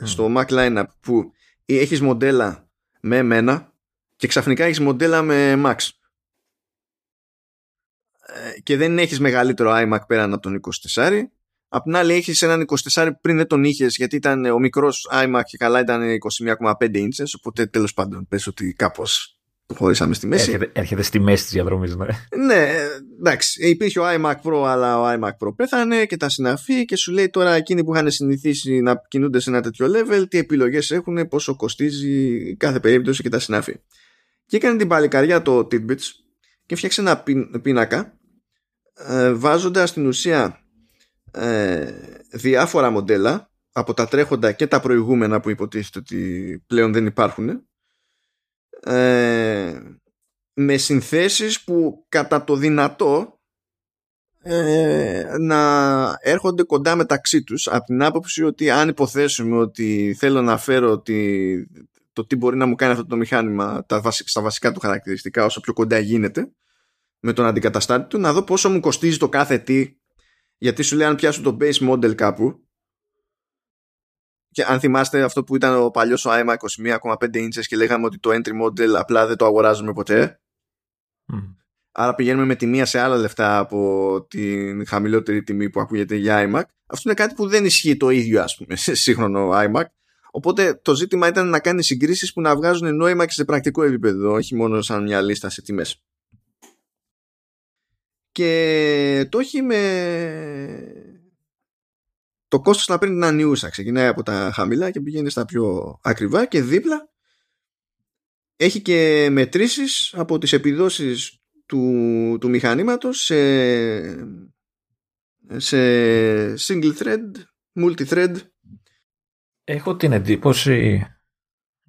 στο Mac Lineup που έχεις μοντέλα με εμένα και ξαφνικά έχεις μοντέλα με Max ε, και δεν έχεις μεγαλύτερο iMac πέραν από τον 24 Απ' την άλλη έχεις έναν 24 πριν δεν τον είχες γιατί ήταν ο μικρός iMac και καλά ήταν 21,5 inches οπότε τέλος πάντων πες ότι κάπως χωρίσαμε στη μέση. Έρχεται, έρχεται στη μέση της διαδρομής, ναι. Ναι, εντάξει. Υπήρχε ο iMac Pro, αλλά ο iMac Pro πέθανε και τα συναφή και σου λέει τώρα εκείνοι που είχαν συνηθίσει να κινούνται σε ένα τέτοιο level, τι επιλογές έχουν, πόσο κοστίζει κάθε περίπτωση και τα συναφή. Και έκανε την παλικαριά το Tidbits και φτιάξε ένα πίνακα ε, βάζοντας στην ουσία ε, διάφορα μοντέλα από τα τρέχοντα και τα προηγούμενα που υποτίθεται ότι πλέον δεν υπάρχουν. Ε, με συνθέσεις που κατά το δυνατό ε, να έρχονται κοντά μεταξύ τους από την άποψη ότι αν υποθέσουμε ότι θέλω να φέρω ότι το τι μπορεί να μου κάνει αυτό το μηχάνημα τα στα βασικά του χαρακτηριστικά όσο πιο κοντά γίνεται με τον αντικαταστάτη του να δω πόσο μου κοστίζει το κάθε τι γιατί σου λέει αν πιάσω το base model κάπου και αν θυμάστε αυτό που ήταν ο παλιός ο iMac 21,5 inches και λέγαμε ότι το entry model απλά δεν το αγοράζουμε ποτέ. Άρα πηγαίνουμε με τιμία σε άλλα λεφτά από την χαμηλότερη τιμή που ακούγεται για iMac. Αυτό είναι κάτι που δεν ισχύει το ίδιο ας πούμε σε σύγχρονο iMac. Οπότε το ζήτημα ήταν να κάνει συγκρίσεις που να βγάζουν νόημα και σε πρακτικό επίπεδο, όχι μόνο σαν μια λίστα σε τιμές. Και το έχει με το κόστος να παίρνει την ανιούσα. Ξεκινάει από τα χαμηλά και πηγαίνει στα πιο ακριβά και δίπλα έχει και μετρήσεις από τις επιδόσεις του, του μηχανήματος σε, σε single thread, multi-thread. Έχω την εντύπωση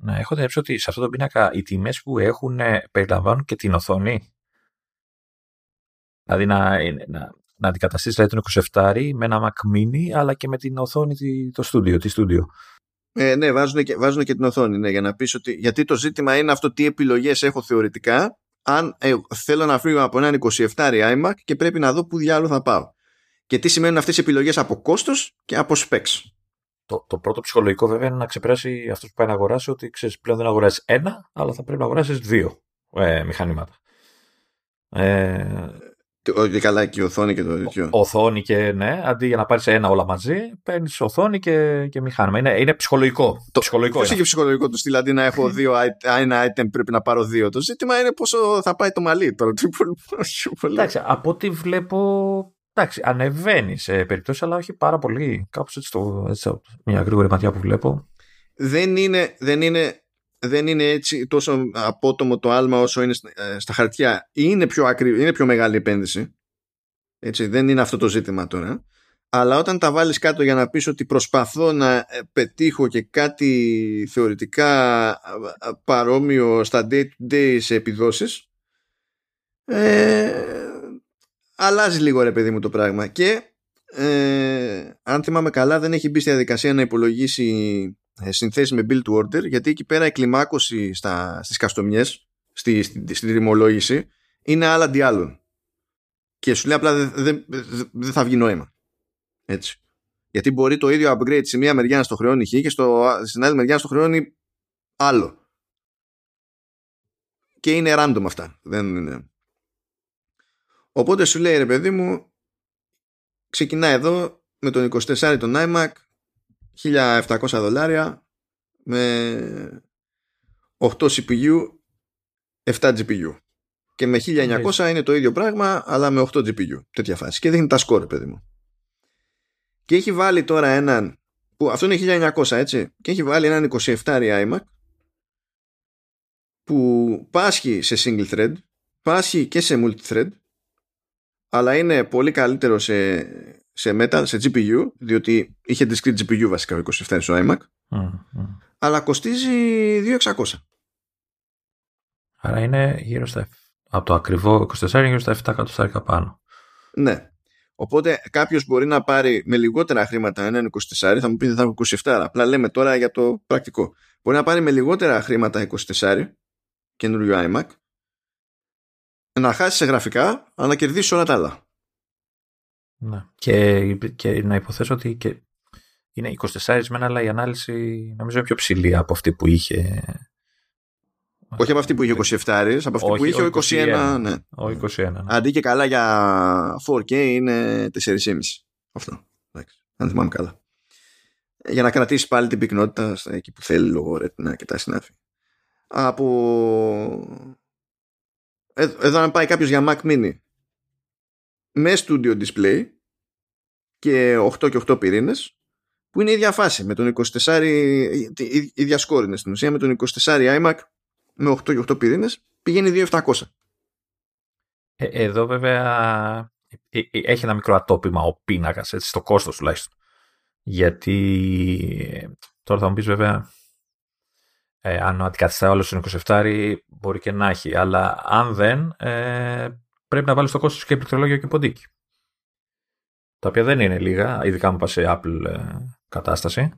να έχω την εντύπωση ότι σε αυτό το πίνακα οι τιμές που έχουν περιλαμβάνουν και την οθόνη. Δηλαδή να, να, να αντικαταστήσει δηλαδή, τον 27 με ένα Mac Mini αλλά και με την οθόνη το studio, τη studio. Ε, ναι, βάζουν και, βάζουν και την οθόνη ναι, για να πεις ότι. Γιατί το ζήτημα είναι αυτό τι επιλογές έχω θεωρητικά. Αν ε, θέλω να φύγω από έναν 27 iMac και πρέπει να δω πού διάλογο θα πάω. Και τι σημαίνουν αυτές οι επιλογές από κόστος και από specs. Το, το πρώτο ψυχολογικό βέβαια είναι να ξεπεράσει αυτός που πάει να αγοράσει ότι ξέρεις πλέον δεν αγοράζεις ένα, αλλά θα πρέπει να αγοράσεις δύο ε, μηχανήματα. Ε, όχι καλά και η οθόνη και το τέτοιο. Οθόνη και ναι, αντί για να πάρεις ένα όλα μαζί, παίρνεις οθόνη και, και μηχάνημα. Είναι, είναι ψυχολογικό. Το, ψυχολογικό πώς έχει ψυχολογικό του στυλ, αντί να έχω δύο, ένα item πρέπει να πάρω δύο. Το ζήτημα είναι πόσο θα πάει το μαλλί τώρα. Εντάξει, από ό,τι βλέπω. Εντάξει, ανεβαίνει σε περιπτώσεις, αλλά όχι πάρα πολύ. Κάπως έτσι, το, έτσι μια γρήγορη ματιά που βλέπω. Δεν είναι, δεν είναι δεν είναι έτσι τόσο απότομο το άλμα όσο είναι ε, στα χαρτιά. Είναι πιο, ακρι... είναι πιο μεγάλη επένδυση. Έτσι, δεν είναι αυτό το ζήτημα τώρα. Αλλά όταν τα βάλεις κάτω για να πεις ότι προσπαθώ να ε, πετύχω και κάτι θεωρητικά ε, παρόμοιο στα day-to-day σε επιδόσεις ε, αλλάζει λίγο ρε παιδί μου το πράγμα και ε, αν θυμάμαι καλά δεν έχει μπει στη διαδικασία να υπολογίσει ε, συνθέσεις με build to order γιατί εκεί πέρα η κλιμάκωση στα, στις καστομιές στη, στη, στη ρημολόγηση είναι άλλα αντί άλλων. Και σου λέει απλά δεν δε, θα βγει νόημα. Έτσι. Γιατί μπορεί το ίδιο upgrade σε μία μεριά να στο χρεώνει χ και στο, στην άλλη μεριά να στο χρεώνει άλλο. Και είναι random αυτά. Δεν είναι. οπότε σου λέει ρε παιδί μου ξεκινάει εδώ με τον 24 τον iMac 1700 δολάρια με 8 CPU 7 GPU και με 1900 είναι το ίδιο πράγμα αλλά με 8 GPU τέτοια φάση. Και δείχνει τα σκόρ παιδί μου. Και έχει βάλει τώρα έναν που αυτό είναι 1900 έτσι και έχει βάλει έναν 27 iMac που πάσχει σε single thread πάσχει και σε multi-thread αλλά είναι πολύ καλύτερο σε σε Metal, σε GPU, διότι είχε discrete GPU βασικά ο 27 στο iMac, αλλά κοστίζει 2.600. Άρα είναι γύρω στα από το ακριβό 24 γύρω στα 7 εκατοστάρικα πάνω. Ναι. Οπότε κάποιος μπορεί να πάρει με λιγότερα χρήματα έναν 24, θα μου πει θα έχω 27, απλά λέμε τώρα για το πρακτικό. Μπορεί να πάρει με λιγότερα χρήματα 24 καινούριο iMac, να χάσει σε γραφικά, αλλά να κερδίσει όλα τα άλλα. Ναι. Και, και να υποθέσω ότι και είναι 24 μένα, αλλά η ανάλυση νομίζω είναι πιο ψηλή από αυτή που είχε. Όχι από αυτή που είχε 27, από αυτή που είχε ο 21. ναι. Ο 21 ναι. Αντί και καλά για 4K είναι 4,5. Αυτό. Εντάξει, αν θυμάμαι καλά. Για να κρατήσει πάλι την πυκνότητα εκεί που θέλει λόγω ρετινά και τα συνάφη. Από. Ε, εδώ να πάει κάποιος για Mac Mini με Studio Display και 8 και 8 πυρήνες που είναι η ίδια φάση με τον 24 η ίδια σκόρ είναι στην ουσία με τον 24 iMac με 8 και 8 πυρήνες πηγαίνει 2.700 ε, εδώ βέβαια ε, ε, έχει ένα μικρό ατόπιμα ο πίνακας έτσι, στο κόστος τουλάχιστον. Γιατί τώρα θα μου πεις βέβαια ε, αν αντικαθιστά όλο στον 27 μπορεί και να έχει. Αλλά αν δεν ε, πρέπει να βάλεις το κόστος και πληκτρολόγιο και ποντίκι τα οποία δεν είναι λίγα ειδικά μου πας σε Apple κατάσταση.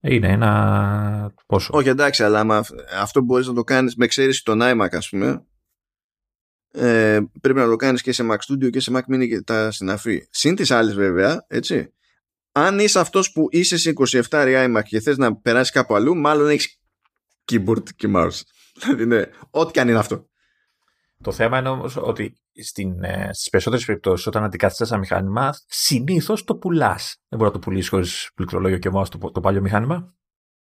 Είναι ένα πόσο. Όχι εντάξει, αλλά αυτό μπορείς να το κάνεις με εξαίρεση τον iMac, ας πούμε. Ε, πρέπει να το κάνεις και σε Mac Studio και σε Mac Mini και τα συναφή. Συν τις άλλες, βέβαια, έτσι. Αν είσαι αυτός που είσαι σε 27 iMac και θες να περάσεις κάπου αλλού, μάλλον έχεις keyboard και mouse. Δηλαδή, ναι, ό,τι και αν είναι αυτό. Το θέμα είναι όμως ότι στην, ε, στις περισσότερες περιπτώσεις όταν αντικαθιστάς ένα μηχάνημα συνήθως το πουλάς. Δεν μπορεί να το πουλήσεις χωρίς πληκτρολόγιο και μόνο το, το παλιό μηχάνημα.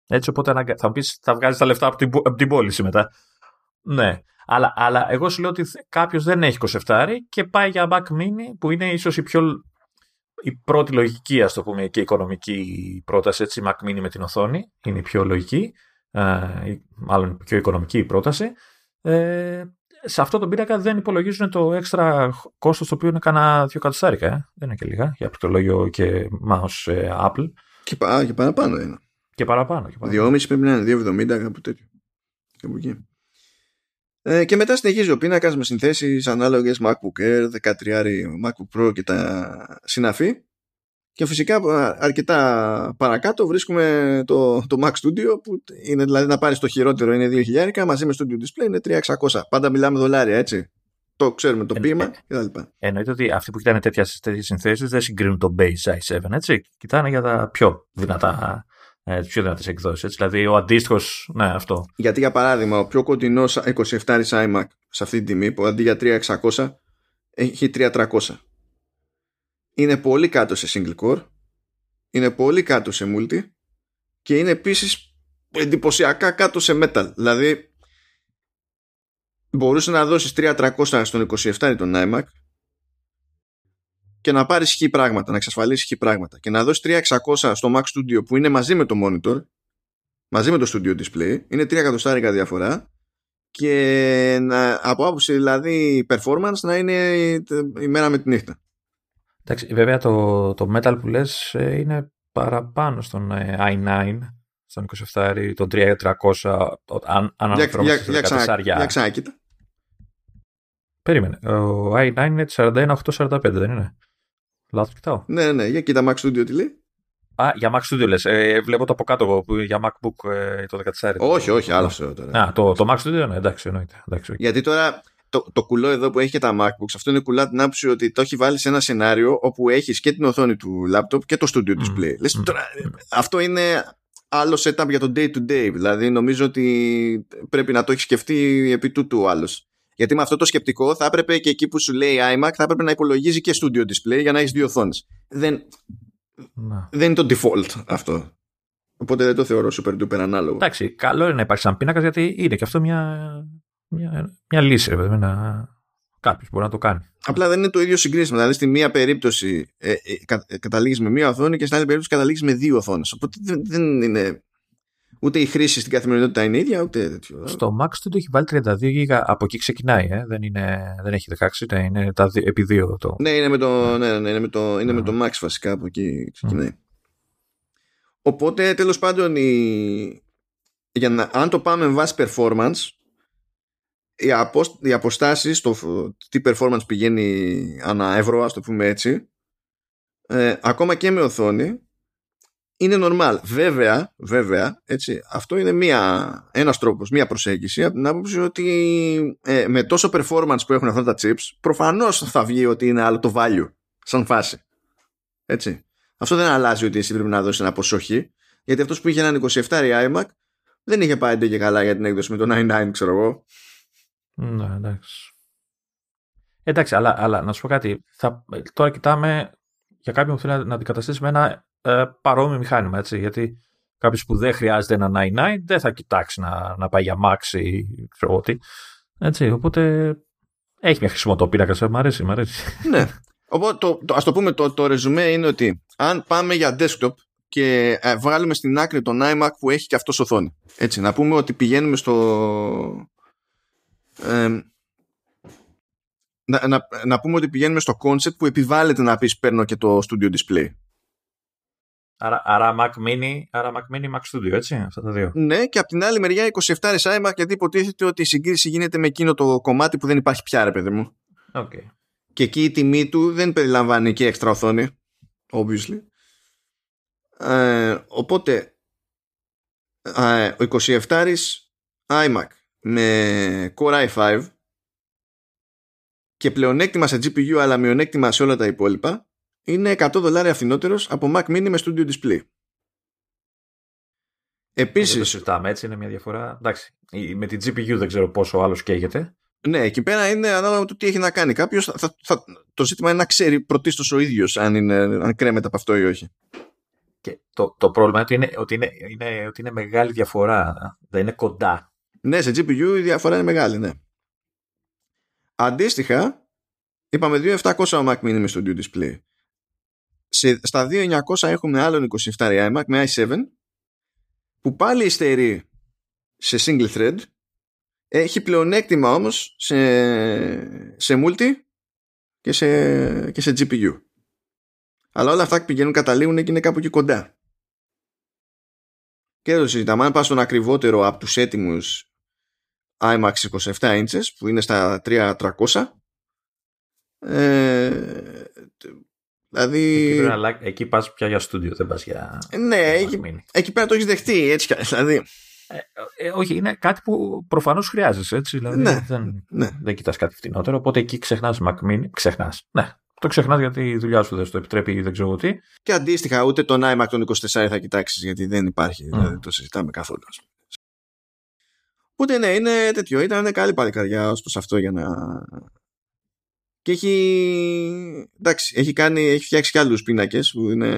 Έτσι οπότε θα μου πεις θα βγάζεις τα λεφτά από την, από την πώληση μετά. Ναι. Αλλά, αλλά εγώ σου λέω ότι κάποιος δεν έχει 27 και πάει για Mac Mini που είναι ίσως η πιο η πρώτη λογική ας το πούμε και οικονομική πρόταση έτσι Mac Mini με την οθόνη είναι η πιο λογική ε, μάλλον η πιο οικονομική η πρόταση ε, σε αυτό το πίνακα δεν υπολογίζουν το έξτρα κόστος το οποίο είναι κανένα δύο κατοστάρικα. Ε. Δεν είναι και λίγα για πληκτρολόγιο και mouse ε, Apple. Και, πα, και παραπάνω είναι. Και παραπάνω. Και παραπάνω. 2,5 πρέπει να είναι 2,70 κάπου τέτοιο. Κάπου εκεί. Ε, και μετά συνεχίζει ο πίνακας με συνθέσεις ανάλογες MacBook Air, 13 MacBook Pro και τα συναφή. Και φυσικά αρκετά παρακάτω βρίσκουμε το, το Mac Studio που είναι δηλαδή να πάρεις το χειρότερο είναι 2.000 μαζί με Studio Display είναι 3.600. Πάντα μιλάμε δολάρια έτσι. Το ξέρουμε το ποίημα κτλ. Εννοείται ότι αυτοί που κοιτάνε τέτοιες συνθέσεις δεν συγκρίνουν το Base i7 έτσι. Κοιτάνε για τα πιο δυνατά ε, πιο δυνατές εκδόσεις. Δηλαδή ο αντίστοιχος, ναι αυτό. Γιατί για παράδειγμα ο πιο κοντινός 27 iMac σε αυτή την τιμή που αντί για 3.600 έχει 3.300 είναι πολύ κάτω σε single core, είναι πολύ κάτω σε multi και είναι επίσης εντυπωσιακά κάτω σε metal. Δηλαδή μπορούσε να δώσεις 3300 στον 27 τον iMac και να πάρεις χι πράγματα, να εξασφαλίσεις χι πράγματα και να δώσεις 3600 στο Mac Studio που είναι μαζί με το monitor μαζί με το Studio Display είναι 3 εκατοστάρικα διαφορά και να, από άποψη δηλαδή performance να είναι η μέρα με τη νύχτα. Εντάξει, βέβαια το, το metal που λες ε, είναι παραπάνω στον ε, i9, στον 27, τον 3300, αν, αν αναφερόμαστε σε 14 Για ξανά, κοίτα. Περίμενε. Ο i9 είναι 41845, δεν είναι; Λάθος κοιτάω. Ναι, ναι, για κοίτα Mac Studio τι λέει. Α, για Mac Studio λες. Ε, βλέπω το από κάτω εγώ, που για MacBook ε, το 14. Όχι, όχι, άλλο αυτό τώρα. Α, το, το Mac Studio, ναι, εντάξει, εννοείται. Εντάξει, okay. Γιατί τώρα το, το κουλό εδώ που έχει και τα MacBooks, αυτό είναι κουλά την άποψη ότι το έχει βάλει σε ένα σενάριο όπου έχεις και την οθόνη του laptop και το studio display. Mm. Λες, τώρα, αυτό είναι άλλο setup για το day to day. Δηλαδή νομίζω ότι πρέπει να το έχεις σκεφτεί επί τούτου ο άλλος. Γιατί με αυτό το σκεπτικό θα έπρεπε και εκεί που σου λέει iMac θα έπρεπε να υπολογίζει και studio display για να έχεις δύο οθόνες. Δεν, δεν είναι το default αυτό. Οπότε δεν το θεωρώ super duper ανάλογο. Εντάξει, καλό είναι να υπάρχει σαν πίνακας γιατί είναι και αυτό μια μια, μια λύση, ρε παιδί, να... κάποιος μπορεί να το κάνει. Απλά δεν είναι το ίδιο συγκρίσιμο. Δηλαδή, στη μία περίπτωση ε, ε, ε καταλήγεις με μία οθόνη και στην άλλη περίπτωση καταλήγεις με δύο οθόνες. Οπότε δεν, δεν είναι. Ούτε η χρήση στην καθημερινότητα είναι ίδια, ούτε τέτοιο. Στο Max του έχει βάλει 32 γίγα, από εκεί ξεκινάει, ε. δεν, είναι, δεν έχει 16, είναι τα, επί δύο το. Ναι, είναι με το, ναι, ναι, είναι με το, είναι με το Max βασικά, από εκεί ξεκινάει. Οπότε, τέλος πάντων, η... για να, αν το πάμε βάσει performance, οι, αποσ... οι αποστάσεις, το τι performance πηγαίνει ανά ευρώ, ας το πούμε έτσι, ε, ακόμα και με οθόνη είναι normal. Βέβαια, βέβαια, έτσι, αυτό είναι μία, ένας τρόπος, μία προσέγγιση από την άποψη ότι ε, με τόσο performance που έχουν αυτά τα chips, προφανώς θα βγει ότι είναι άλλο το value, σαν φάση. Έτσι. Αυτό δεν αλλάζει ότι εσύ πρέπει να δώσεις ένα ποσοχή, γιατί αυτός που είχε έναν 27 iMac δεν είχε πάει και καλά για την έκδοση με το 99, ξέρω εγώ. Ναι, εντάξει. Εντάξει, αλλά, αλλά να σου πω κάτι. Θα, τώρα κοιτάμε για κάποιον που θέλει να αντικαταστήσει με ένα ε, παρόμοιο μηχάνημα. Έτσι, γιατί κάποιος που δεν χρειάζεται ένα 99 δεν θα κοιτάξει να, να πάει για Max ή ξέρω τι. Έτσι, οπότε έχει μια χρησιμότητα Μ' αρέσει, μ' αρέσει. Ναι. Οπότε το, το, ας το πούμε το, το ρεζουμέ είναι ότι αν πάμε για desktop και ε, βγάλουμε στην άκρη τον iMac που έχει και αυτός οθόνη. Έτσι, να πούμε ότι πηγαίνουμε στο... Ε, να, να, να πούμε ότι πηγαίνουμε στο concept που επιβάλλεται να πεις παίρνω και το studio display. Άρα, άρα Mac Mini, άρα Mac Mini, Mac Studio, έτσι, αυτά τα δύο. Ναι, και από την άλλη μεριά 27 iMac γιατί υποτίθεται ότι η συγκρίση γίνεται με εκείνο το κομμάτι που δεν υπάρχει πια, ρε παιδί μου. Okay. Και εκεί η τιμή του δεν περιλαμβάνει και έξτρα οθόνη, obviously. Ε, οπότε, ε, ο 27 iMac με Core i5 και πλεονέκτημα σε GPU αλλά μειονέκτημα σε όλα τα υπόλοιπα είναι 100 δολάρια φθηνότερος από Mac Mini με Studio Display. Επίσης... Δεν το συζητάμε έτσι, είναι μια διαφορά. Εντάξει, με την GPU δεν ξέρω πόσο άλλο καίγεται. Ναι, εκεί πέρα είναι ανάλογα το τι έχει να κάνει κάποιος. το ζήτημα είναι να ξέρει πρωτίστως ο ίδιος αν, αν κρέμεται από αυτό ή όχι. Και το, το πρόβλημα είναι ότι είναι, είναι, ότι είναι μεγάλη διαφορά. Δεν είναι κοντά. Ναι, σε GPU η διαφορά είναι μεγάλη, ναι. Αντίστοιχα, είπαμε 2.700 ο Mac Mini μες Studio Display. Σε, στα 2.900 έχουμε άλλον 27 iMac με i7 που πάλι υστερεί σε single thread έχει πλεονέκτημα όμως σε, σε multi και σε, και σε GPU. Αλλά όλα αυτά πηγαίνουν καταλήγουν και είναι κάπου εκεί κοντά. Και εδώ συζητάμε, αν πας στον ακριβότερο από τους έτοιμους IMAX 27 inches που είναι στα 3300 ε, δηλαδή εκεί, να, εκεί πας πια για στούντιο δεν πας για ναι εκεί, εκεί πέρα το έχεις δεχτεί έτσι δηλαδή ε, ε, όχι, είναι κάτι που προφανώς χρειάζεσαι. Έτσι, δηλαδή ναι, δεν, ναι. δεν κοιτάς κάτι φτηνότερο. Οπότε εκεί ξεχνάς Mac Mini. Ξεχνάς. Ναι, το ξεχνάς γιατί η δουλειά σου δεν το επιτρέπει ή δεν ξέρω τι. Και αντίστοιχα, ούτε τον iMac των 24 θα κοιτάξεις γιατί δεν υπάρχει. Mm. Δηλαδή, το συζητάμε καθόλου. Ούτε ναι, είναι τέτοιο. Ήταν καλή παλικαριά ως προς αυτό για να. Και έχει. Εντάξει, έχει, κάνει, έχει φτιάξει και άλλους πίνακες που είναι.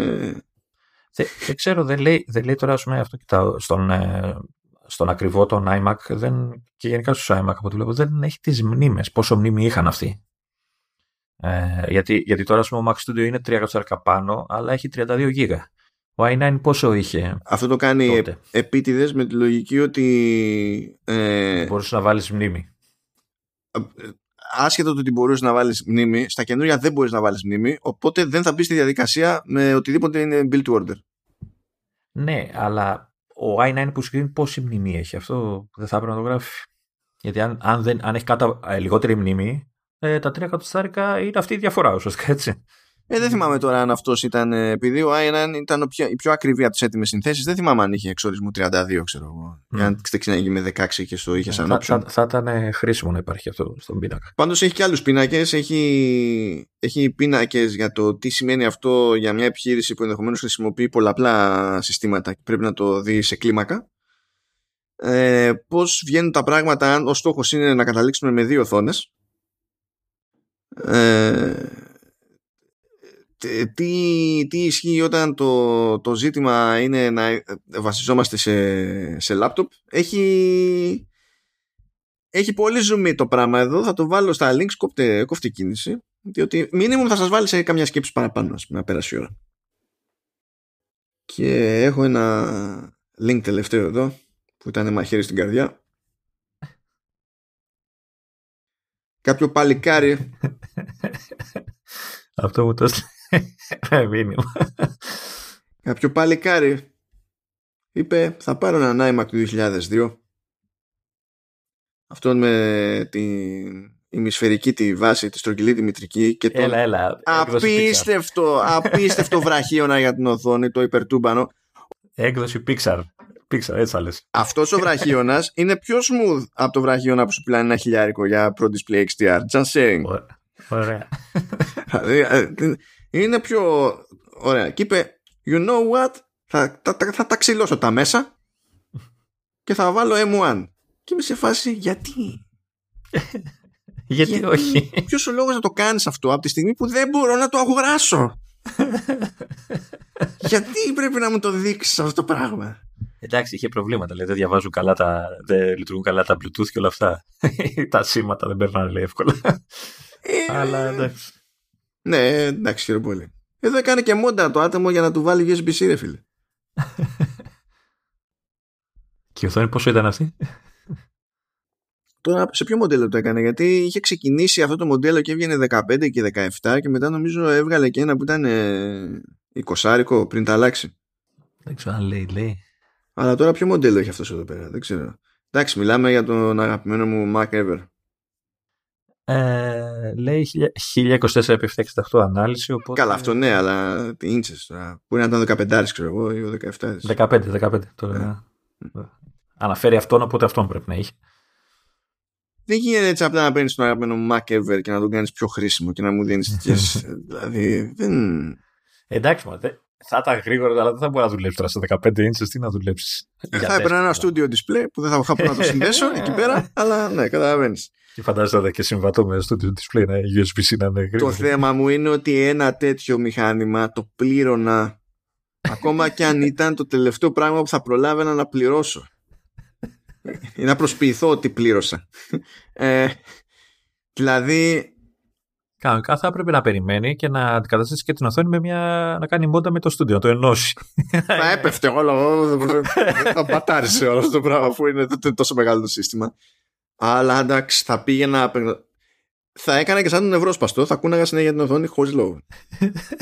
Δεν, δεν ξέρω, δεν λέει, δεν λέει τώρα ας πούμε, αυτό κοιτάω, στον, ε, στον ακριβό τον iMac δεν, και γενικά στους iMac από ό,τι βλέπω δεν έχει τις μνήμες, πόσο μνήμη είχαν αυτοί. Ε, γιατί, γιατί τώρα ας πούμε, ο Mac Studio είναι 3 πάνω αλλά έχει 32 GB. Ο i9 πόσο είχε Αυτό το κάνει τότε; επίτηδες με τη λογική ότι... Ε, μπορούσε να βάλεις μνήμη. Ε, άσχετο το ότι μπορούσες να βάλεις μνήμη, στα καινούργια δεν μπορείς να βάλεις μνήμη, οπότε δεν θα μπεις στη διαδικασία με οτιδήποτε είναι build to order. Ναι, αλλά ο i9 που συγκρίνει πόση μνήμη έχει. Αυτό δεν θα έπρεπε να το γράφει. Γιατί αν, αν, δεν, αν έχει κάτω, ε, λιγότερη μνήμη, ε, τα τρία εκατοστάρικα είναι αυτή η διαφορά ουσιαστικά έτσι. Ε, δεν θυμάμαι τώρα αν αυτός ήταν. Ε, επειδή ο i9 ήταν πιο, η πιο ακριβή από τις έτοιμες συνθέσεις, δεν θυμάμαι αν είχε εξορισμού 32, ξέρω εγώ. Mm. Αν ξεκινάει με 16 και στο είχε σαν θα, θα, θα, ήταν χρήσιμο να υπάρχει αυτό στον πίνακα. Πάντως έχει και άλλους πίνακες. Έχει, έχει πίνακες για το τι σημαίνει αυτό για μια επιχείρηση που ενδεχομένως χρησιμοποιεί πολλαπλά συστήματα και πρέπει να το δει σε κλίμακα. Ε, Πώς βγαίνουν τα πράγματα αν ο στόχος είναι να καταλήξουμε με δύο οθόνες. Ε, τι, τι ισχύει όταν το, το ζήτημα είναι να βασιζόμαστε σε, σε λάπτοπ έχει, έχει πολύ ζουμί το πράγμα εδώ. Θα το βάλω στα links κόφτε, κόφτε κίνηση. Διότι μήνυμου θα σας βάλει σε καμιά σκέψη παραπάνω να πέρασει η ώρα. Και έχω ένα link τελευταίο εδώ που ήταν μαχαίρι στην καρδιά. Κάποιο παλικάρι. Αυτό μου το μήνυμα. Κάποιο παλικάρι είπε θα πάρω ένα iMac του 2002 αυτόν με την ημισφαιρική τη βάση, τη στρογγυλή τη μητρική και τον Έλα, έλα. έκδοση Pixar. απίστευτο, απίστευτο βραχίωνα για την οθόνη, το υπερτούμπανο. Έκδοση Pixar. Pixar, έτσι θα λες. Αυτός ο βραχίωνας είναι πιο smooth από το βραχίωνα που σου πουλάνε ένα χιλιάρικο για Pro Display XDR. Just saying. Ωραία. Ωραία. Δηλαδή, ε, είναι πιο ωραία. Και είπε, you know what, θα, θα, θα, θα τα ξυλώσω τα μέσα και θα βάλω M1. Και είμαι σε φάση, γιατί. Γιατί; όχι; Ποιος ο λόγος να το κάνεις αυτό από τη στιγμή που δεν μπορώ να το αγοράσω; γιατί πρέπει να μου το δείξεις αυτό το πράγμα; Εντάξει, είχε προβλήματα. Λέει, δεν διαβάζουν καλά τα. Δεν λειτουργούν καλά τα Bluetooth και όλα αυτά. τα σήματα δεν περνάνε λέει, εύκολα. Ε, Αλλά εντάξει. Ναι, εντάξει, χαίρομαι πολύ. Εδώ έκανε και μόντα το άτομο για να του βάλει USB-C, ρε φίλε. Και η οθόνη πόσο ήταν αυτή; Τώρα σε ποιο μοντέλο το έκανε, γιατί είχε ξεκινήσει αυτό το μοντέλο και έβγαινε 15 και 17 και μετά νομίζω έβγαλε και ένα που ήταν ε, 20 πριν τα αλλάξει. Δεν ξέρω αν λέει, λέει. Αλλά τώρα ποιο μοντέλο έχει αυτός εδώ πέρα, δεν ξέρω. Εντάξει, μιλάμε για τον αγαπημένο μου Mac Ever. Ε, λέει 1024x68 ανάλυση. Οπότε... Καλά, αυτό ναι, αλλά τι ίντσες τώρα. Μπορεί να ήταν 15 ξέρω εγώ ή 17. 15, 15. Το Ναι. Αναφέρει αυτόν, οπότε αυτόν πρέπει να έχει. Δεν γίνεται έτσι απλά να παίρνεις τον αγαπημένο μου Mac Ever και να τον κάνεις πιο χρήσιμο και να μου δίνεις τέτοιες. δηλαδή δεν. Εντάξει, μα, δε- θα ήταν γρήγορα, αλλά δεν θα μπορεί να δουλέψει τώρα στα 15 inches. Τι να δουλέψεις. θα έπαιρνα ένα studio display που δεν θα είχα πού να το συνδέσω εκεί πέρα, αλλά ναι, καταλαβαίνεις. Και φαντάζεσαι και συμβατό με στο display να USB-C να είναι Το γρήγορο. θέμα μου είναι ότι ένα τέτοιο μηχάνημα το πλήρωνα ακόμα και αν ήταν το τελευταίο πράγμα που θα προλάβαινα να πληρώσω. Ή να προσποιηθώ ότι πλήρωσα. Ε, δηλαδή, Κανονικά θα έπρεπε να περιμένει και να αντικαταστήσει και την οθόνη με μια. να κάνει μόντα με το στούντιο, να το ενώσει. θα έπεφτε όλο. θα πατάρισε όλο αυτό το πράγμα που είναι το- τόσο μεγάλο το σύστημα. Αλλά εντάξει, θα πήγαινα. Θα έκανα και σαν τον ευρώσπαστο, θα κούναγα συνέχεια την οθόνη χωρίς λόγο.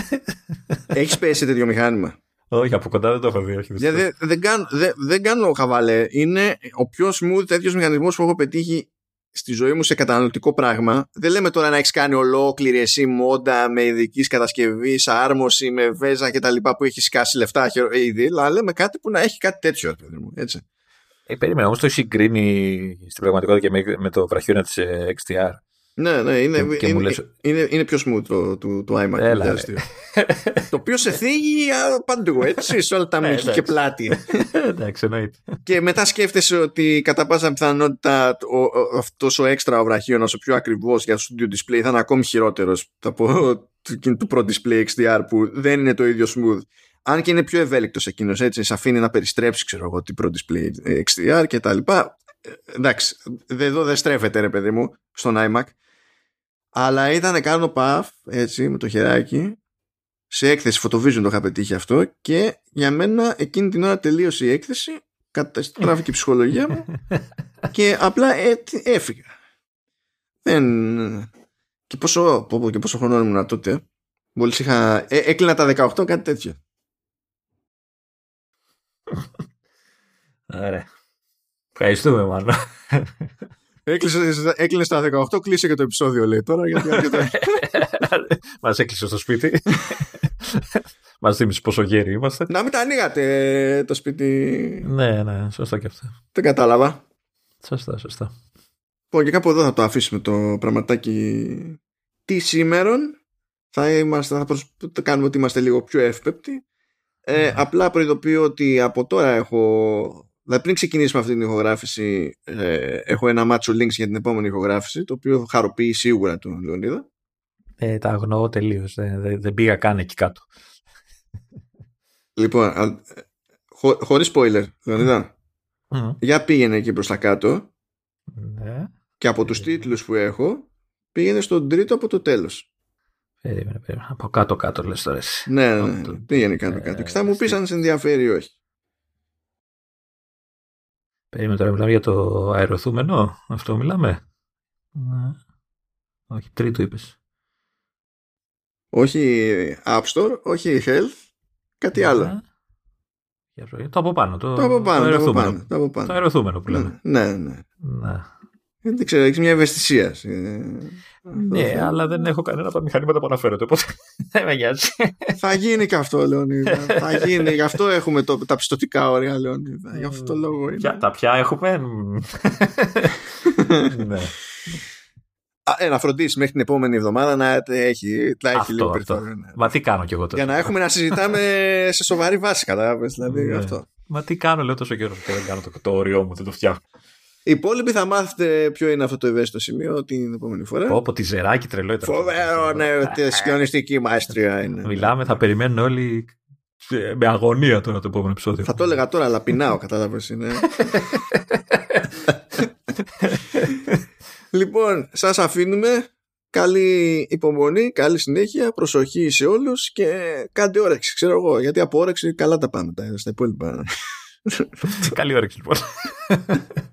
Έχεις πέσει τέτοιο μηχάνημα; όχι, από κοντά δεν το έχω δει. Όχι, Γιατί δεν, δεν, κάνω, δεν, δεν κάνω χαβαλέ. Είναι ο πιο smooth τέτοιος μηχανισμός που έχω πετύχει στη ζωή μου σε καταναλωτικό πράγμα. Δεν λέμε τώρα να έχεις κάνει ολόκληρη εσύ μόντα με ειδικής κατασκευής, άρμωση, με βέζα κτλ. που έχεις σκάσει λεφτά χερο- ήδη. Αλλά λέμε κάτι που να έχει κάτι τέτοιο, ρε παιδί μου. Έτσι. Ε, περίμενα, όμως το έχει συγκρίνει στην πραγματικότητα και με, με το βραχιόνα της XTR. Ναι, ναι, είναι, Και- και είναι, μου λες- είναι, είναι πιο smooth το, το, το iMac. Έλα, το ρε. αστείο. το οποίο σε θίγει α, παντού, έτσι, σε όλα τα Ναι, μήκη και εντάξει. πλάτη. Εντάξει, εννοείται. Και μετά σκέφτεσαι ότι κατά πάσα πιθανότητα ο, ο, αυτός ο έξτρα ο βραχίωνας, ο πιο ακριβώς για το studio display θα είναι ακόμη χειρότερος από του, του Pro Display XDR που δεν είναι το ίδιο smooth. Αν και είναι πιο ευέλικτος εκείνος έτσι, σε αφήνει να περιστρέψει ξέρω εγώ την Pro Display XDR και τα λοιπά. Ε, Εντάξει, δε- εδώ δεν στρέφεται ρε παιδί μου στον iMac. Αλλά ήταν κάνω παφ έτσι με το χεράκι σε έκθεση Photovision το είχα πετύχει αυτό και για μένα εκείνη την ώρα τελείωσε η έκθεση καταστράφηκε η ψυχολογία μου και απλά ε, τι- έφυγα. Δεν... Και πόσο, πω, πω, και πόσο χρόνο ήμουν τότε. Μόλις είχα... Ε, έκλεινα τα 18 κάτι τέτοιο. Ωραία. Ευχαριστούμε, μάλλον. Έκλεισε, έκλεινε στα 18, κλείσε και το επεισόδιο λέει τώρα γιατί άρχεται- Μας έκλεισε στο σπίτι. Μας θύμισε πόσο γέροι είμαστε. Να μην τα ανοίγατε ε, το σπίτι. Ναι, ναι, σωστά και αυτό. Δεν κατάλαβα. Σωστά, σωστά. Λοιπόν, και κάπου εδώ θα το αφήσουμε το πραγματάκι τι σήμερον. Θα, είμαστε, θα προσ... το κάνουμε ότι είμαστε λίγο πιο εύπεπτοι. Ε, Ναι. Απλά προειδοποιώ ότι από τώρα έχω... Δηλαδή πριν ξεκινήσουμε αυτή την ηχογράφηση ε, έχω ένα μάτσο links για την επόμενη ηχογράφηση το οποίο χαροποιεί σίγουρα τον Λεωνίδα. Ε, τα αγνοώ τελείως. Δεν, δεν, δεν πήγα καν εκεί κάτω. Λοιπόν, α, χω, χωρίς spoiler, Λεωνίδα, Μμ. για πήγαινε εκεί προς τα κάτω Ναι. και από τους τίτλους που έχω πήγαινε στον τρίτο από το τέλος. Περίμενε, περίμενε. Από κάτω-κάτω λες τώρα εσύ. Ναι, ναι, ναι. Αυτό. πήγαινε κάτω κάτω. Ε, Και θα μου πεις στη- αν σε ενδιαφέρει ή όχι. Περίμενε τώρα, μιλάμε για το αεροθούμενο. Αυτό μιλάμε. Ναι. Όχι, τρίτο είπες. Όχι App Store, όχι Health, κάτι άλλο. Ναι. Για προ- Το από πάνω. Το, Το από πάνω, το από αεροθούμενο. πάνω. Το από πάνω. Το αεροθούμενο που λέμε. Ναι, ναι, ναι. Ναι. δεν ξέρω, έχεις μια ευαισθησία. Ναι, αλλά δεν έχω κανένα από τα μηχανήματα που αναφέρονται. Οπότε δεν με νοιάζει. Θα γίνει και αυτό, Λεωνίδα. Θα γίνει. Γι' αυτό έχουμε το, τα πιστοτικά όρια, Λεωνίδα. Γι' αυτό το λόγο είναι. Ποια, τα πια έχουμε; ναι. Ε, να φροντίσει μέχρι την επόμενη εβδομάδα να έχει, να έχει Αυτό, λίγο αυτό. περιθώριο. ναι. Μα τι κάνω κι εγώ τώρα; Για να έχουμε να συζητάμε σε σοβαρή βάση, κατάλαβες, δηλαδή Ναι. αυτό. Μα τι κάνω, λέω τόσο καιρό και δεν κάνω το, το όριό μου, δεν το φτιάχνω. Οι υπόλοιποι θα μάθετε ποιο είναι αυτό το ευαίσθητο σημείο την επόμενη φορά. Πω, πω, τη ζεράκι τρελό ήταν. Φοβερό, ναι, τη συγκλονιστική μάστρια είναι. Μιλάμε, θα περιμένουν όλοι ε, με αγωνία τώρα το επόμενο επεισόδιο. Θα το έλεγα τώρα, αλλά πεινάω, κατάλαβες, είναι. λοιπόν, σας αφήνουμε. Καλή υπομονή, καλή συνέχεια, προσοχή σε όλους και κάντε όρεξη, ξέρω εγώ, γιατί από όρεξη καλά τα πάμε τα, στα υπόλοιπα. Καλή όρεξη λοιπόν.